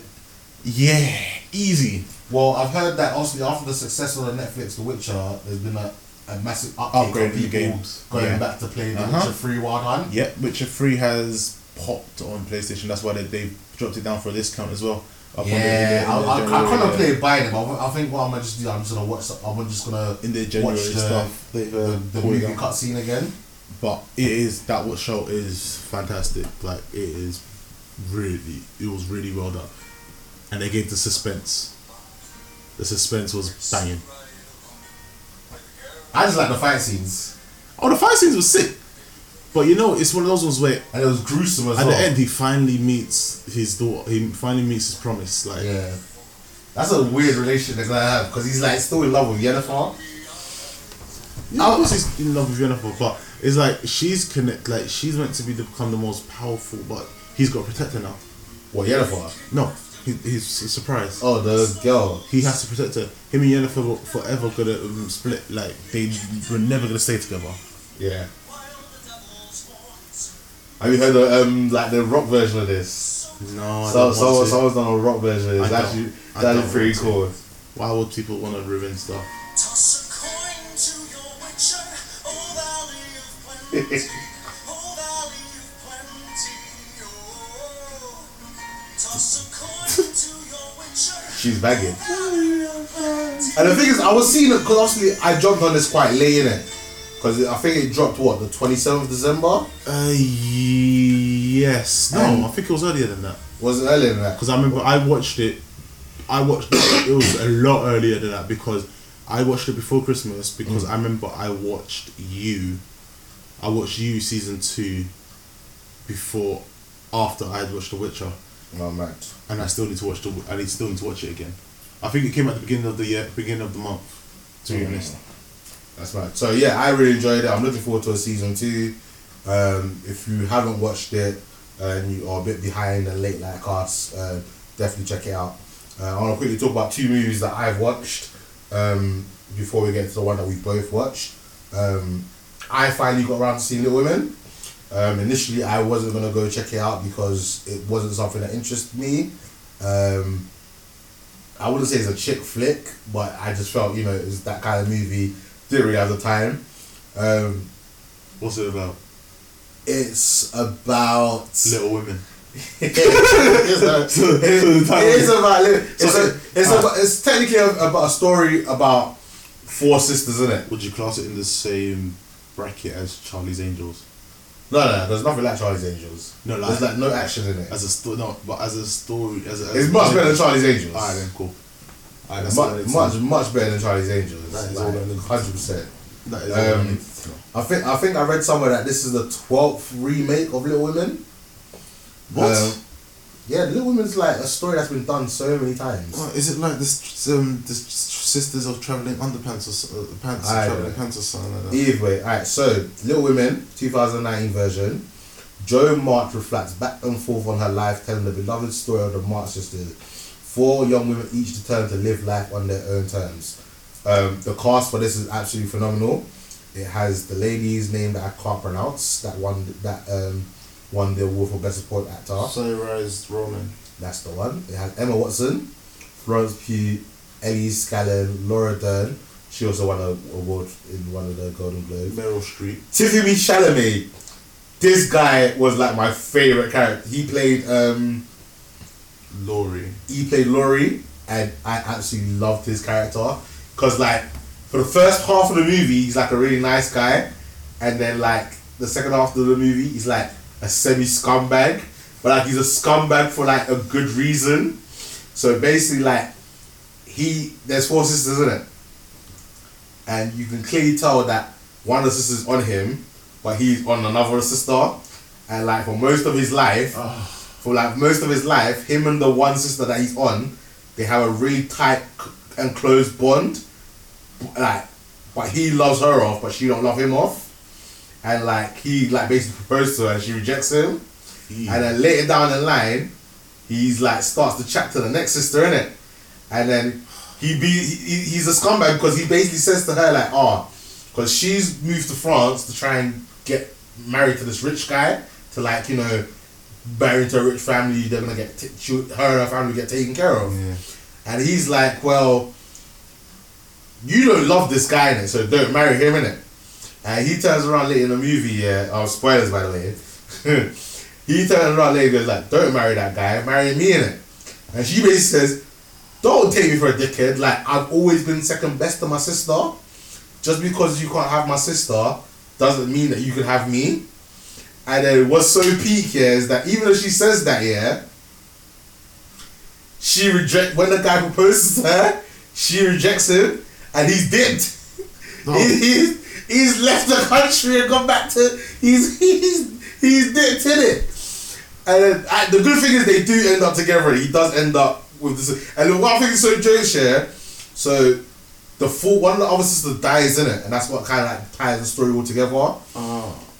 yeah easy Well, I've heard that also after the success of the Netflix The Witcher, there's been a, a massive Upgrade of people games. going Yeah. back to play The Uh-huh. Witcher Three Wild Hunt. yeah Witcher 3 has popped on PlayStation that's why they, they dropped it down for a discount as well Up on the- Yeah, I, the I, I January, kind of play buying it, but I think what I'm gonna just do, I'm just gonna watch. I'm just gonna in the January watch the, stuff they've the, uh, the pulled movie cutscene again. but it is that what show is fantastic. Like it is really, it was really well done, and they gave the suspense. The suspense was banging. I just like the fight scenes, Oh, the fight scenes were sick, but you know, it's one of those ones where and it was gruesome as at well. the end he finally meets his daughter. He finally meets his promise. Like yeah, that's a weird relationship they're gonna have because he's like still in love with Yennefer. Yeah, of course he's in love with Yennefer, but it's like she's connect. Like she's meant to be the, become the most powerful, but he's got to protect her now. What Yennefer? No, he, he's, he's surprised. Oh, the girl. He has to protect her. Him and Yennefer were forever gonna um, split. Like they were never gonna stay together. Yeah. Have you heard the um like the rock version of this? No, I So, don't so want to. someone's done a rock version. It's I don't. actually I actually pretty want cool. Why would people want to ruin stuff? Toss a coin to your witcher, valley of plenty, valley of plenty. Toss a coin to your witcher. She's bagging. And the thing is, I was seeing it because obviously I jumped on this quite late in it. Because I think it dropped what the twenty seventh December. Uh, yes. No, I think it was earlier than that. Was it earlier than that? Because I remember I watched it. I watched it. It was a lot earlier than that because I watched it before Christmas. Because Mm. I remember I watched you. I watched you season two. Before, after I had watched The Witcher. No man. and I still need to watch the. I need still need to watch it again. I think it came at the beginning of the year, beginning of the month. To be Mm. honest, That's right. So yeah, I really enjoyed it. I'm looking forward to a season two. Um, if you haven't watched it and you are a bit behind and late like us, uh, definitely check it out. Uh, I want to quickly talk about two movies that I've watched um, before we get to the one that we both watched. Um, I finally got around to seeing Little Women. Um, initially, I wasn't gonna go check it out because it wasn't something that interested me. Um, I wouldn't say it's a chick flick, but I just felt you know it was that kind of movie. Really have the time. Um, what's it about? it's about Little Women. it, is about li- it's a, it's ah. about, it's technically about a story about four sisters, isn't it? Would you class it in the same bracket as Charlie's Angels? No, no, there's nothing like Charlie's Angels. No, like- there's like no action in it. As a story, no, but as a story, as a. As It's much better than Charlie's Angels. Alright then, cool. Alright, that's much, all I need to much, much better than Charlie's Angels. That is all I need to know. Hundred percent. That is all I Um, need to know. I think I think I read somewhere that this is the twelfth remake of Little Women. What? Um, yeah, Little Women's like a story that's been done so many times. Is it like this? Um, this sisters of traveling underpants or uh, pants, I traveling know. pants or something like that. Either way, alright, so Little Women, 2019 version. Joan March reflects back and forth on her life, telling the beloved story of the March sisters. Four young women each determined to live life on their own terms. Um, the cast for this is absolutely phenomenal. It has the lady's name that I can't pronounce. That one that um, won the award for best supporting actor. Saoirse Ronan. That's the one. It has Emma Watson, Florence Pugh, Eliza Scanlen, Laura Dern. She also won an award in one of the Golden Globes. Meryl Streep. Timothée Chalamet. This guy was like my favorite character. He played um Laurie. he played Laurie, and I absolutely loved his character. Because like for the first half of the movie he's like a really nice guy, and then like the second half of the movie he's like a semi scumbag, but like he's a scumbag for like a good reason. So basically, like he there's four sisters in it, and you can clearly tell that one of the sisters on him, but he's on another sister, and like for most of his life for like most of his life, him and the one sister that he's on, they have a really tight and close bond. Like, but he loves her off, but she don't love him off. And like he like basically proposed to her, and she rejects him. Hmm. And then later down the line, he's like starts to chat to the next sister in it, and then he be he, he- he's a scumbag because he basically says to her like, ah, oh, because she's moved to France to try and get married to this rich guy to like you know marry into a rich family. They're gonna get t- she, her and her family get taken care of, and he's like, well, you don't love this guy in it, so don't marry him in it. And he turns around later in the movie, yeah. Oh, spoilers by the way. he turns around later and goes like, "Don't marry that guy, marry me in it." And she basically says, "Don't take me for a dickhead. Like I've always been second best to my sister. Just because you can't have my sister doesn't mean that you can have me." And then what's so peak here is that even though she says that, yeah, she reject when the guy proposes to her, she rejects him, and he's dipped. He, he's, he's left the country and gone back to he's he's he's dipped in it. And then, uh, the good thing is they do end up together. He does end up with this. And the one thing is so jokes here. So the full one of the other sisters dies in it, and that's what kind of like ties the story all together.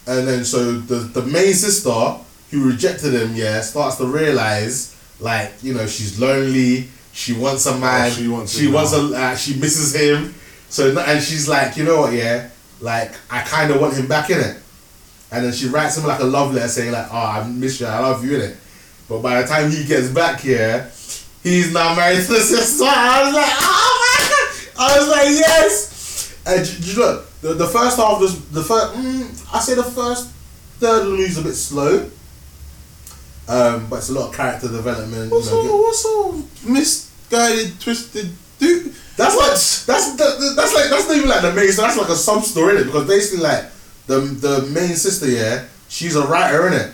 And then so the the main sister who rejected him, yeah, starts to realize like you know she's lonely. She wants a man. she wants She wants now. a. Uh, she misses him. So and she's like, you know what, yeah, like I kind of want him back in it. And then she writes him like a love letter saying like, oh, I miss you, I love you in it. But by the time he gets back here, he's now married to the sister. I was like, oh my god! I was like, yes. And you know the, the first half of the, first, mm, I say the first third of the movie's a bit slow. Um, but it's a lot of character development. you What's know, all, what's all misguided, twisted, dude? That's like that's the, that's like that's not even like the main. So that's like a sub story in it because basically like the the main sister, yeah, she's a writer in it,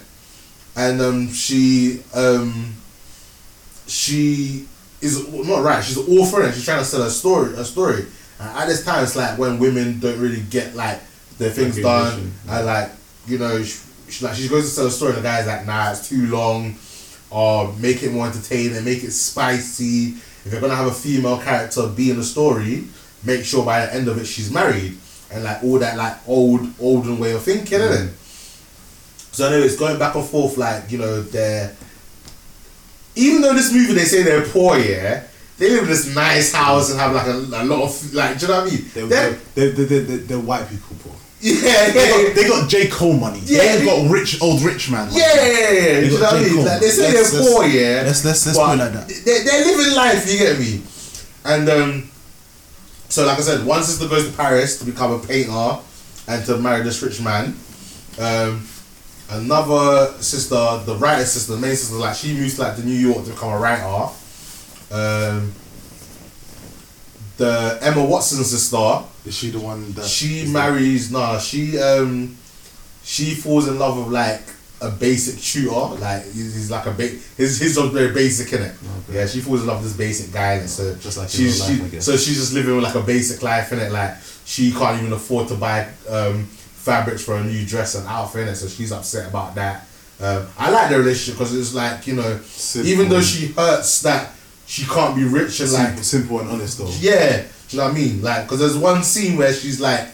and um she um she is not right. She's an author and she's trying to sell a story a story. At this time, it's like when women don't really get like their things done, Recognition. and like you know, she, she like she goes to tell a story, and the guy's like, nah, it's too long, or make it more entertaining, make it spicy. If you're gonna have a female character be in the story, make sure by the end of it she's married, and like all that like old olden way of thinking, innit? Mm. So anyway, it's going back and forth, like you know, they're even though this movie they say they're poor, yeah, they live in this nice house and have like a, a lot of like, do you know what I mean? They're, They're- they're, they're, they're, they're, white people, bro. yeah, yeah, They got, they got J. Cole money. Yeah, they got rich, old rich man money. Yeah, yeah, yeah. They You know I mean? Like, they say Let's- they're poor, yeah. let's- let's- let's put it like that. They're, they're living life, you get me? And um, so, like I said, one sister goes to Paris to become a painter and to marry this rich man. Um, another sister, the writer sister, the main sister, like she moves to like to New York to become a writer. Um, the Emma Watson sister, Is she the one that she marries nah she um she falls in love with like a basic tutor like he's, like a ba- his his job's very basic in it Okay. yeah she falls in love with this basic guy and so Just like she's life, she, so she's just living with like a basic life in it like she can't even afford to buy um fabrics for a new dress and outfit and so she's upset about that. Um, I like the relationship because it's like you know Simple. even though she hurts that she can't be rich and like simple, and honest though. yeah, do you know what I mean? Like, because there's one scene where she's like,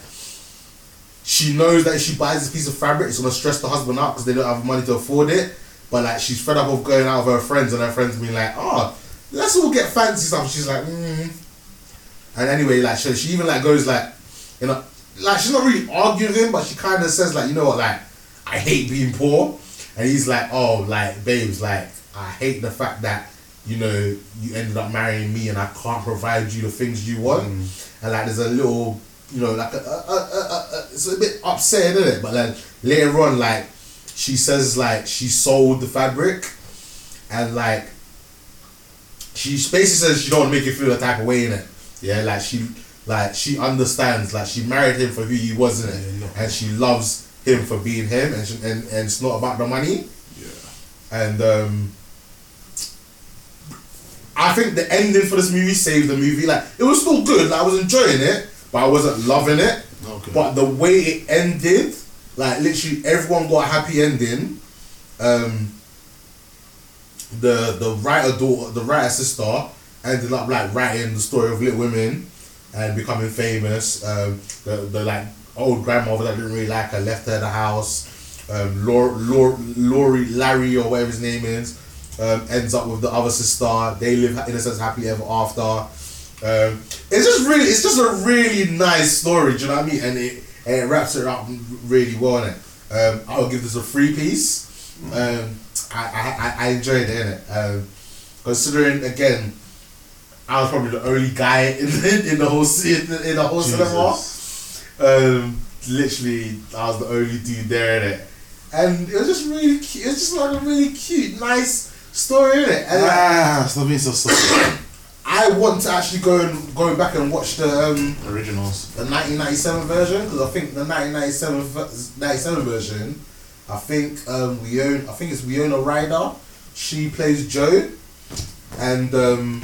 she knows that if she buys this piece of fabric, it's gonna stress the husband out because they don't have money to afford it. But like, she's fed up of going out with her friends and her friends being like, "Oh, let's all get fancy stuff." She's like, mm. and anyway, like, so she even like goes like, you know, like she's not really arguing with him, but she kind of says like, you know what, like, I hate being poor. and he's like, oh, like babes, like I hate the fact that you know you ended up marrying me and I can't provide you the things you want, and like there's a little, you know, like a, a, a, a, a it's a bit upsetting, isn't it? But then later on, like she says, like she sold the fabric, and like she basically says she don't want to make you feel the type of way in it. Yeah, like she like she understands like she married him for who he was in it, Yeah, and she loves him for being him, and she, and and it's not about the money. Yeah. And um, I think the ending for this movie saved the movie. Like it was still good. Like, I was enjoying it, but I wasn't loving it. Okay. But the way it ended, like literally everyone got a happy ending. Um, the the writer daughter, the writer sister, ended up like writing the story of Little Women and becoming famous. Um, the the like old grandmother that didn't really like her left her the house. Um, Lor, Lor, Laurie, Larry or whatever his name is, um, ends up with the other sister. They live in a sense happily ever after. Um, it's just really, it's just a really nice story. Do you know what I mean? And it and it wraps it up really well. In it, um, I'll give this a free piece. Um, I, I, I- enjoyed it. Innit? Um, considering again, I was probably the only guy in the, in the whole in the, in the whole cinema. Jesus. Um, literally, I was the only dude there in it, and it was just really cute. It was just like a really cute, nice story in it. And like, Ah, stop being so soft. I want to actually go and go back and watch the um, Originals. the 1997 version because I think the 1997 97 version, I think um, we own. I think it's Winona Ryder. She plays Jo, and um,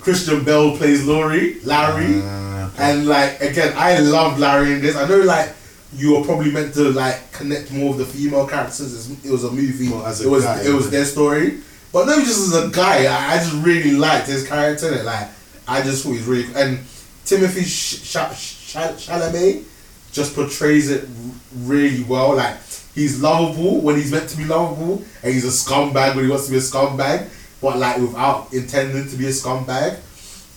Christian Bale plays Laurie. Larry. Ah, okay. And like again, I love Larry in this. I know like you were probably meant to like connect more of the female characters. It was a movie. Well, as a it was guy, it was their story. But no, just as a guy, I, I just really liked his character. Like I just thought he was really and Timothy Chalamet just portrays it really well. Like he's lovable when he's meant to be lovable, and he's a scumbag when he wants to be a scumbag, but like without intending to be a scumbag.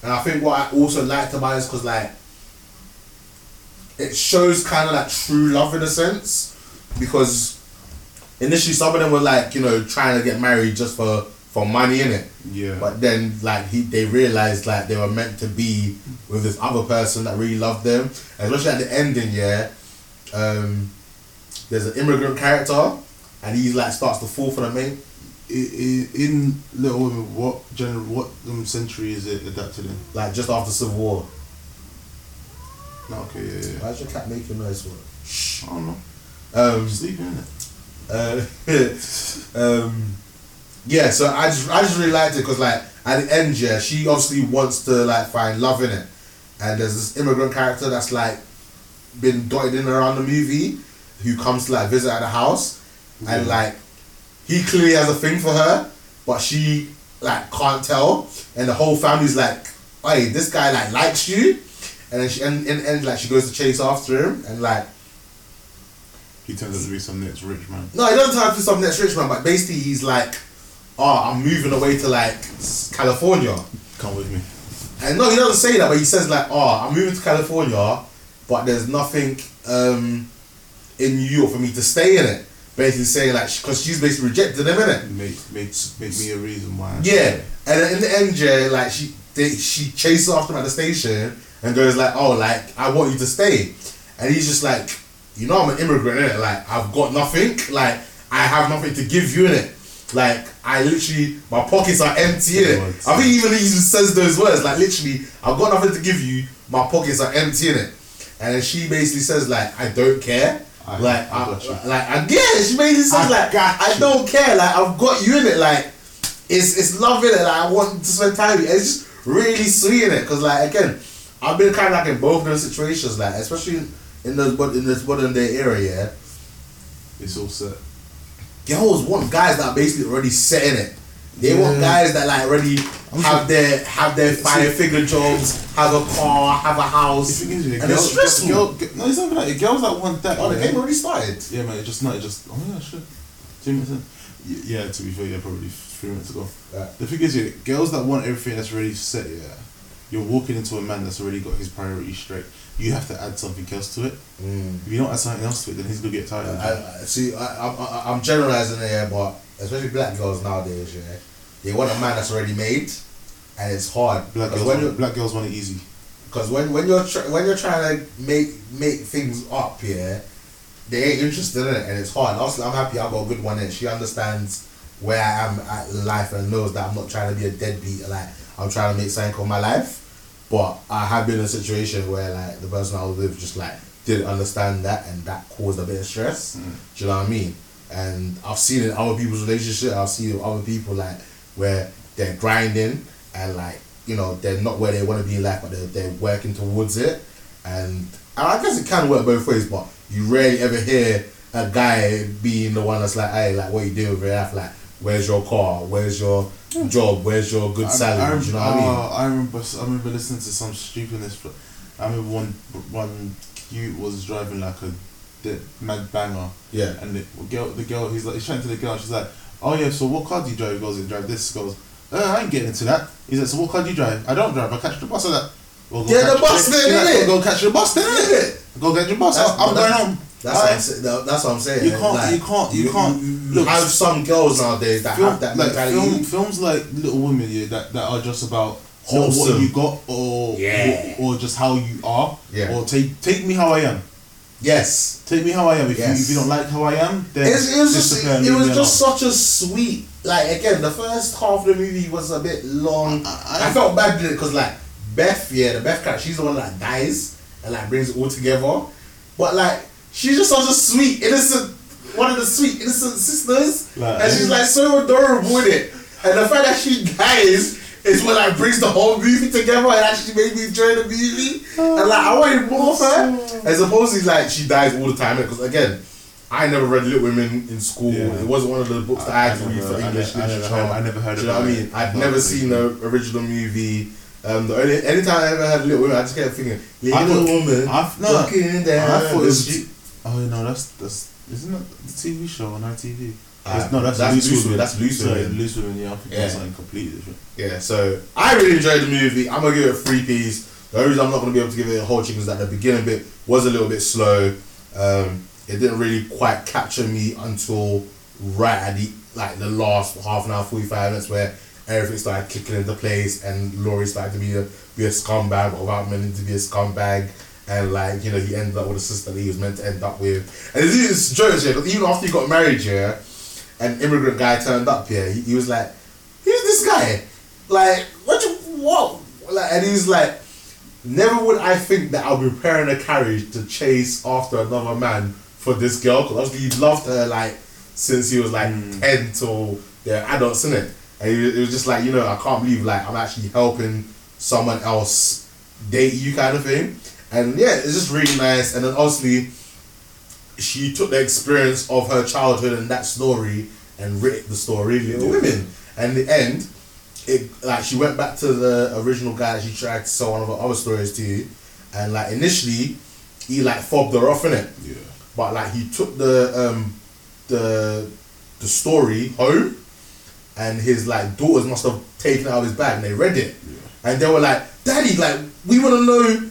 And I think what I also liked about it is because like it shows kind of like true love in a sense, because initially some of them were like you know trying to get married just for for money in it. Yeah. But then, like he, they realized like they were meant to be with this other person that really loved them. And especially at the ending, yeah, um, there's an immigrant character, and he like starts to fall for the main. I- I- in Little Women, what general, what um, century is it adapted in? Like just after Civil War. No, okay, yeah, yeah. Why's your cat making noise for? it? Shh, I don't know. Um, Sleeping in it. Uh, um, yeah, so I just I just really liked it because like at the end, yeah, she obviously wants to like find love in it, and there's this immigrant character that's like been dotted in around the movie, who comes to like visit at the house, and like he clearly has a thing for her, but she like can't tell, and the whole family's like, "Hey, this guy like likes you," and then she and, and, and like she goes to chase after him, and like. He turns out to be some next rich man. No, he doesn't have to be some next rich man, but basically he's like, oh, I'm moving away to like California. Come with me. And no, he doesn't say that, but he says like, oh, I'm moving to California, but there's nothing um, in New York for me to stay in it. Basically saying like, because she's basically rejected him, innit? Make make make me a reason why. I Yeah, and in the end, yeah, like she they, she chases after him at the station and goes like, "Oh, like I want you to stay," and he's just like, "You know, I'm an immigrant, innit? Like I've got nothing. Like I have nothing to give you in it. Like I literally, my pockets are empty in it. I think even he even says those words. Like literally, I've got nothing to give you. My pockets are empty in it. And then she basically says like, "I don't care." I- like I I, got you. like I, yeah, she basically says I like, "I don't care. Like I've got you in it. Like it's it's love in it. Like I want to spend time with you. It's just really sweet in it because like again, I've been kind of like in both those situations. Like especially in this mod- in this modern day era, yeah. It's all set. Girls want guys that are basically already set in it. They want guys that like already have their have their five figure jobs, have a car, have a house, The thing is, and it's girls, stressful. girl, girl, no, it's not even like girls that want that. oh, the yeah. game already started. Yeah, man, it just not. It just. Oh my gosh, shit. Two minutes in. Yeah, to be fair, yeah, probably three minutes ago. Yeah. The thing is, yeah, girls that want everything that's already set, yeah, you're walking into a man that's already got his priorities straight. You have to add something else to it. Mm. If you don't add something else to it, then he's gonna get tired. of I. I, see, I, I'm generalizing here, but especially black girls nowadays, yeah, they want a man that's already made, and it's hard. Black girls, want, black girls want it easy. because when when you're tr- when you're trying to make make things up, yeah, they ain't interested in it, and it's hard. Also, I'm happy I got a good one, and she understands where I am at life and knows that I'm not trying to be a deadbeat. Like I'm trying to make something of my life. But I have been in a situation where like the person I was with just like didn't understand that, and that caused a bit of stress. Mm. Do you know what I mean? And I've seen in other people's relationship. I've seen with other people like where they're grinding and like you know they're not where they want to be in life, but they're, they're working towards it. And, and I guess it can work both ways, but you rarely ever hear a guy being the one that's like, "Hey, like what you doing with your life? Like, where's your car? Where's your job? Where's your good salary?" Do you know what I mean? uh, I remember. I remember listening to some stupidness. But I remember one one cute was driving like a dead mad banger. Yeah. And the girl, the girl, he's like, he's chatting to the girl. She's like, "Oh yeah, so what car do you drive?" He goes, "I drive this." Goes, uh, "I ain't getting into that." He's like, "So what car do you drive?" "I don't drive. I catch the bus." or that. Well, go Yeah, the bus then, innit? Go catch the bus then. innit? Go get your bus. That's- I'm going home. That's Aye. what I'm saying. That's what I'm saying. You can't- Like, you can't- you can't- You, look, have some girls nowadays that film, have that like mentality. film, films like Little Women, yeah, that, that are just about not what you got or Yeah. or, or just how you are. Yeah. Or take take me how I am. yes. Take me how I am. If Yes. you if you don't like how I am, then It's, it was just, disappear it was just such a sweet like again the first half of the movie was a bit long. I- I- I, felt bad because like Beth, yeah, the Beth character, she's the one that dies and like brings it all together. But like she's just such a sweet, innocent, one of the sweet innocent sisters, Like, and she's like so adorable with it. And the fact that she dies is what like brings the whole movie together and actually made me enjoy the movie. And like I wanted more of her. As opposed to like she dies all the time because again. I never read Little Women in school. Yeah. It wasn't one of the books that I, had to read for English I never literature. heard- I never heard Do you know what I mean? I've never I seen the original movie. Um, the only anytime I ever had Little Women, I just kept thinking Little I Woman I- no, walking down I thought it was. Oh no, that's that's isn't that the TV show on ITV? Ah, It's- no, that's, that's Loose Women. Women, that's Loose Sorry, Women. Loose Women. Yeah, I think Yeah. that's something completely different. Yeah, so I really enjoyed the movie. I'm gonna give it a three piece. The only reason I'm not gonna be able to give it a whole chicken is that the beginning bit was a little bit slow. Um, it didn't really quite capture me until right at the like the last half an hour, forty five minutes where everything started kicking into place and Laurie started to be a be a scumbag without meaning to be a scumbag. And like you know, he ended up with a sister that he was meant to end up with. And it's, it's jokes, yeah. Even after he got married, yeah, an immigrant guy turned up here. He, he was like, "Who's this guy? Like, what? You, what? Like, and he's like, never would I think that I'll be preparing a carriage to chase after another man for this girl because obviously he loved her like since he was like hmm. ten till they're adults, in it. And it was just like, you know, I can't believe like I'm actually helping someone else date you kind of thing. And yeah, it's just really nice. And then obviously she took the experience of her childhood and that story and wrote the story Little Women. And the end, it like she went back to the original guy she tried to sell one of her other stories to, and like initially, he like fobbed her off in it. Yeah. But like he took the um the the story home, and his like daughters must have taken it out of his bag and they read it, and they were like, "Daddy, like we want to know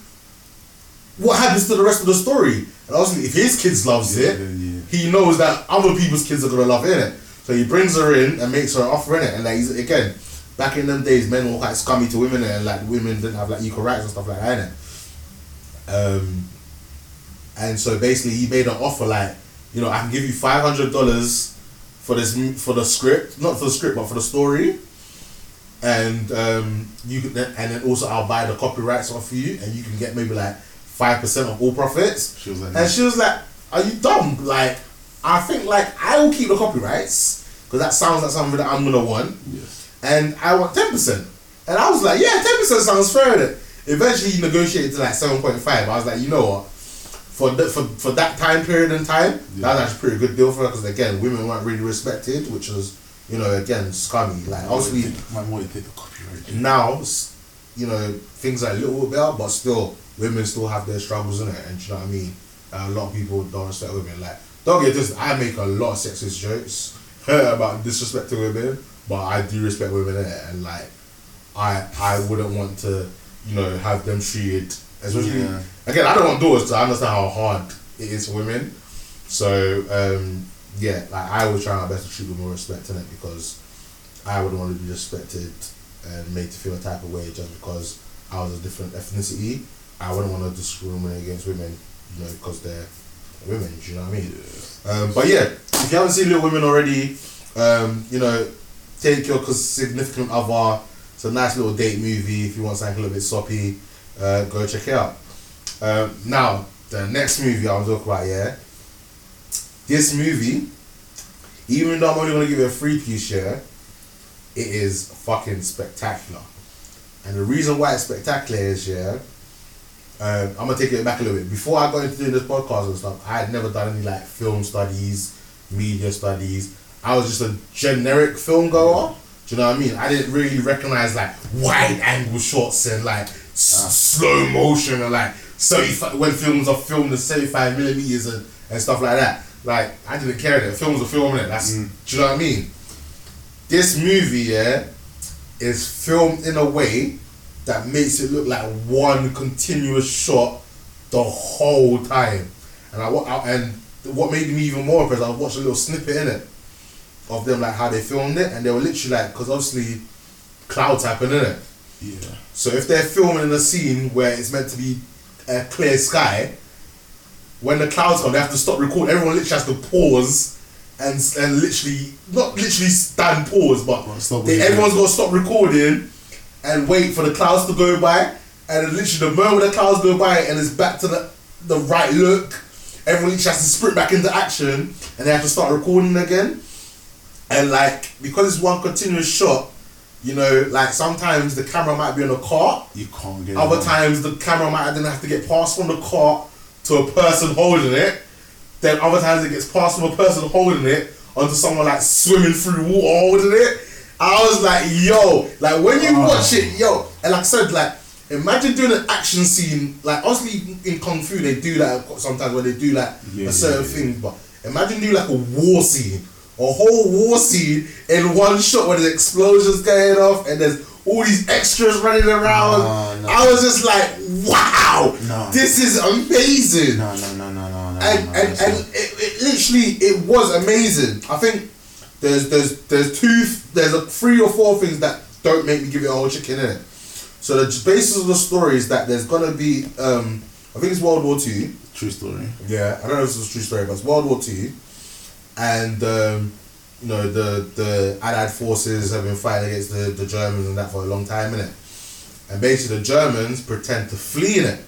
what happens to the rest of the story." And obviously, if his kids loves Yeah, it, yeah. he knows that other people's kids are gonna love it. innit? So he brings her in and makes her an offer in it, and like he's, again, back in them days, men were quite scummy to women, and like women didn't have like equal rights and stuff like that. Innit? Um, and so basically, he made an offer like, you know, I can give you five hundred dollars for this for the script, not for the script, but for the story. And um, you can, then, and then also I'll buy the copyrights off you, and you can get maybe like five percent of all profits. She was like, and she was like, "Are you dumb? Like, I think like I will keep the copyrights because that sounds like something that I'm gonna want, Yes. and I want ten percent." And I was like, "Yeah, ten percent sounds fair." Innit? Eventually, he negotiated to like seven point five. I was like, "You know what?" For, the, for for that time period in time, that was actually a pretty good deal for her because again, women weren't really respected, which was, you know, again scummy. Like obviously, my would take the copyright. now, you know, things are a little bit better, but still, women still have their struggles in it, and you know what I mean? Uh, a lot of people don't respect women. Like, don't get this, I make a lot of sexist jokes about disrespecting women, but I do respect women in it, and like, I I wouldn't want to you know, have them treated. Especially Yeah. again, I don't want daughters to I understand how hard it is for women. So um, yeah, like I always try my best to treat with more respect in it because I wouldn't want to be respected and made to feel a type of way just because I was a different ethnicity. I wouldn't want to discriminate against women, you know, because they're women. Do you know what I mean? Um, but yeah, if you haven't seen Little Women already, um, you know, take your significant other. It's a nice little date movie. If you want something a little bit soppy, uh, go check it out. Um, now, the next movie I was talking about, yeah. This movie, even though I'm only gonna give it a three piece share, it is fucking spectacular. And the reason why it's spectacular is, yeah, um, I'm gonna take it back a little bit. Before I got into doing this podcast and stuff, I had never done any like film studies, media studies. I was just a generic film goer. Do you know what I mean? I didn't really recognize like wide angle shots and like s- slow motion and like 75 when films are filmed in 75 millimeters and, and stuff like that. Like I didn't care that films are filming it. That's do you know what I mean? This movie, yeah, is filmed in a way that makes it look like one continuous shot the whole time. And I and what made me even more impressed, I watched a little snippet in it of them like how they filmed it, and they were literally like, because obviously clouds happen in it. Yeah. So if they're filming in a scene where it's meant to be a clear sky, when the clouds come, they have to stop recording. Everyone literally has to pause and and literally not literally stand pause, but they, everyone's got to stop recording and wait for the clouds to go by. And then literally the moment the clouds go by and it's back to the the right look, everyone has to sprint back into action and they have to start recording again. And like because it's one continuous shot, you know, like sometimes the camera might be on a cart, You can't get. other times the camera might then have to get passed from the cart to a person holding it. Then other times it gets passed from a person holding it onto someone like swimming through water holding it. I was like, yo, like when you Oh. watch it, yo, and like I said, like imagine doing an action scene. Like obviously in kung fu they do that sometimes when they do like Yeah, a certain yeah, thing, but imagine doing like a war scene, a whole war scene in one shot where there's explosions going off and there's all these extras running around. No, no. I was just like, wow, No. this is amazing. No, no, no, no, no, no. And no, and, and it, it literally it was amazing. I think there's there's there's two there's a three or four things that don't make me give it a whole chicken in it. So the basis of the story is that there's gonna be um I think it's World War Two. true story. Yeah, I don't know if it's a true story, but it's World War Two, and um, you know the the Allied forces have been fighting against the, the Germans and that for a long time, innit? And basically, the Germans pretend to flee in it.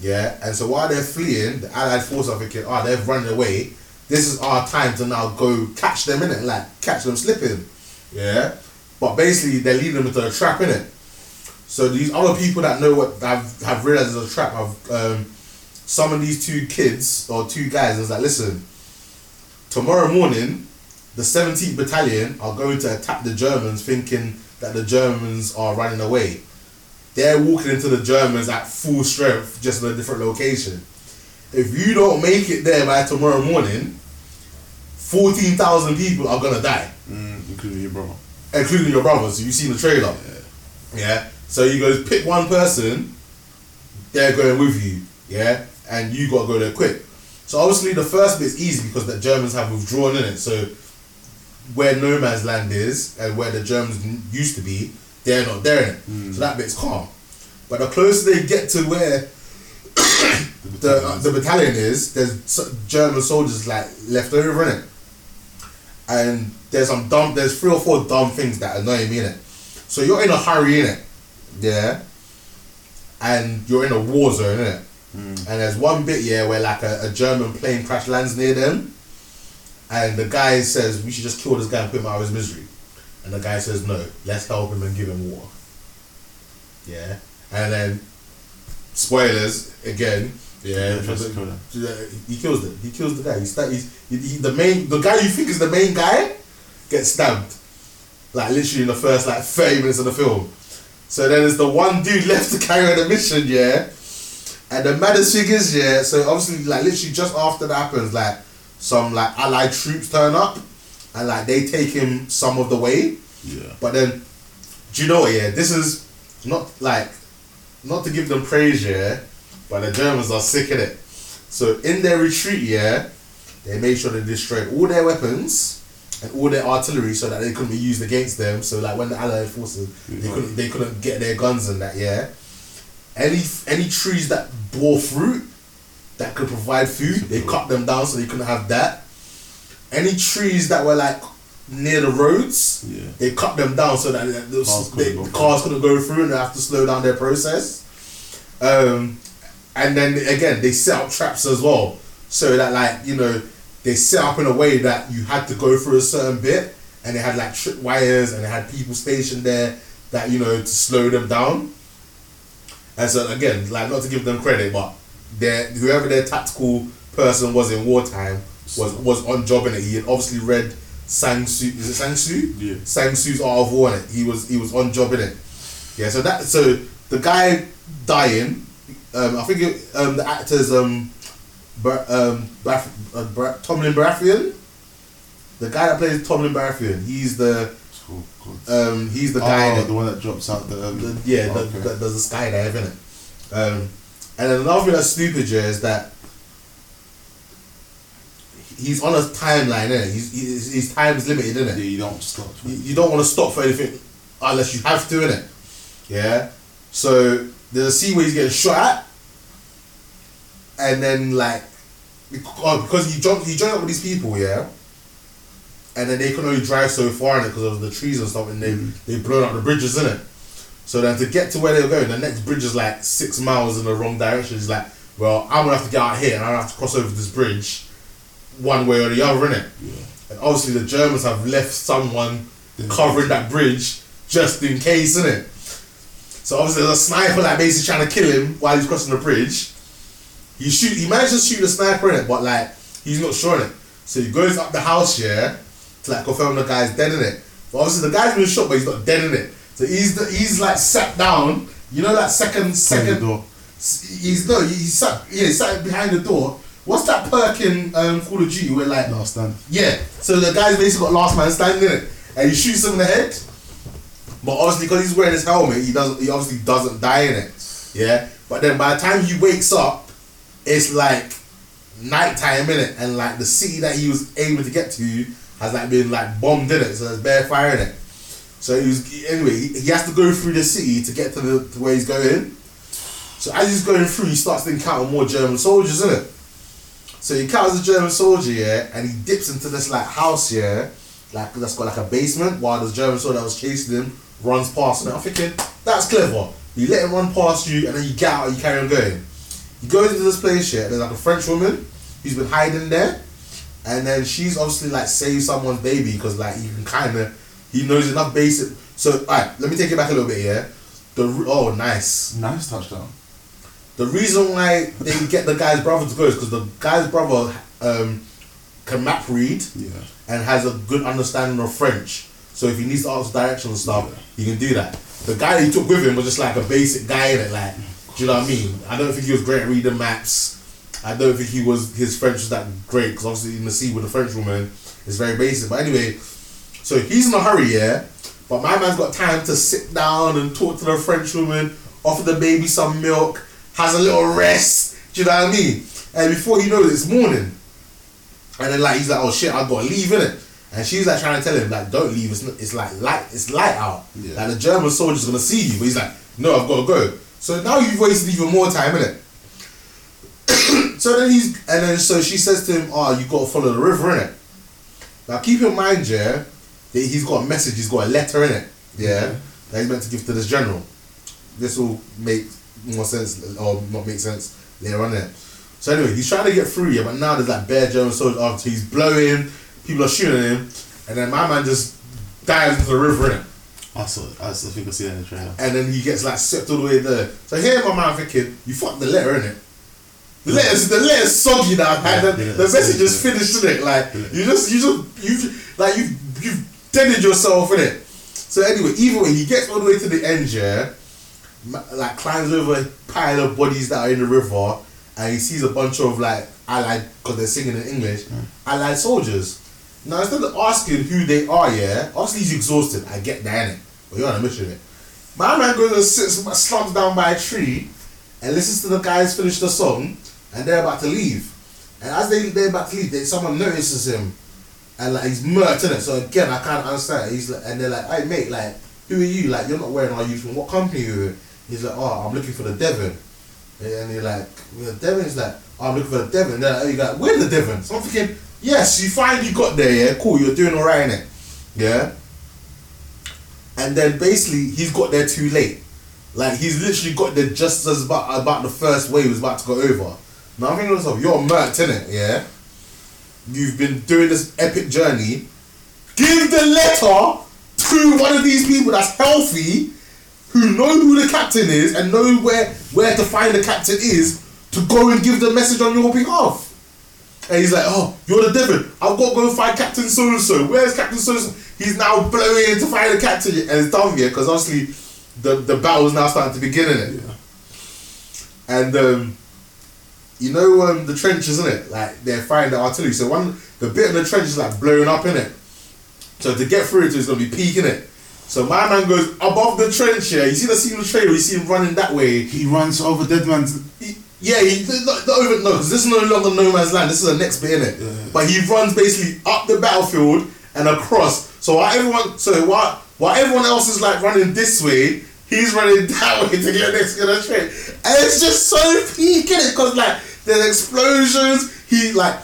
Yeah, and so while they're fleeing, the Allied forces are thinking, "Oh, they've run away. This is our time to now go catch them in it, like catch them slipping." Yeah, but basically, they're leading them into a trap in it. So these other people that know what have have realized it's a trap have um, some of these two kids or two guys is like, listen, tomorrow morning, the 17th Battalion are going to attack the Germans thinking that the Germans are running away. They're walking into the Germans at full strength, just in a different location. If you don't make it there by tomorrow morning, 14,000 people are going to die Mm, including your brother. including your brothers. You've seen the trailer. Yeah. So you goes pick one person, they're going with you. Yeah. And you got to go there quick. So obviously the first bit's easy because the Germans have withdrawn in it. So where no man's land is and where the Germans used to be, they're not there in it. So that bit's calm. But the closer they get to where the uh, the battalion is, there's German soldiers like left over in it and there's some dumb there's three or four dumb things that annoy me in it. So you're in a hurry in it, yeah, and you're in a war zone in it, and there's one bit yeah where like a, a German plane crash lands near them, and the guy says we should just kill this guy and put him out of his misery, and the guy says no, let's help him and give him water. Yeah, and then spoilers again. Yeah, Yeah, just kill him. yeah, he kills them. He kills the guy. He, sta- he's, he, he, the main, the guy you think is the main guy, gets stabbed. Like literally in the first like thirty minutes of the film. So then there's the one dude left to carry on the mission, yeah. And the maddest thing is, yeah. So obviously, like literally just after that happens, like some like allied troops turn up, and like they take him some of the way. Yeah. But then, do you know what? Yeah, this is not like not to give them praise, yeah, but the Germans are sick of it. So in their retreat, yeah, they made sure they destroyed all their weapons and all their artillery so that they couldn't be used against them. So like when the Allied forces, they couldn't they couldn't get their guns and that, yeah. Any any trees that bore fruit that could provide food, they cut them down so they couldn't have that. Any trees that were like near the roads, Yeah. they cut them down so that the Cars they, couldn't go cars couldn't go through and they have to slow down their process. Um, and then again, they set up traps as well, so that like you know they set up in a way that you had to go through a certain bit, and they had like trip wires and they had people stationed there that you know to slow them down. And so again, like not to give them credit, but their whoever their tactical person was in wartime was was on job in it. He had obviously read Sun Tzu. Is it Sun Tzu? Yeah. Sun Tzu's Art of War in it. He was he was on job in it. Yeah. So that so the guy dying. Um, I think it, um, the actor's um, Bar- um, uh, Bar- Tommen Baratheon. The guy that plays Tommen Baratheon. He's the Oh, um, he's the guy. oh, that, the one that drops out the. Um, the, yeah, the, okay. the, there's a skydive in it. Um, and then another thing that's stupid here is that he's on a timeline, innit? He's, he's, his time's limited, innit? yeah, you don't stop. You, you don't want to stop for anything unless you have to, innit? Yeah? So there's a scene where he's getting shot at, and then, like, because oh, because you jump, you join up with these people, yeah? And then they can only drive so far in it because of the trees and stuff, and they they blown up the bridges, in it. So then to get to where they're going, the next bridge is like six miles in the wrong direction. It's like, well, I'm gonna have to get out here and I'm gonna have to cross over this bridge, one way or the other, in innit? And obviously the Germans have left someone covering that bridge just in case, innit? So obviously there's a sniper like basically trying to kill him while he's crossing the bridge. He shoot, he manages to shoot the sniper in it, but like he's not sure in it. So he goes up the house, yeah, to like confirm the guy's dead in it. But obviously the guy's been shot, but he's not dead in it. So he's the, he's like sat down. You know that second second. door. He's no, he's sat yeah, he's sat behind the door. What's that perk in um, Call of Duty where like Last stand. yeah, so the guy's basically got last man standing in it, and he shoots him in the head. But obviously, because he's wearing his helmet, he doesn't. He obviously doesn't die in it. Yeah, but then by the time he wakes up, it's like nighttime in it, and like the city that he was able to get to has like been like bombed in it, so there's bare fire in it. So he was anyway. He, has to go through the city to get to the to where he's going. So as he's going through, he starts to encounter more German soldiers, in it. So he encounters a German soldier, yeah, and he dips into this like house, yeah, like that's got like a basement. While the German soldier that was chasing him runs past, and I'm thinking that's clever. You let him run past you, and then you get out and you carry on going. He goes into this place, yeah. And there's like a French woman who's been hiding there, and then she's obviously like saved someone's baby because like he can kind of he knows enough basic. So alright, let me take it back a little bit, yeah. The oh nice. Nice touchdown. The reason why they get the guy's brother to go is because the guy's brother um, can map read Yeah. and has a good understanding of French. So if he needs to ask directions and stuff, he can do that. The guy he took with him was just like a basic guy in it, like, do you know what I mean? I don't think he was great at reading maps. I don't think he was his French was that great because obviously in the sea with a French woman is very basic. But anyway, so he's in a hurry, yeah. But my man's got time to sit down and talk to the French woman, offer the baby some milk, has a little rest. Do you know what I mean? And before you know it, it's morning. And then like he's like, oh shit, I've gotta leave in it. And she's like trying to tell him like, don't leave. It's it's like light. It's light out. Yeah. Like the German soldier's gonna see you, but he's like, no, I've got to go. So now you've wasted even more time in it. so then he's and then so she says to him, oh, you got to follow the river in it. Now keep in mind, yeah, that he's got a message. He's got a letter in it. Yeah, that he's meant to give to this general. This will make more sense or not make sense later on. There. So anyway, he's trying to get through, yeah, but now there's that bear general soldiers after oh, he's blowing, people are shooting him, and then my man just dives into the river in it. I saw it. I saw- I think I see that in the trailer. And then he gets like swept all the way there. So here my man thinking, you fucked the letter, innit? The letter's the letter's soggy now, man. Yeah, the, yeah, the message is yeah. finished, innit? Like you just you just you've like you've you've deaded yourself, innit? So anyway, either way, he gets all the way to the end, yeah. Like climbs over a pile of bodies that are in the river, and he sees a bunch of like allied because they're singing in English, allied soldiers. Now instead of asking who they are, yeah, obviously he's exhausted. I get that, innit? But you're on a mission, innit? My man goes and sits, slumps down by a tree, and listens to the guys finish the song, and they're about to leave. And as they they're about to leave, they, someone notices him, and like he's murked in it. So again, I can't understand. He's like, and they're like, "Hey mate, like, who are you? Like, you're not wearing our uniform. What company are you with?" He's like, "Oh, I'm looking for the Devon." And you're like, "We're the Devon." He's like, oh, "I'm looking for the Devon." They're like, oh, you like, "We're the Devon." So I'm thinking, yes, you finally got there. Yeah, cool. You're doing alright in it. Yeah. And then basically, he's got there too late. Like he's literally got there just as about about the first wave was about to go over. Now I'm thinking to myself, you're murked in it, yeah. You've been doing this epic journey. Give the letter to one of these people that's healthy, who know who the captain is and know where where to find the captain is to go and give the message on your behalf. And he's like, oh, you're the Devon. I've got to go find Captain so and so. Where's Captain so and so? He's now blowing in to find the captain, and it's done here because obviously the the battle's now starting to begin in it. And um, you know um, the trenches, isn't it? Like they're firing the artillery. So one the bit of the trench is like blowing up in it. So to get through it, it's gonna be peaking it. So my man goes above the trench here. You see the scene of the trailer. You see him running that way. He runs over dead man's. He- yeah, he not, not over no, because this is no longer no man's land. This is the next bit in it. Yeah. But he runs basically up the battlefield and across. So while everyone, so while while everyone else is like running this way, he's running that way to get next to the train. And it's just so peak in it because like there's explosions. He like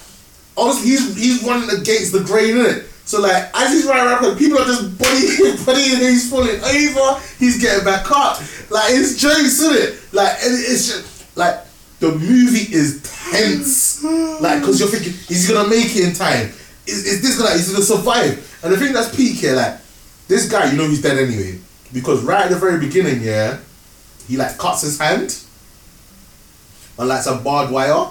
honestly he's he's running against the grain in it. So like as he's running around, people are just bodying, bodying him. He's falling over. He's getting back up. Like it's jokes, isn't it? Like and it's just like the movie is tense. Like because you're thinking, is he gonna make it in time? Is, is this gonna is he gonna survive? And the thing that's peak here, like this guy, you know he's dead anyway. Because right at the very beginning, yeah, he like cuts his hand on like some barbed wire.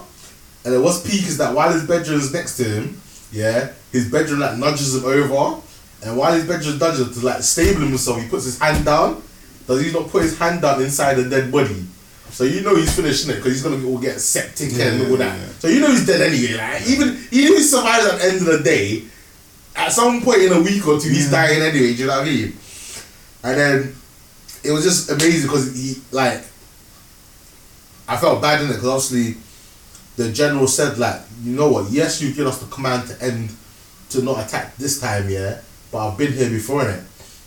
And then what's peak is that while his bedroom is next to him, yeah, his bedroom like nudges him over. And while his bedroom nudges to like stable himself, he puts his hand down. Does he not put his hand down inside the dead body? So you know he's finishing it because he's gonna all get septic and all that. yeah. So you know he's dead anyway. Like even even if he survives at the end of the day, at some point in a week or two, he's dying anyway. Do you know what I mean? And then it was just amazing because he like I felt bad in it because obviously the general said like you know what yes you give us the command to end to not attack this time yeah but I've been here before in it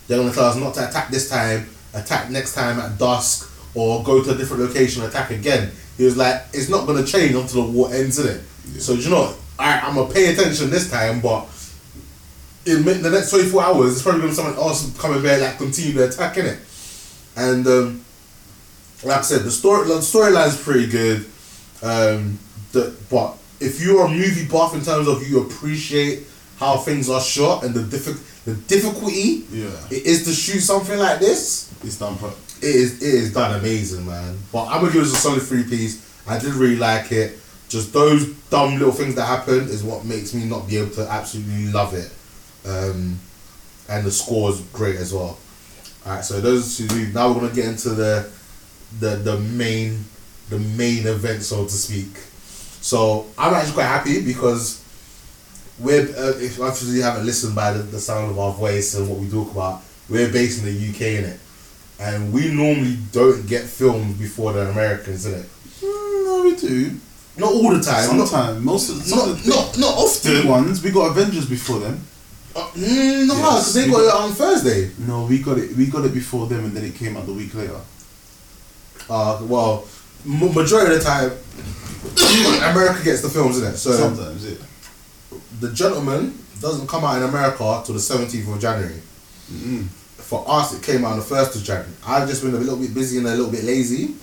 they're gonna tell us not to attack this time attack next time at dusk or go to a different location and attack again he was like it's not gonna change until the war ends in it so you know? I, I'm gonna pay attention this time but in the next 24 hours, it's probably going to be someone else coming there, like, continue the attack, in it. And, um, like I said, the story the storyline's pretty good. Um, the, but if you're a movie buff in terms of you appreciate how things are shot and the diffi- the difficulty Yeah. it is to shoot something like this, It's done. Pro- it is it is done amazing, man. But I'm gonna give this a solid three piece. I did really like it. Just those dumb little things that happen is what makes me not be able to absolutely love it. Um, and the score is great as well. Alright, so those two. Now we're gonna get into the the the main the main event, so to speak. So I'm actually quite happy because we're uh, if obviously you haven't listened by the, the sound of our voice and what we talk about, we're based in the UK in it, and we normally don't get filmed before the Americans in it. Mm, no, we do. Not all the time. not- Sometimes, most of the Not not not big often. ones. We got Avengers before them. Uh, mm, no, Yes, because they we got it on Thursday. No, we got it. We got it before them, and then it came out the week later. Uh, well, m- majority of the time, America gets the films in it. So Sometimes, yeah. the gentleman doesn't come out in America till the seventeenth of January. Mm. For us, it came out on the first of January. I've just been a little bit busy and a little bit lazy,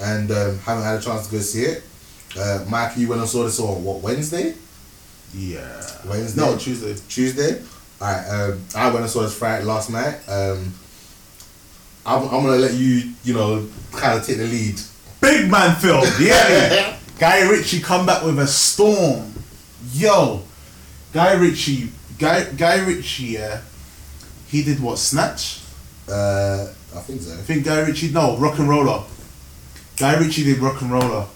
and um, haven't had a chance to go see it. Uh, Mike, you went and saw this on what Wednesday? Yeah. Wednesday? No, Tuesday. Tuesday. Alright, um, I went and saw this Friday last night. Um, I'm, I'm gonna let you, you know, kind of take the lead. Big man film, yeah. Guy Ritchie come back with a storm. Yo, Guy Ritchie, Guy Guy Ritchie, yeah. He did what? Snatch. Uh, I think so. I think Guy Ritchie. No, RocknRolla. Guy Ritchie did RocknRolla.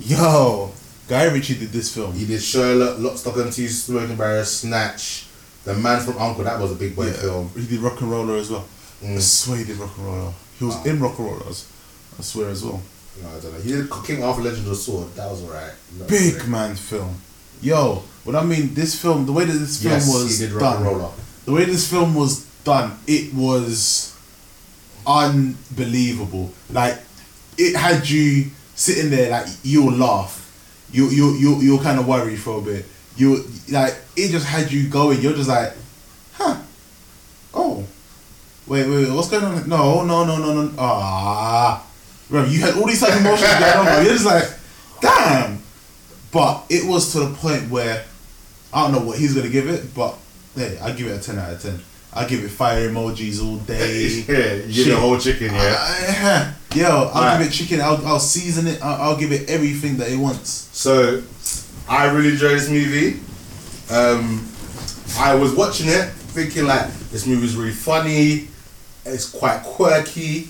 Yo, Guy Ritchie did this film. He did Sherlock, Lock, Stock and Two Smoking Barrels, Snatch, The Man from Uncle. That was a big boy Yeah, film. He did RocknRolla as well. I swear he did RocknRolla. He was in RocknRollas. I swear as well. No, I don't know. He did King Arthur Legend of the Sword. That was alright. Big great. man film. Yo, what I mean, this film, the way that this film Yes, was he did Rock done, and Roller. The way this film was done, it was unbelievable. Like, it had you sitting there, like you'll laugh, you you you you'll kind of worry for a bit. You like it just had you going. You're just like, huh? Oh, wait, wait, wait what's going on? No, no, no, no, no. Ah, bro, you had all these of emotions going on. Bro. You're just like, damn. But it was to the point where I don't know what he's gonna give it, but hey, I give it a ten out of ten. I give it fire emojis all day. Yeah, you give it a whole chicken, yeah. Uh, yo, I'll Right. give it chicken. I'll, I'll season it. I'll, I'll give it everything that it wants. So, I really enjoyed this movie. Um, I was watching it thinking like this movie's really funny. It's quite quirky,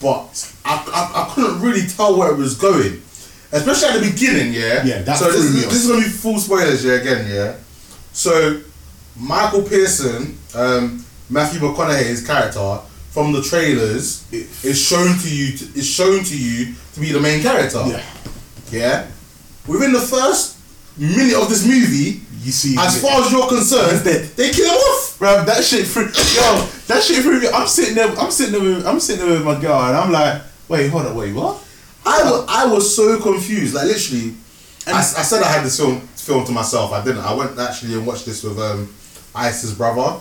but I, I, I couldn't really tell where it was going, especially at the beginning. Yeah. Yeah, that So this, me is- this is gonna be full spoilers. Yeah, again. Yeah. So, Michael Pearson, um, Matthew McConaughey's character from the trailers is shown to you. To, is shown to you to be the main character. Yeah, Yeah. Within the first minute of this movie, you see. as far as you're concerned, they kill him off. bro, that shit threw. Yo, that shit threw me. I'm sitting there. I'm sitting there. With, I'm sitting there with my girl, and I'm like, wait, hold on, wait, what? I was, I was so confused. Like literally, I, I said I had this film film to myself. I didn't. I went actually and watched this with um, Ice's brother.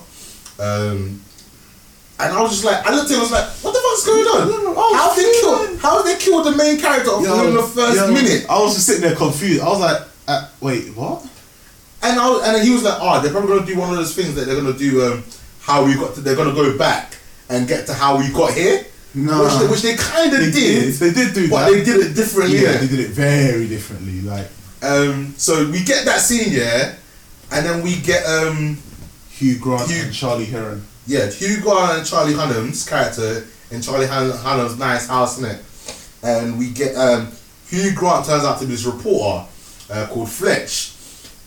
Um, and I was just like, I looked at him, I was like, what the fuck's going on? Oh, how they shit, kill? man. How they kill the main character of within the first yo, minute? I was just sitting there confused. I was like, uh, wait, what? And I was, and he was like, oh, they're probably gonna do one of those things that they're gonna do. Um, how we got to, they're gonna go back and get to how we got here. Nah. which they, which they kind of They did. did. They did do but that. they did it differently. Yeah, Yeah. they did it very differently. Like Um, so we get that scene, yeah, and then we get um, Hugh Grant Hugh- and Charlie Hunnam. yeah, Hugh Grant and Charlie Hunnam's character in Charlie Hun- Hunnam's nice house, innit? And we get um, Hugh Grant turns out to be this reporter uh, called Fletch,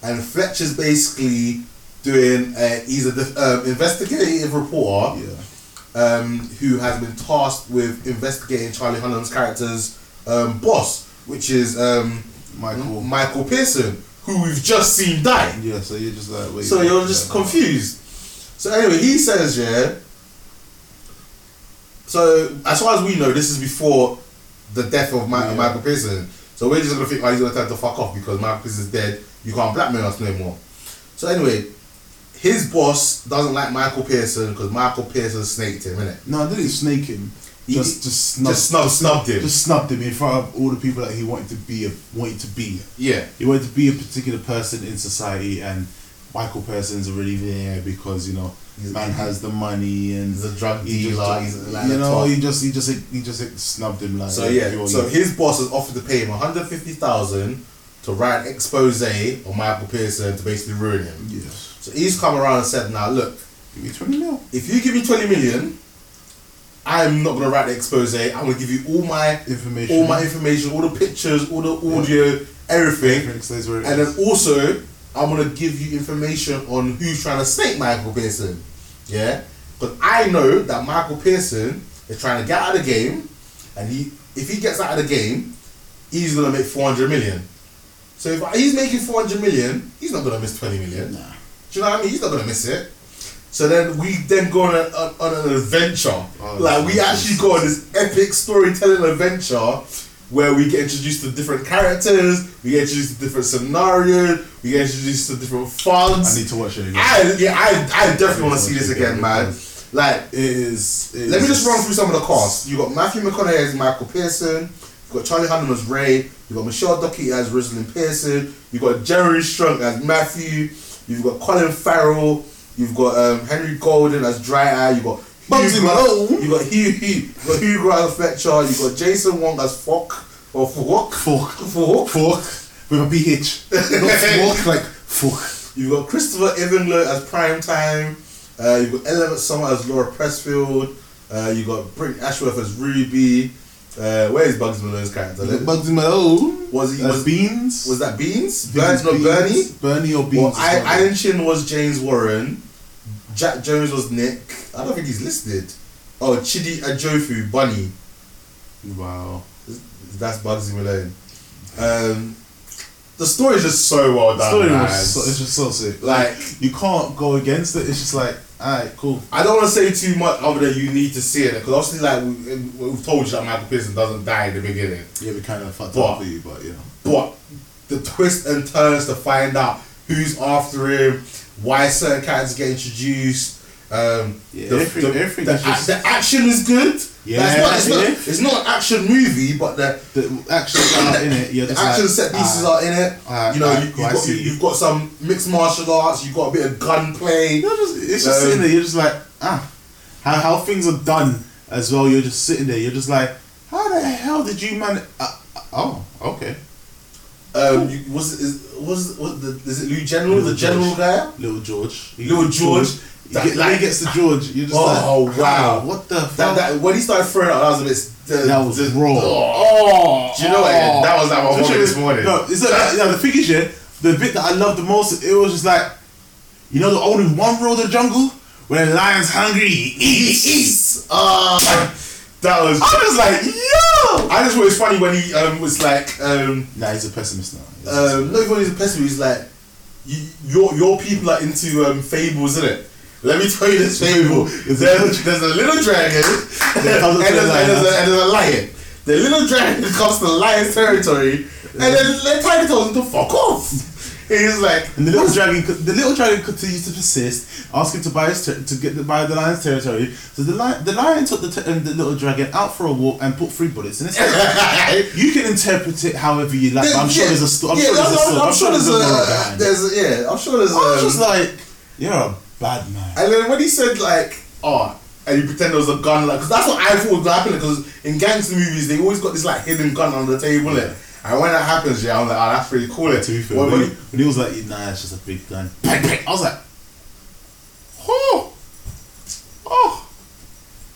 and Fletch is basically doing uh, he's a def- um, investigative reporter Yeah. um, who has been tasked with investigating Charlie Hunnam's character's um, boss, which is um, Michael. Michael Pearson, who we've just seen die. Yeah, so you're just like, wait. So you're just Yeah. confused. So anyway, he says, yeah. So as far as we know, this is before the death of Ma- Yeah. Michael Pearson. So we're just gonna think, oh, he's gonna tell to fuck off because Michael Pearson's dead. You can't blackmail us no more. So anyway, his boss doesn't like Michael Pearson because Michael Pearson snaked him, innit? No, I didn't snake him. Just, just snubbed, Just snub, snubbed him. just snubbed him in front of all the people that he wanted to be. A, wanted to be. yeah. He wanted to be a particular person in society, and Michael Pearson's already there because you know, He's- man has the money and He's a drug he just- dealer. He's like you know, he just, he just, he just snubbed him like. So yeah, so his boss has offered to pay him one hundred fifty thousand to write an expose on Michael Pearson to basically ruin him. yes, So he's come around and said, "Now look, give me twenty mil. if you give me twenty million, I'm not gonna write the expose. I'm gonna give you all my Information. all my information, all the pictures, all the audio, everything, Everything it and then also I'm gonna give you information on who's trying to snake Michael Pearson. Yeah, because I know that Michael Pearson is trying to get out of the game, and he if he gets out of the game, he's gonna make four hundred million. So if he's making four hundred million, he's not gonna miss twenty million. Nah. Do you know what I mean? He's not gonna miss it. So then we then go on, a, on an adventure. Oh, like we actually go on this epic storytelling adventure where we get introduced to different characters, we get introduced to different scenarios, we get introduced to different funds. I need to watch it again. I, yeah, I, I definitely want to see this again, man. Like, It is. it let me just run through some of the cast. You've got Matthew McConaughey as Michael Pearson. You've got Charlie Hunnam as Ray. You've got Michelle Dockery as Rosalind Pearson. You've got Jeremy Strong as Matthew. You've got Colin Farrell. You've got um, Henry Golding as Dry Eye. You've got Bugzy Malone. You got Hugh. Hugh you got Hugh Grant as Fletcher. You got Jason Wong as Fuck or Fuck. Fork. Fuck. Fork with a BH. Not fork, like fork. You've got Christopher Evangelou as Prime Time. Uh, you've got Eliot Sumner as Laura Pressfield. Uh, you've got Britt Ashworth as Ruby. Uh, where is Bugs Malone's character? Bugzy Malone. Was he- As was- Beans? Was that Beans? Beans, Beans. Bernie? Bernie or Well, Beans? I, is what- Iron Chin was James Warren. Jack Jones was Nick. I don't think he's listed. Oh, Chidi Ajufo Bunny. Wow. That's Bugzy Malone. Um, the story is just so well done. story was so, it's just so sick. Like- you can't go against it. It's just like, alright, cool. I don't want to say too much other than you need to see it because obviously, like we, we've told you that Michael Pearson doesn't die in the beginning, Yeah, we kind of fucked What? up for you, but you know. but the twist and turns to find out who's after him, why certain characters get introduced. Um, Yeah, the, everything- the, everything the, just- the action is good. Yeah, Like, it's, not, it's, not, yeah. it's not an action movie, but the The actions are in it. You're the action like, set pieces alright. are in it. Alright, you know, alright, you, you've, got, you, have got some mixed martial arts. You've got a bit of gunplay. You're just, it's just Um, sitting there. You're just like, ah, how, how things are done as well. You're just sitting there. You're just like, how the hell did you man? Uh, uh, oh, okay. Um, you, was it is was was the is it Lou General the Little General George. guy? Little George. He- Little George. He That- get, like- he gets to George. You're just Oh, like, wow. What the fuck? that when he started throwing out, that was a bit. The, That was the, raw. Oh, do you know what? yeah, That was like my moment this morning. No, it's like, yeah, the thing is, yeah, the bit that I loved the most, it was just like, you know, the only one rule of the jungle when a lion's hungry, he eats. Eats. Ah, that was. I was like, yo. I just thought it was funny when he um was like um Nah, he's a pessimist now. He's a um not even he's a pessimist. He's like, you, your your people are into um fables, isn't it? Let me tell you this fable. There's, there's a little dragon and, there's, comes up to and, there's a, and there's a lion. The little dragon comes to the lion's territory and then the tiger tells him to fuck off. He's like, And the little dragon, the little dragon continues to persist, asking to buy his ter- to get the, buy the lion's territory. So the lion, the lion took the, t- um, the little dragon out for a walk and put three bullets in his head. you can interpret it however you like. but I'm sure there's a story. I'm yeah, sure there's a I'm-. I'm sure there's a, it. there's a, yeah, I'm sure there's I was um, just like, you're a bad man. And then when he said like, oh, and you pretend there was a gun, like, because that's what I thought was gonna. Because in gangster movies, they always got this like hidden gun on the table. Yeah. And when that happens, yeah, I'm like, oh, that's pretty cool. To be fair, When- when, when he, when he was like, nah, it's just a big gun. Bang, bang. I was like, oh, oh,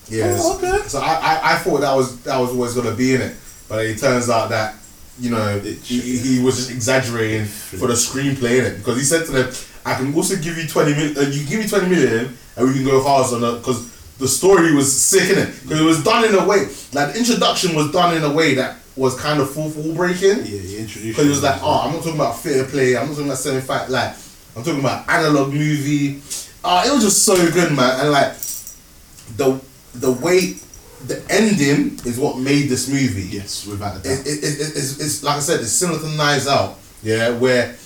Yeah. Oh, okay. So I, I, I thought that was that was always gonna be in it, but it turns out that you know It he, he was just exaggerating for the screenplay in it because he said to them, "I can also give you twenty million. Uh, you give me twenty million, and we can go hard on it because the story was sick in it because it was done in a way like the introduction was done in a way that was kind of full full breaking." yeah, he introduced. Because it was like, oh, I'm not talking about fair play. I'm not talking about seven fight. Like, I'm talking about analog movie. Uh, it was just so good, man. And like, the the way the ending is what made this movie. yes, without a It, doubt. it, it, it's, it's like I said, it's similar to Knives Out. Yeah, where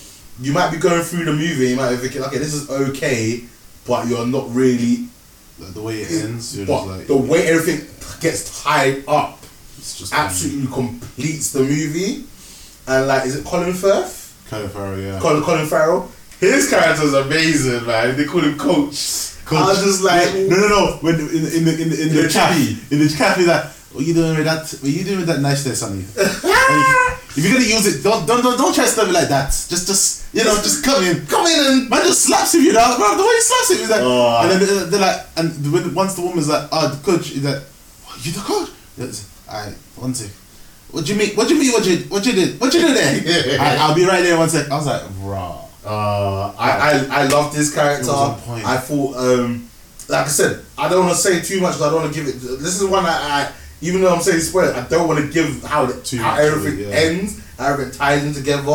you might be going through the movie, you might be thinking, okay, this is okay, but you're not really. Like, the way it ends, you're But like, the way everything gets tied up it's just absolutely completes the movie. And like, is it Colin Firth? Colin Farrell, yeah. Colin, Colin Farrell. His character's amazing, man. They call him Coach. I was just like, no, no, no. When in the in the in the, in the the cafe, in the cafe, that what you doing with that? What you doing with that nice there, Sonny? if you're gonna use it, don't don't don't, don't try to stuff it like that. Just just you know, just come in. come in and Man just slaps him, you know. Bro, the way he slaps him, he's like, Oh. and then they're, they're like, and when, once the woman's like, oh, the coach, he's like, oh, you the coach? I one sec. What do you mean? What do you mean? What you what you did? What you do there? I, I'll be right there. One sec. I was like, raw. Uh, I, I I loved this character. Was on point. I thought, um, like I said, I don't want to say too much. I don't want to give it. This is one that I, even though I'm saying spoiler, I don't want to give how Too how everything it, yeah. ends, how everything ties in together.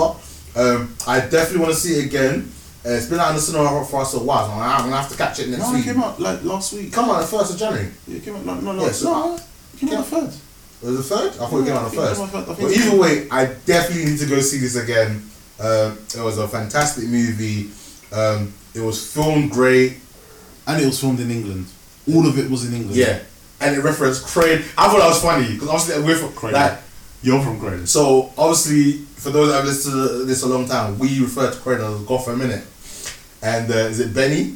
Um, I definitely want to see it again. Uh, it's been out in the cinema for us a while. So I'm gonna have to catch it next No, it week. came out like last week. Come on, the first of January. Yeah, it came out no no no. Yeah, so- no, it came out the third. Was it the third? I thought it came out the first. came out But third. I either way, I definitely need to go see this again. Um, it was a fantastic movie. Um, it was filmed great. And it was filmed in England. All of it was in England. Yeah, and it referenced Crane. I thought that was funny because obviously we're from Crane. like You're from Croydon. so. Obviously, for those that have listened to this a long time, we refer to Crane as Gotham minute. And uh, is it Benny?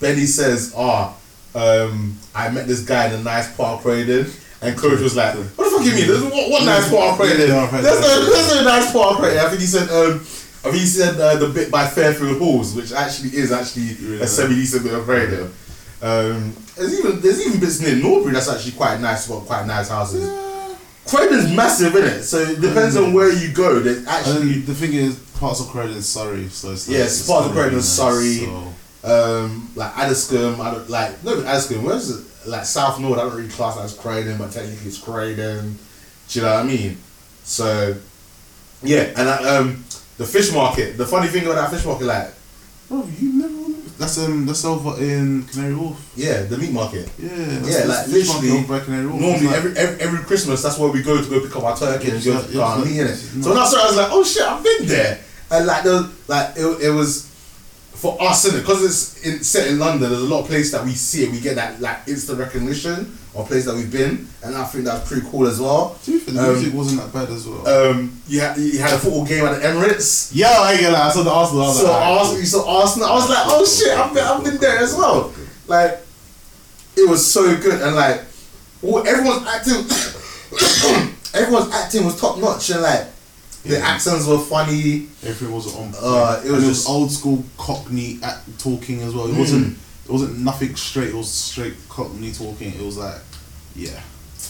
Benny says, "Ah, um, I met this guy in a nice park Croydon." And Coach was like, "What the fuck you mean? There's what, what nice? Yeah, I've heard There's that. no, there's no nice park Croydon." I think he said, um, I think he said uh, the bit by Fairfield Halls, which actually is actually Yeah. a semi decent bit of Croydon. Um, there's even there's even bits near Norbury that's actually quite nice. Got quite nice houses. Croydon's massive, isn't it? So it depends on where you go. There's And actually the thing is, parts of Croydon is Surrey, so it's like, Yes, parts of Croydon is Surrey. so- um, like Addiscombe. I don't, like no, Addiscombe. Where's it? Like South North, I don't really class that as Croydon, but technically it's Croydon. Do you know what I mean? So, yeah, and I, um, the fish market. The funny thing about that fish market, like, Bro, you never. That's um. That's over in Canary Wharf. yeah, the meat market. Yeah. Yeah, like the fish market literally. Normally, like- every, every every Christmas, that's where we go to go pick up our turkey and go to like- pick up our yeah, meat in it. So when I saw it, I was like, oh shit, I've been there. And like, the like it, it was for us, in it because it's in, set in London. There's a lot of places that we see it, we get that like instant recognition of places that we've been, and I think that's pretty cool as well. To be fair, the Um, music wasn't that bad as well. Um, you had you had a football game at the Emirates. Yo, I ain't gonna. I saw the Arsenal. I was So like, Arsenal, you saw Arsenal. I was like, oh shit, I've been, I've been there as well. Like, it was so good, and like, all, everyone's acting, everyone's acting was top notch, and like, the Yeah. accents were funny. Everything was on. Uh, it was it just- was old school Cockney act, talking as well. It Mm. wasn't. It wasn't nothing straight. It was straight Cockney talking. It was like, yeah,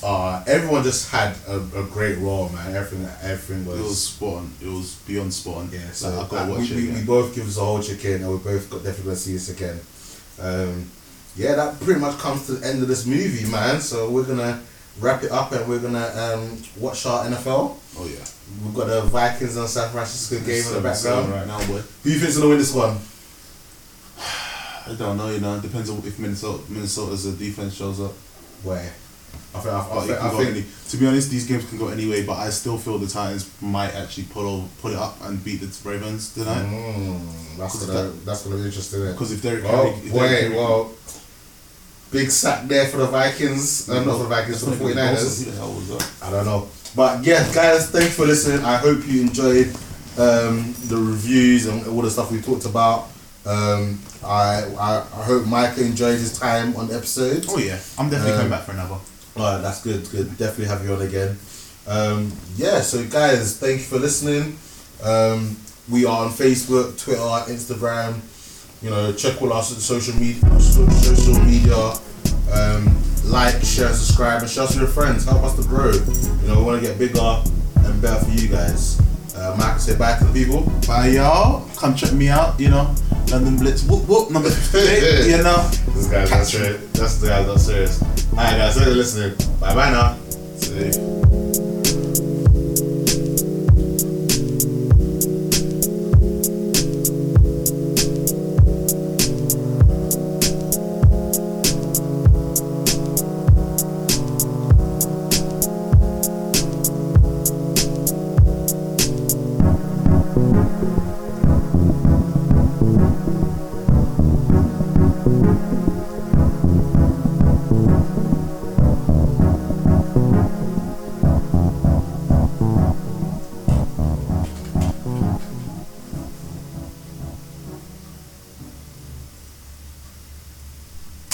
Uh, everyone just had a, a great role, man. Everything, everything was. it was spot on. It was beyond spot on. yeah, so like, I gotta watch we, it. we, we both give us a whole chicken, and we both got definitely gonna see this again. Um, yeah, that pretty much comes to the end of this movie, man. So we're gonna wrap it up, and we're gonna um, watch our NFL. oh yeah. We've got the Vikings and San Francisco game in the Seven, seven background. right now, boy. Who you think's gonna win this one? I don't know. You know, it depends on if Minnesota Minnesota's uh, defense shows up. Where? I think. I, I But think. I think any, to be honest, these games can go anyway. But I still feel the Titans might actually pull over, pull it up and beat the Ravens tonight. Mm, that's gonna that- that's gonna be interesting. Because if Derrick Oh Henry, if Derrick wait, Henry- well, big sack there for the Vikings. Uh, not for the Vikings, for the That's not 49ers. Who the hell was that? I don't know. But yeah, guys, thanks for listening. I hope you enjoyed um, the reviews and all the stuff we talked about. Um, I, I I hope Micah enjoyed his time on the episode. Oh yeah, I'm definitely Um, coming back for another. Alright, that's good. Good. Definitely have you on again. Um, yeah. So guys, thank you for listening. Um, we are on Facebook, Twitter, Instagram. You know, check all our so- social media, social media. Um, like, share, subscribe, and share us with your friends. Help us to grow. You know, we want to get bigger and better for you guys. Uh, Mike, say bye to the people. Bye y'all. Come check me out. You know, London Blitz. Whoop whoop. Number 58. you know. This guy's not serious. That's the guy's not serious. Alright, guys, thanks for listening. Bye bye now. See.